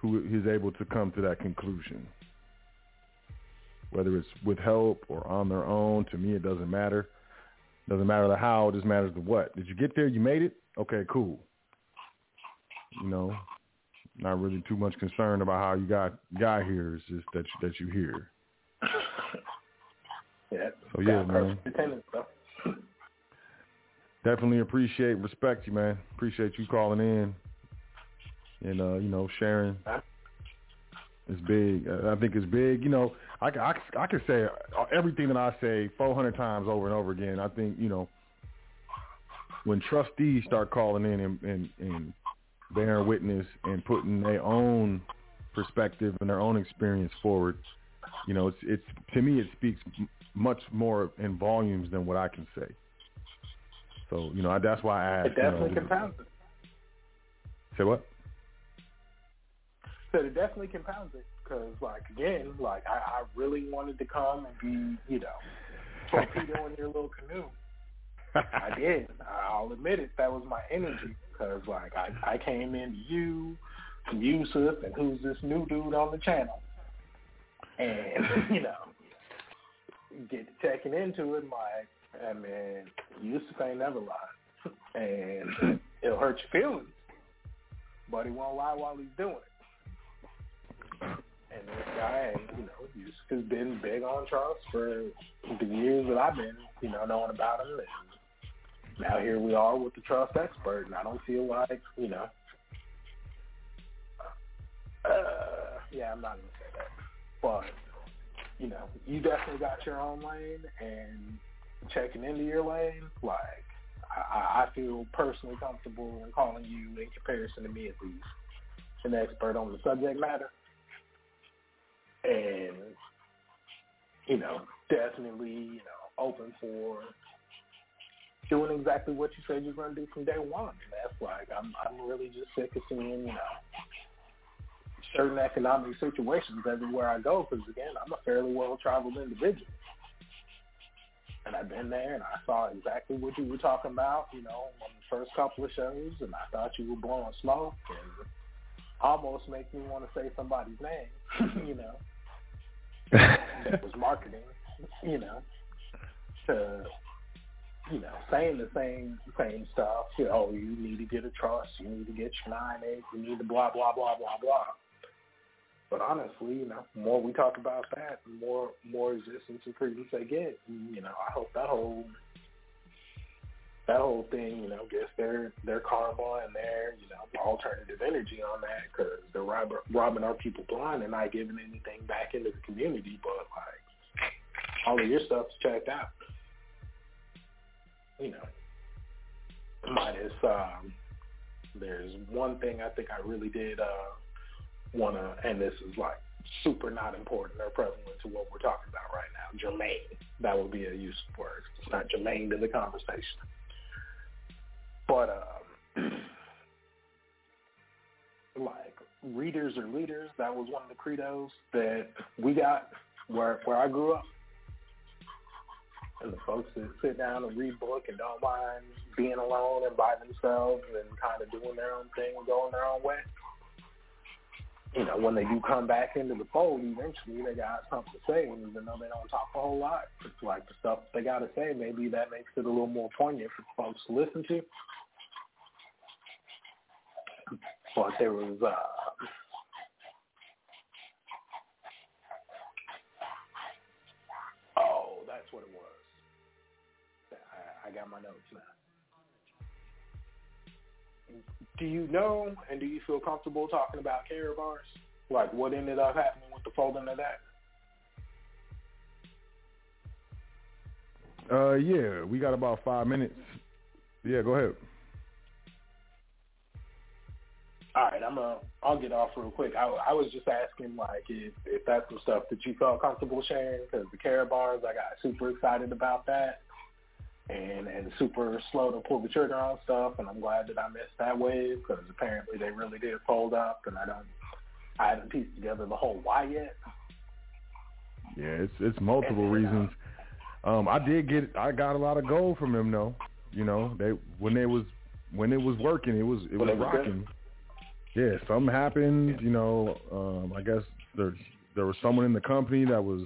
who is able to come to that conclusion. Whether it's with help or on their own, to me it doesn't matter. Doesn't matter the how, it just matters the what. Did you get there? You made it? Okay, cool. You know, not really too much concerned about how you got got here. It's just that you, that you here. Yeah. So yeah, man. Definitely appreciate, respect you, man. Appreciate you calling in and uh, you know sharing. It's big. Uh, I think it's big. You know, I, I, I can say everything that I say 400 times over and over again. I think you know when trustees start calling in and, and, and bearing witness and putting their own perspective and their own experience forward, you know, it's it's to me it speaks much more in volumes than what I can say. So you know, I, that's why I asked. It definitely you know, compounds it. Say what? So it definitely compounds it because, like, again, like I, I really wanted to come and be, you know, torpedo in your little canoe. I did. I'll admit it. That was my energy because, like, I I came into you, from Yusuf, and who's this new dude on the channel, and you know, get to checking into it. Like, I mean, Yusuf ain't never lied, and it'll hurt your feelings, but he won't lie while he's doing it. And this guy, you know, Yusuf has been big on trust for the years that I've been, you know, knowing about him. And now here we are with the trust expert, and I don't feel like, you know, uh, yeah, I'm not gonna say that, but you know, you definitely got your own lane, and checking into your lane, like I, I feel personally comfortable in calling you, in comparison to me at least, an expert on the subject matter and you know, definitely, you know, open for doing exactly what you said you're to do from day one. And that's like I'm I'm really just sick of seeing you know certain economic situations everywhere I go because again I'm a fairly well traveled individual. And I've been there and I saw exactly what you were talking about, you know, on the first couple of shows and I thought you were blowing smoke and almost make me want to say somebody's name, you know that was marketing, you know, to you know, saying the same same stuff. You know, oh, you need to get a trust, you need to get your nine eight, you need to blah blah blah blah blah. But honestly, you know, the more we talk about that, the more more resistance and credence they get. And, you know, I hope that whole that whole thing, you know, gets their their karma and their you know alternative energy on that because they're robbing, robbing our people blind and not giving anything back into the community. But like all of your stuff's checked out, you know. Minus, um, there's one thing I think I really did uh, want to, and this is like super not important or prevalent to what we're talking about right now. Germane, that would be a useful word. It's not germane to the conversation. But um, like readers or leaders, that was one of the credos that we got where where I grew up. And the folks that sit down and read book and don't mind being alone and by themselves and kind of doing their own thing and going their own way. You know, when they do come back into the fold, eventually they got something to say. And even though they don't talk a whole lot, it's like the stuff they got to say, maybe that makes it a little more poignant for folks to listen to. But there was, uh, oh, that's what it was. I, I got my notes now. Do you know and do you feel comfortable talking about Karatbars? Like what ended up happening with the folding of that? Uh, yeah, we got about five minutes. Yeah, go ahead. All right, I'm a. I'll get off real quick. I, I was just asking like if if that's some stuff that you felt comfortable sharing because the Karatbars, I got super excited about that, and and super slow to pull the trigger on stuff, and I'm glad that I missed that wave because apparently they really did fold up, and I don't. I haven't pieced together the whole why yet. Yeah, it's it's multiple And uh, reasons. Um, I did get I got a lot of gold from them though. You know, they when they was when it was working, it was it was good? rocking. Yeah, something happened. You know, um, I guess there there was someone in the company that was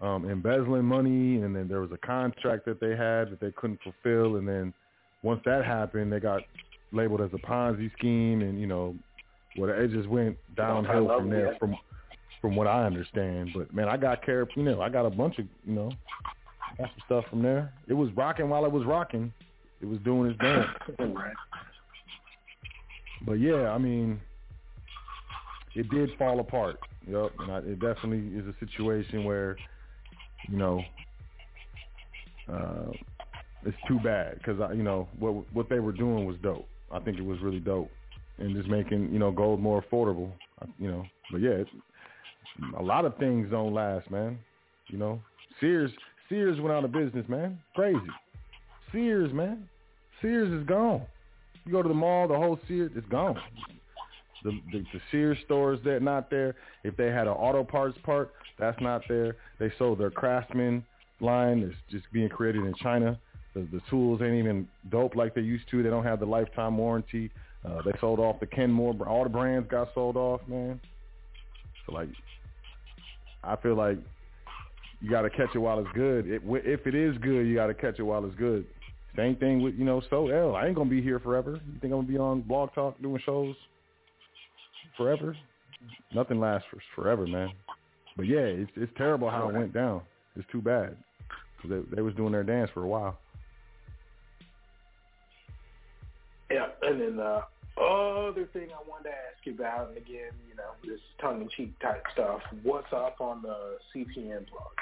um, embezzling money, and then there was a contract that they had that they couldn't fulfill, and then once that happened, they got labeled as a Ponzi scheme, and you know, well, it just went downhill from there. From from what I understand, but man, I got care. You know, I got a bunch of you know, got some stuff from there. It was rocking while it was rocking. It was doing its dance. right. But yeah, I mean, it did fall apart. Yep, and I, it definitely is a situation where, you know, uh, it's too bad because you know what what they were doing was dope. I think it was really dope, and just making you know gold more affordable. You know, but yeah, a lot of things don't last, man. You know, Sears Sears went out of business, man. Crazy. Sears, man. Sears is gone. You go to the mall, the whole Sears is gone. The, the the Sears stores that not there. If they had an auto parts part, that's not there. They sold their Craftsman line. It's just being created in China. The the tools ain't even dope like they used to. They don't have the lifetime warranty. Uh, they sold off the Kenmore. All the brands got sold off, man. So like, I feel like you got to catch it while it's good. It, if it is good, you got to catch it while it's good. Same thing with you know Sot El. I ain't gonna be here forever. You think I'm gonna be on Blog Talk doing shows forever? Nothing lasts for forever, man. But yeah, it's it's terrible how it went down. It's too bad because they they was doing their dance for a while. Yeah, and then the other thing I wanted to ask you about, and again, you know, this tongue-in-cheek type stuff. What's up on the CPN plug?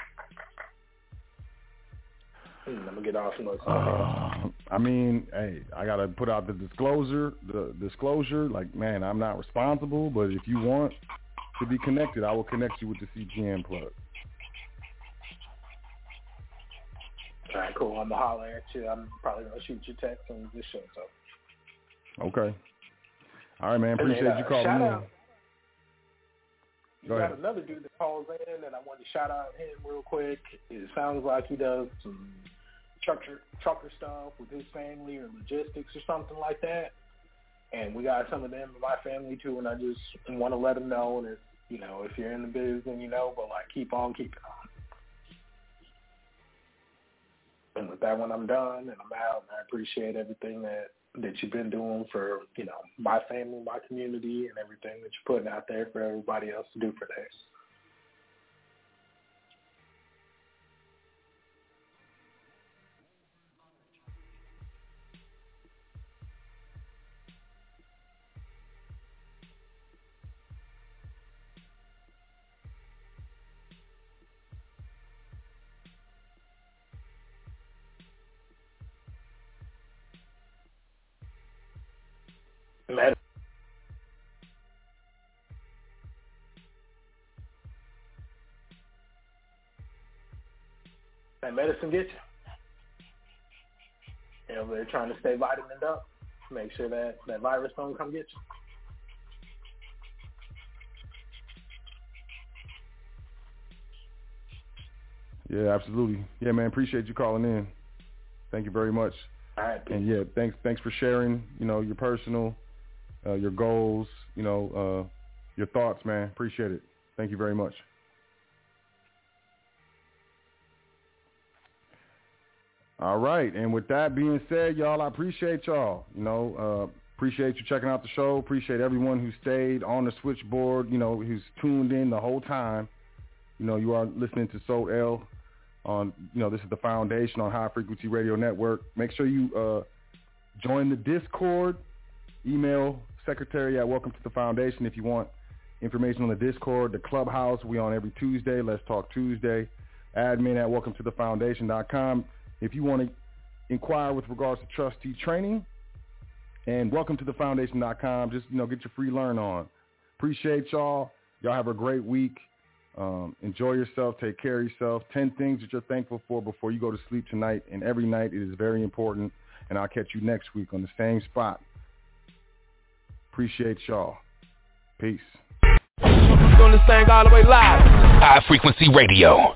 Hmm, I'm gonna get off listen. Uh, I mean, hey, I gotta put out the disclosure. The disclosure, like, man, I'm not responsible, but if you want to be connected, I will connect you with the CPN plug. All right, cool. I'm gonna holler at you. I'm probably gonna shoot you text when this show's over. Okay. All right, man. Then, Appreciate uh, you calling shout in. out. You Go got ahead. another dude that calls in, and I wanted to shout out him real quick. It sounds like he does some trucker trucker stuff with his family or logistics or something like that. And we got some of them in my family too, and I just want to let them know. If you know, if you're in the biz, then you know, but like keep on keeping on. And with that one, I'm done, and I'm out. And I appreciate everything that that you've been doing for you know my family, my community, and everything that you're putting out there for everybody else to do for theirs. Medicine get you. You know, they're trying to stay vitamined up. Make sure that that virus don't come get you. Yeah, absolutely. Yeah, man. Appreciate you calling in. Thank you very much. All right. And yeah, thanks thanks for sharing. You know your personal, uh, your goals. You know, uh, your thoughts, man. Appreciate it. Thank you very much. All right, and with that being said, y'all, I appreciate y'all. You know, uh, appreciate you checking out the show. Appreciate everyone who stayed on the switchboard. You know, who's tuned in the whole time. You know, you are listening to Sot El on. You know, this is the foundation on High Frequency Radio Network. Make sure you uh, join the Discord. Email secretary at Welcome to the Foundation if you want information on the Discord. The Clubhouse we on every Tuesday. Let's Talk Tuesday. Admin at Welcome to the Foundation.com if you want to inquire with regards to trustee training. And welcome to the foundation.com. Just, you know, get your free learn on. Appreciate y'all. Y'all have a great week. Um, enjoy yourself. Take care of yourself. 10 things that you're thankful for before you go to sleep tonight. And every night it is very important. And I'll catch you next week on the same spot. Appreciate y'all. Peace. Doing this thing all the way live. High Frequency Radio.